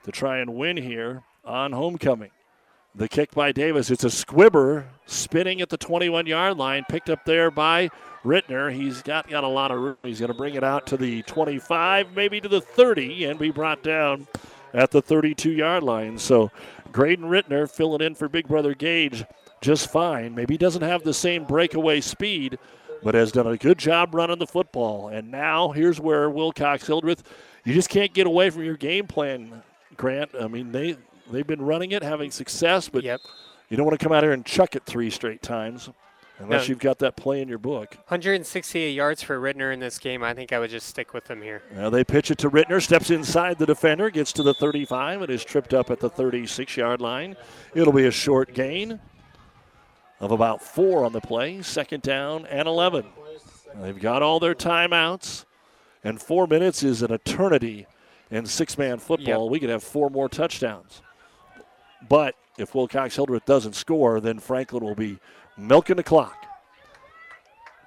to try and win here on homecoming. The kick by Davis. It's a squibber spinning at the 21 yard line, picked up there by Rittner. He's got, got a lot of room. He's going to bring it out to the 25, maybe to the 30, and be brought down at the 32 yard line. So Graydon Rittner filling in for Big Brother Gage just fine. Maybe he doesn't have the same breakaway speed, but has done a good job running the football. And now here's where Wilcox Hildreth, you just can't get away from your game plan, Grant. I mean, they they've been running it, having success, but yep. you don't want to come out here and chuck it three straight times. Unless no. you've got that play in your book. 168 yards for Rittner in this game. I think I would just stick with him here. Now they pitch it to Rittner, steps inside the defender, gets to the 35, and is tripped up at the 36 yard line. It'll be a short gain of about four on the play. Second down and 11. They've got all their timeouts, and four minutes is an eternity in six man football. Yep. We could have four more touchdowns. But if Wilcox Hildreth doesn't score, then Franklin will be milking the clock.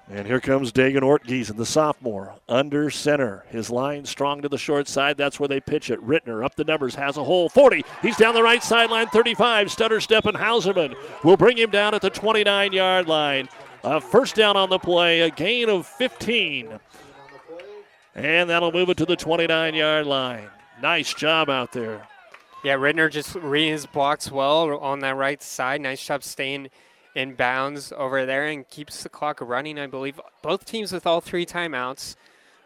And here comes Dagan Ortgiesen, the sophomore, under center. His line strong to the short side. That's where they pitch it. Rittner up the numbers, has a hole. 40. He's down the right sideline, 35. Stutter step and Hauserman will bring him down at the 29 yard line. A first down on the play, a gain of 15. And that'll move it to the 29 yard line. Nice job out there. Yeah, Rittner just reading his blocks well on that right side. Nice job staying in bounds over there and keeps the clock running. I believe both teams with all three timeouts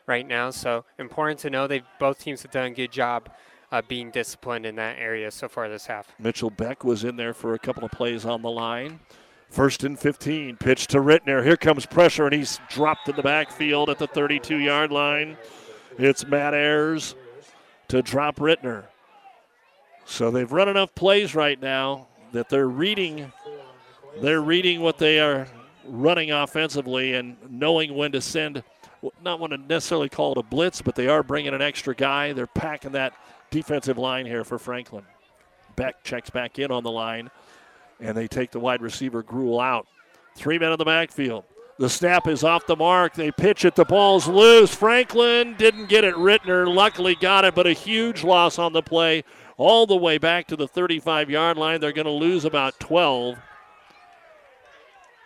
right now. So important to know they both teams have done a good job uh, being disciplined in that area so far this half. Mitchell Beck was in there for a couple of plays on the line. First and 15, pitch to Rittner. Here comes pressure, and he's dropped in the backfield at the 32 yard line. It's Matt Ayers to drop Rittner. So they've run enough plays right now that they're reading they're reading what they are running offensively and knowing when to send, not want to necessarily call it a blitz, but they are bringing an extra guy. They're packing that defensive line here for Franklin. Beck checks back in on the line, and they take the wide receiver Gruel out. Three men in the backfield. The snap is off the mark. They pitch it. The ball's loose. Franklin didn't get it. Rittner luckily got it, but a huge loss on the play all the way back to the 35 yard line. They're going to lose about 12.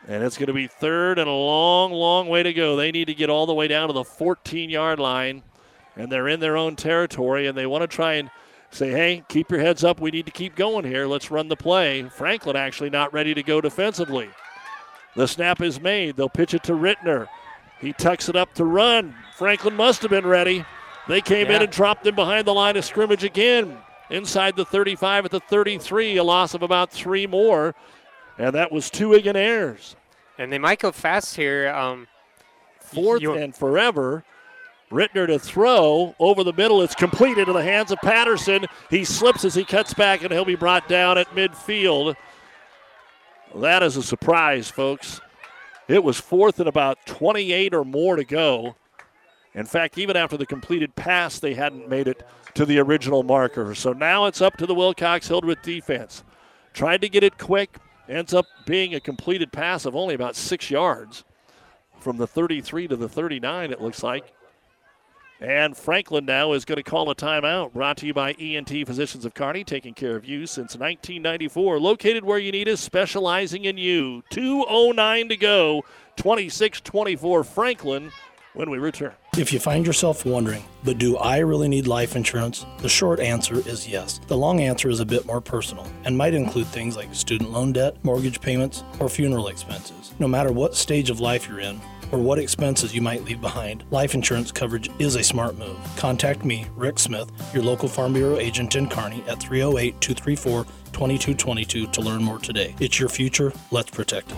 And it's going to be third and a long, long way to go. They need to get all the way down to the 14 yard line, and they're in their own territory, and they want to try and say, hey, keep your heads up. We need to keep going here. Let's run the play. Franklin actually not ready to go defensively. The snap is made. They'll pitch it to Rittner. He tucks it up to run. Franklin must have been ready. They came Yeah. in and dropped him behind the line of scrimmage again. Inside the 35 at the 33, a loss of about three more. And that was two Egan airs. And they might go fast here. Um, Fourth and forever. Rittner to throw over the middle. It's complete into the hands of Patterson. He slips as he cuts back, and he'll be brought down at midfield. That is a surprise, folks. It was fourth and about 28 or more to go. In fact, even after the completed pass, they hadn't made it to the original marker. So now it's up to the Wilcox Hildreth defense. Tried to get it quick. Ends up being a completed pass of only about six yards from the 33 to the 39, it looks like. And Franklin now is going to call a timeout. Brought to you by ENT Physicians of Kearney, taking care of you since 1994. Located where you need us, specializing in you. 2.09 to go, 26 24 Franklin when we return. If you find yourself wondering, but do I really need life insurance? The short answer is yes. The long answer is a bit more personal and might include things like student loan debt, mortgage payments, or funeral expenses. No matter what stage of life you're in, or what expenses you might leave behind, life insurance coverage is a smart move. Contact me, Rick Smith, your local Farm Bureau agent in Kearney at 308 234 2222 to learn more today. It's your future, let's protect it.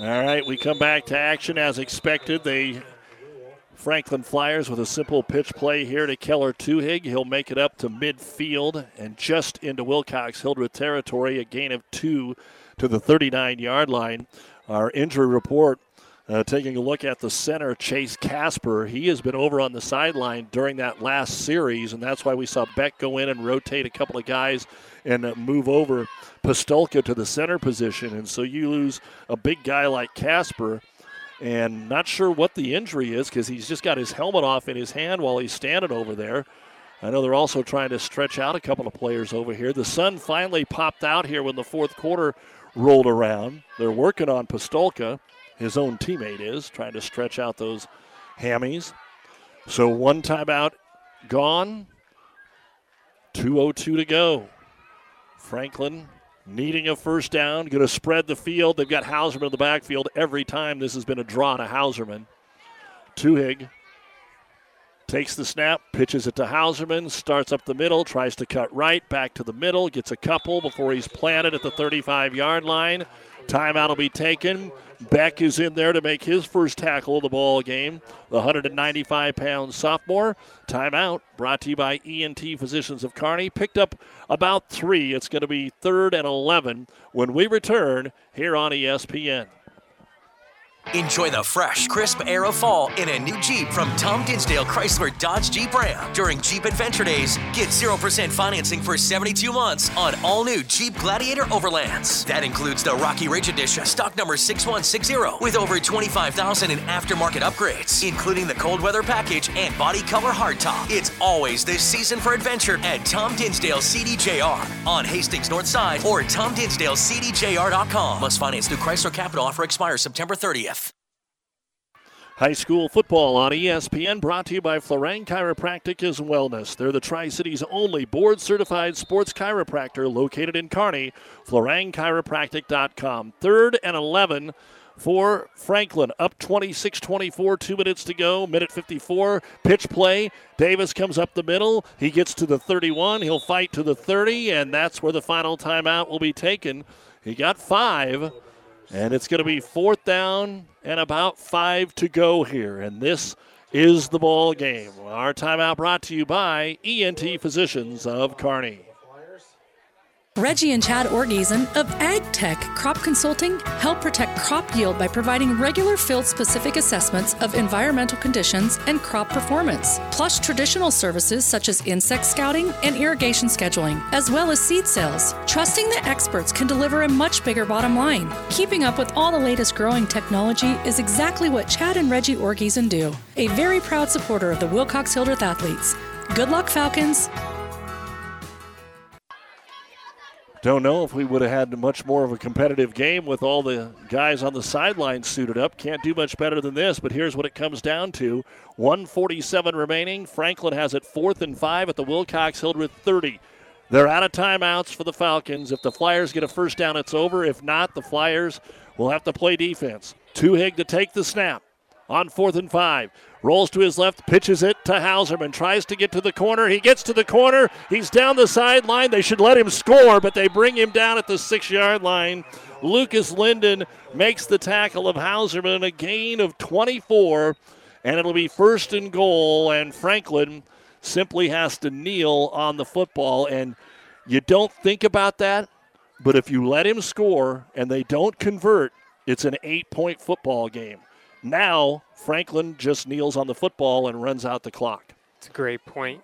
All right, we come back to action as expected. The Franklin Flyers with a simple pitch play here to Keller Tuhig. He'll make it up to midfield and just into Wilcox Hildreth territory, a gain of two to the 39 yard line. Our injury report uh, taking a look at the center, Chase Casper. He has been over on the sideline during that last series, and that's why we saw Beck go in and rotate a couple of guys and uh, move over Pistolka to the center position. And so you lose a big guy like Casper. And not sure what the injury is because he's just got his helmet off in his hand while he's standing over there. I know they're also trying to stretch out a couple of players over here. The sun finally popped out here when the fourth quarter rolled around. They're working on Pistolka his own teammate is, trying to stretch out those hammies. So one timeout gone. 2.02 to go. Franklin needing a first down, going to spread the field. They've got Hauserman in the backfield every time this has been a draw to Hauserman. Tuhig takes the snap, pitches it to Hauserman, starts up the middle, tries to cut right, back to the middle, gets a couple before he's planted at the 35 yard line. Timeout will be taken. Beck is in there to make his first tackle of the ball game. The 195 pound sophomore. Timeout brought to you by ENT Physicians of Kearney. Picked up about three. It's going to be third and 11 when we return here on ESPN. Enjoy the fresh, crisp air of fall in a new Jeep from Tom Dinsdale Chrysler Dodge Jeep Ram. During Jeep Adventure Days, get 0% financing for 72 months on all new Jeep Gladiator Overlands. That includes the Rocky Ridge Edition, stock number 6160, with over 25,000 in aftermarket upgrades, including the cold weather package and body color hardtop. It's always this season for adventure at Tom Dinsdale CDJR on Hastings North Side or TomDinsdaleCDJR.com. Must finance through Chrysler Capital offer expires September 30th. High school football on ESPN brought to you by Florang Chiropractic is Wellness. They're the Tri Cities only board certified sports chiropractor located in Kearney. FlorangChiropractic.com. Third and 11 for Franklin. Up 26 24, two minutes to go. Minute 54. Pitch play. Davis comes up the middle. He gets to the 31. He'll fight to the 30, and that's where the final timeout will be taken. He got five. And it's going to be fourth down and about five to go here. And this is the ball game. Our timeout brought to you by ENT Physicians of Kearney. Reggie and Chad Orgeson of AgTech Crop Consulting help protect crop yield by providing regular field specific assessments of environmental conditions and crop performance, plus traditional services such as insect scouting and irrigation scheduling, as well as seed sales. Trusting the experts can deliver a much bigger bottom line. Keeping up with all the latest growing technology is exactly what Chad and Reggie Orgeson do. A very proud supporter of the Wilcox Hildreth athletes. Good luck, Falcons! Don't know if we would have had much more of a competitive game with all the guys on the sideline suited up. Can't do much better than this, but here's what it comes down to 147 remaining. Franklin has it fourth and five at the Wilcox Hildreth 30. They're out of timeouts for the Falcons. If the Flyers get a first down, it's over. If not, the Flyers will have to play defense. Tuhig to take the snap on fourth and five. Rolls to his left, pitches it to Hauserman. Tries to get to the corner. He gets to the corner. He's down the sideline. They should let him score, but they bring him down at the six yard line. Lucas Linden makes the tackle of Hauserman, a gain of 24, and it'll be first and goal. And Franklin simply has to kneel on the football. And you don't think about that, but if you let him score and they don't convert, it's an eight point football game. Now, Franklin just kneels on the football and runs out the clock. It's a great point.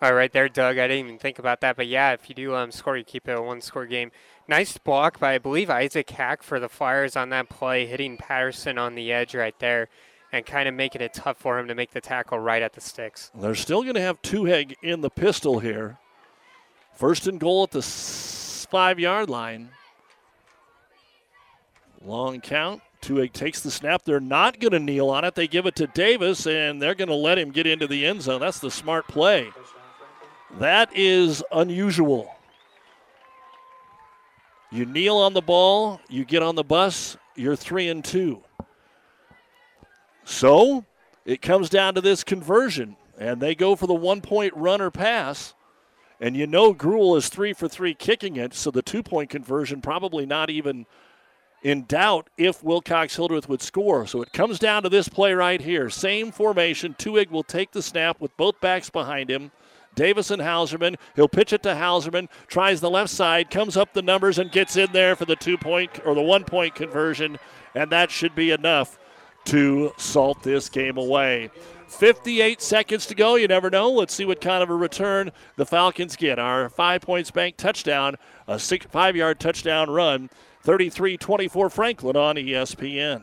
All right, there, Doug. I didn't even think about that, but yeah, if you do um, score, you keep it a one-score game. Nice block by I believe Isaac Hack for the Flyers on that play, hitting Patterson on the edge right there, and kind of making it tough for him to make the tackle right at the sticks. They're still going to have Tuhig in the pistol here. First and goal at the five-yard line. Long count. Tuhig takes the snap. They're not going to kneel on it. They give it to Davis, and they're going to let him get into the end zone. That's the smart play. That is unusual. You kneel on the ball, you get on the bus, you're three and two. So it comes down to this conversion, and they go for the one point run or pass. And you know Gruel is three for three kicking it, so the two point conversion probably not even in doubt if Wilcox Hildreth would score. So it comes down to this play right here. Same formation. Tuhig will take the snap with both backs behind him. Davis and Hauserman. He'll pitch it to Hauserman, tries the left side, comes up the numbers, and gets in there for the two point or the one point conversion. And that should be enough to salt this game away. 58 seconds to go. You never know. Let's see what kind of a return the Falcons get. Our five points bank touchdown, a six, five yard touchdown run 33 24 Franklin on ESPN.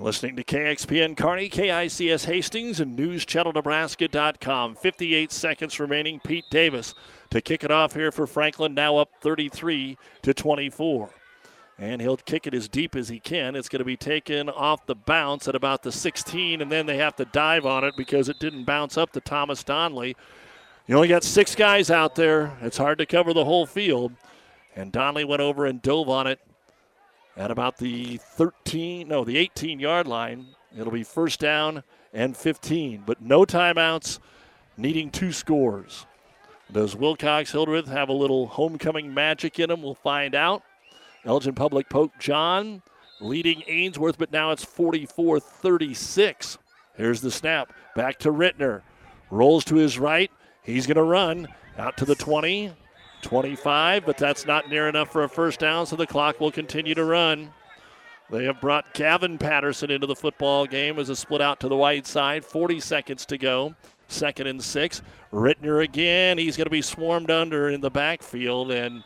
Listening to KXPN Kearney, KICS Hastings, and NewsChannelNebraska.com. 58 seconds remaining. Pete Davis to kick it off here for Franklin, now up 33 to 24. And he'll kick it as deep as he can. It's going to be taken off the bounce at about the 16, and then they have to dive on it because it didn't bounce up to Thomas Donley. You only got six guys out there. It's hard to cover the whole field. And Donley went over and dove on it at about the 13, no, the 18 yard line. It'll be first down and 15, but no timeouts, needing two scores. Does Wilcox Hildreth have a little homecoming magic in him? We'll find out. Elgin Public Pope John leading Ainsworth, but now it's 44 36. Here's the snap. Back to Rittner. Rolls to his right. He's going to run out to the 20, 25, but that's not near enough for a first down, so the clock will continue to run. They have brought Gavin Patterson into the football game as a split out to the right side. 40 seconds to go. Second and six. Rittner again. He's going to be swarmed under in the backfield, and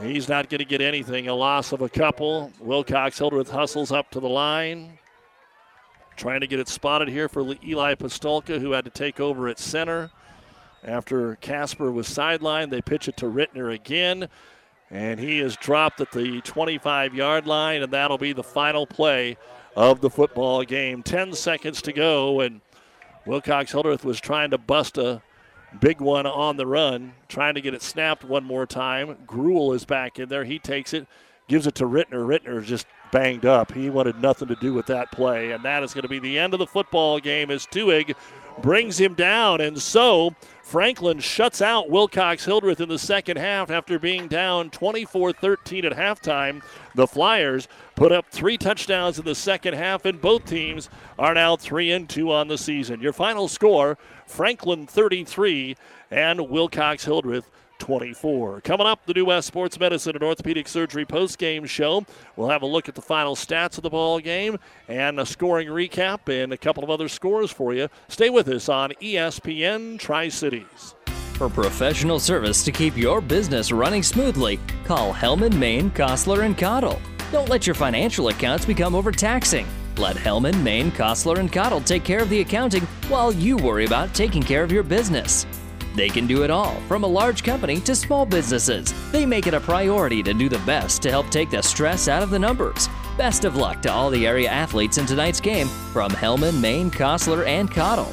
he's not going to get anything. A loss of a couple. Wilcox Hildreth hustles up to the line. Trying to get it spotted here for Eli Pistolka, who had to take over at center. After Casper was sidelined, they pitch it to Rittner again. And he is dropped at the 25 yard line, and that'll be the final play of the football game. 10 seconds to go, and Wilcox Hildreth was trying to bust a big one on the run, trying to get it snapped one more time. Gruel is back in there. He takes it, gives it to Rittner. Rittner is just banged up. He wanted nothing to do with that play, and that is going to be the end of the football game as Tuhig brings him down. And so Franklin shuts out Wilcox Hildreth in the second half after being down 24 13 at halftime. The Flyers put up three touchdowns in the second half, and both teams are now 3 and 2 on the season. Your final score Franklin 33 and Wilcox Hildreth 24. Coming up, the New West Sports Medicine and Orthopedic Surgery post-game show. We'll have a look at the final stats of the ball game and a scoring recap and a couple of other scores for you. Stay with us on ESPN Tri-Cities. For professional service to keep your business running smoothly, call Hellman, Maine, Kostler, and Cottle. Don't let your financial accounts become overtaxing. Let Hellman, Maine, Kostler, and Cottle take care of the accounting while you worry about taking care of your business. They can do it all, from a large company to small businesses. They make it a priority to do the best to help take the stress out of the numbers. Best of luck to all the area athletes in tonight's game from Hellman, Maine, Kostler, and Cottle.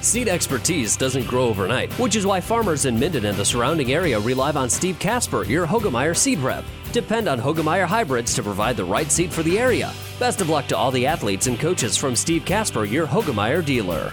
Seed expertise doesn't grow overnight, which is why farmers in Minden and the surrounding area rely on Steve Casper, your Hoegemeyer seed rep. Depend on Hoegemeyer hybrids to provide the right seed for the area. Best of luck to all the athletes and coaches from Steve Casper, your Hoegemeyer dealer.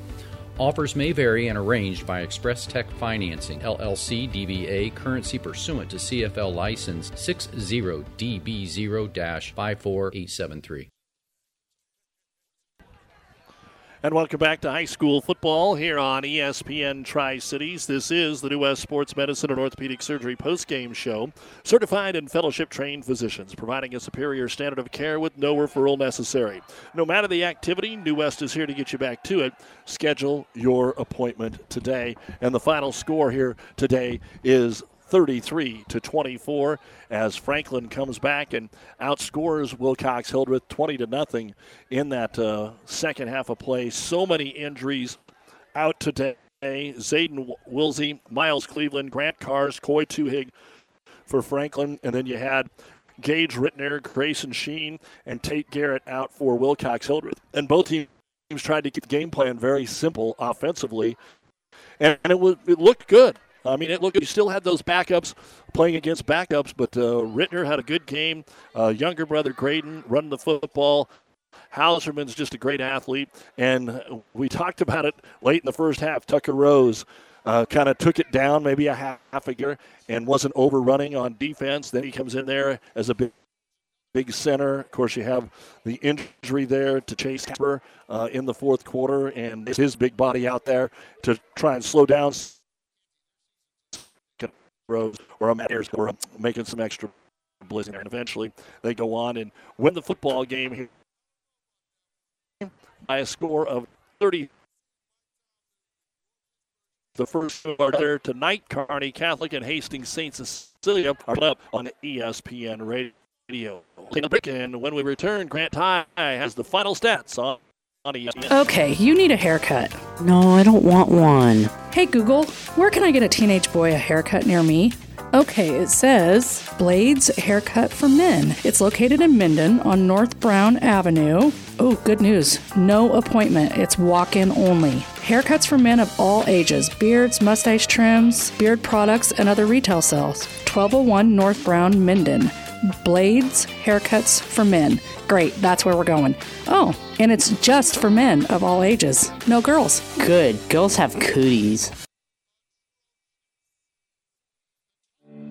Offers may vary and arranged by Express Tech Financing, LLC DBA, currency pursuant to CFL license 60DB0 54873. And welcome back to high school football here on ESPN Tri Cities. This is the New West Sports Medicine and Orthopedic Surgery post-game show. Certified and fellowship trained physicians providing a superior standard of care with no referral necessary. No matter the activity, New West is here to get you back to it. Schedule your appointment today. And the final score here today is 33 to 24 as Franklin comes back and outscores Wilcox Hildreth 20 to nothing in that uh, second half of play. So many injuries out today. Zayden Wilsey, Miles Cleveland, Grant Cars, Coy Tuhig for Franklin, and then you had Gage Rittner, Grayson Sheen, and Tate Garrett out for Wilcox Hildreth. And both teams tried to keep the game plan very simple offensively, and it was it looked good. I mean, it looked. You still had those backups playing against backups, but uh, Rittner had a good game. Uh, younger brother Graydon running the football. Hauserman's just a great athlete, and we talked about it late in the first half. Tucker Rose uh, kind of took it down, maybe a half, half a gear, and wasn't overrunning on defense. Then he comes in there as a big big center. Of course, you have the injury there to Chase Casper uh, in the fourth quarter, and his big body out there to try and slow down Rose or a Matt Ayers were making some extra there. And eventually they go on and win the football game here by a score of 30. The first are there tonight. Kearney Catholic and Hastings St. Cecilia are up on ESPN Radio. And when we return, Grant High has the final stats on. Okay, you need a haircut. No, I don't want one. Hey Google, where can I get a teenage boy a haircut near me? Okay, it says Blades Haircut for Men. It's located in Minden on North Brown Avenue. Oh, good news. No appointment. It's walk in only. Haircuts for men of all ages beards, mustache trims, beard products, and other retail sales. 1201 North Brown, Minden. Blades Haircuts for Men. Great, that's where we're going. Oh, and it's just for men of all ages. No girls. Good. Girls have cooties.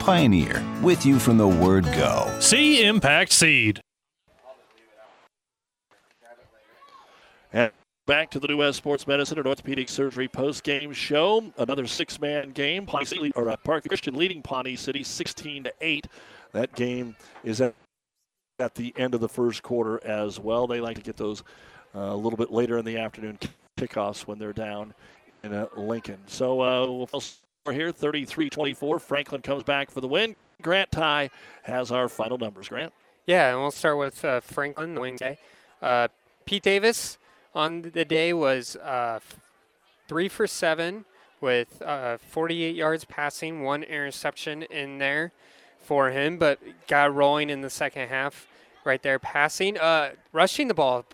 Pioneer, with you from the word go. See Impact Seed. And back to the New West Sports Medicine and Orthopedic Surgery post-game show. Another six-man game. Pawnee City, or uh, Park Christian leading Pawnee City 16 to 8. That game is at, at the end of the first quarter as well. They like to get those uh, a little bit later in the afternoon kickoffs when they're down in uh, Lincoln. So uh, we'll here 33-24. Franklin comes back for the win. Grant Ty has our final numbers. Grant. Yeah, and we'll start with uh, Franklin Wednesday. Uh, Pete Davis on the day was uh, three for seven with uh, 48 yards passing, one interception in there for him, but got rolling in the second half right there passing. Uh, rushing the ball,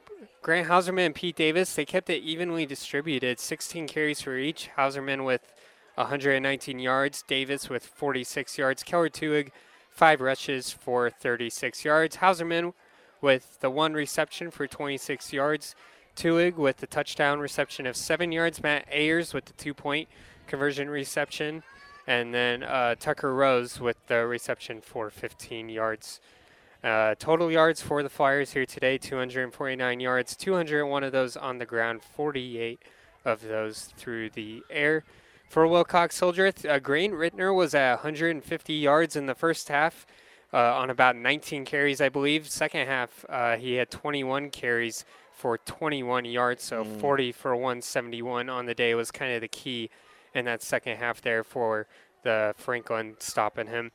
Grant Hauserman and Pete Davis, they kept it evenly distributed, 16 carries for each. Hauserman with 119 yards. Davis with 46 yards. Keller Tuhig, five rushes for 36 yards. Hauserman with the one reception for 26 yards. Tuhig with the touchdown reception of seven yards. Matt Ayers with the two point conversion reception. And then uh, Tucker Rose with the reception for 15 yards. Uh, total yards for the Flyers here today 249 yards, 201 of those on the ground, 48 of those through the air. For Wilcox Hildreth, uh, Graydon Rittner was at 150 yards in the first half uh, on about 19 carries, I believe. Second half, uh, he had 21 carries for 21 yards, so mm. 40 for 171 on the day was kind of the key in that second half there for the Franklin stopping him.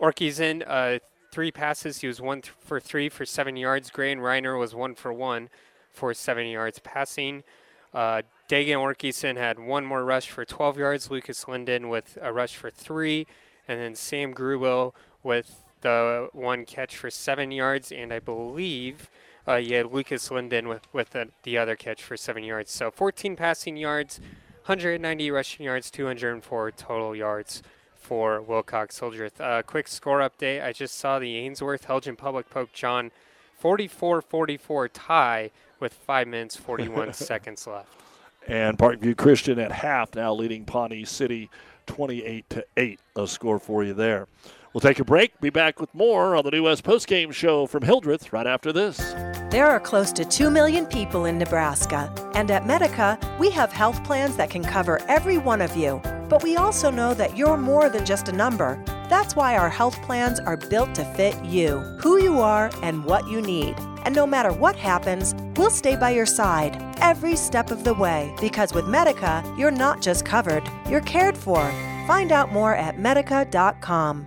Ortgiesen, uh, three passes. He was one th- for three for seven yards. Graydon Rittner was one for one for seven yards passing. Uh, Dagan Ortgiesen had one more rush for 12 yards. Lucas Linden with a rush for three. And then Sam Gruel with the one catch for seven yards. And I believe uh, you had Lucas Linden with, with the, the other catch for seven yards. So 14 passing yards, 190 rushing yards, 204 total yards for Wilcox Hildreth. Uh, quick score update. I just saw the Ainsworth Elgin Public Pope John 44 44 tie with 5 minutes 41 seconds left. And Parkview Christian at half now leading Pawnee City 28 to 8. A score for you there. We'll take a break. Be back with more on the New West postgame show from Hildreth right after this. There are close to 2 million people in Nebraska, and at Medica, we have health plans that can cover every one of you. But we also know that you're more than just a number. That's why our health plans are built to fit you, who you are, and what you need. And no matter what happens, we'll stay by your side every step of the way because with Medica, you're not just covered, you're cared for. Find out more at medica.com.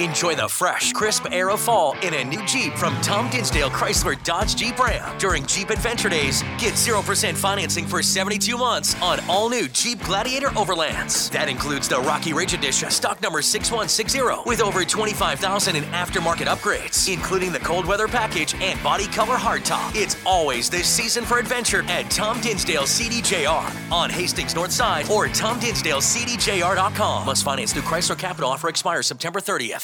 Enjoy the fresh, crisp air of fall in a new Jeep from Tom Dinsdale Chrysler Dodge Jeep Ram. During Jeep Adventure Days, get 0% financing for 72 months on all new Jeep Gladiator Overlands. That includes the Rocky Ridge Edition, stock number 6160, with over 25,000 in aftermarket upgrades, including the cold weather package and body color hardtop. It's always the season for adventure at Tom Dinsdale CDJR on Hastings North Side or Tom Dinsdale CDJR.com. Must finance through Chrysler Capital. Offer expires September 30th.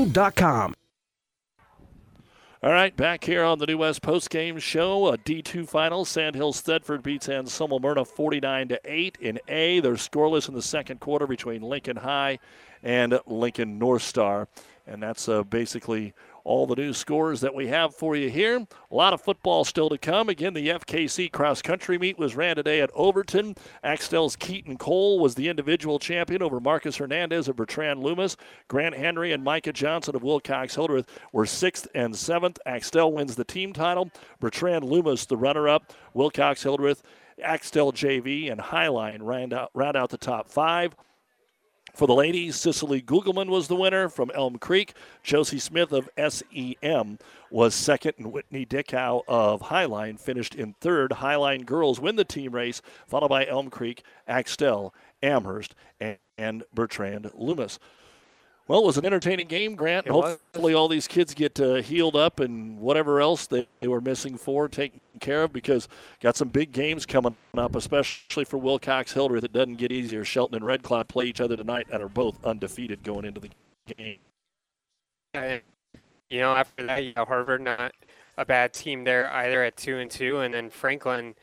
All right, back here on the New West postgame show, a D2 final. Sandhills Thedford beats Anselmo Merna 49 to 8 in A. They're scoreless in the second quarter between Lincoln High and Lincoln North Star. And that's uh, basically all the new scores that we have for you here. A lot of football still to come. Again, the FKC cross country meet was ran today at Overton. Axtell's Keaton Cole was the individual champion over Marcus Hernandez of Bertrand Loomis. Grant Henry and Micah Johnson of Wilcox Hildreth were sixth and seventh. Axtell wins the team title. Bertrand Loomis, the runner up. Wilcox Hildreth, Axtell JV, and Highline round out, round out the top five. For the ladies, Cicely Gugelman was the winner from Elm Creek. Josie Smith of SEM was second, and Whitney Dickow of Highline finished in third. Highline girls win the team race, followed by Elm Creek, Axtell, Amherst, and Bertrand Loomis. Well, it was an entertaining game, Grant. It Hopefully, all these kids get uh, healed up and whatever else they, they were missing for taken care of because got some big games coming up, especially for Wilcox Hildreth. It doesn't get easier. Shelton and Red Cloud play each other tonight and are both undefeated going into the game. You know, after that, you know, Harvard not a bad team there either at two and two, and then Franklin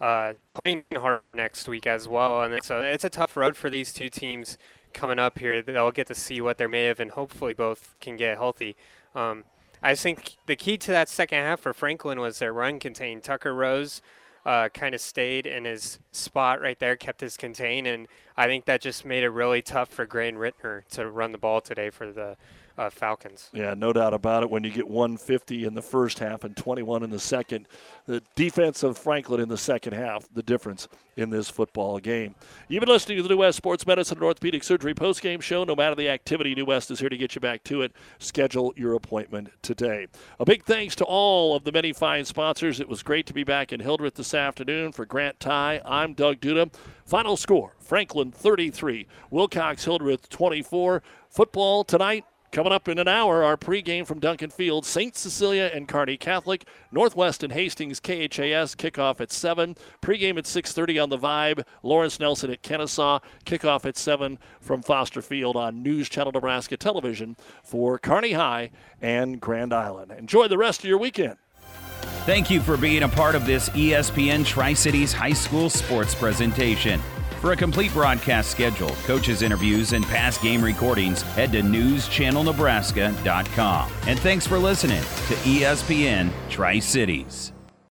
uh, playing Harvard next week as well. And so it's a tough road for these two teams coming up here. They'll get to see what they're made of, and hopefully both can get healthy. Um, I think the key to that second half for Franklin was their run contained. Tucker Rose uh, kind of stayed in his spot right there, kept his contain, and I think that just made it really tough for Graydon Rittner to run the ball today for the uh, Falcons. Yeah, no doubt about it. When you get 150 in the first half and 21 in the second, the defense of Franklin in the second half, the difference in this football game. You've been listening to the New West Sports Medicine and Orthopedic Surgery postgame show. No matter the activity, New West is here to get you back to it. Schedule your appointment today. A big thanks to all of the many fine sponsors. It was great to be back in Hildreth this afternoon. For Grant Ty, I'm Doug Duda. Final score Franklin 33, Wilcox Hildreth 24. Football tonight Coming up in an hour, our pregame from Duncan Field, St. Cecilia and Kearney Catholic, Northwest and Hastings KHAS kickoff at 7. Pregame at 6:30 on the Vibe. Lawrence Nelson at Kenesaw, kickoff at 7 from Foster Field on News Channel Nebraska Television for Kearney High and Grand Island. Enjoy the rest of your weekend. Thank you for being a part of this ESPN Tri Cities High School sports presentation. For a complete broadcast schedule, coaches' interviews, and past game recordings, head to newschannelnebraska.com. And thanks for listening to ESPN Tri Cities.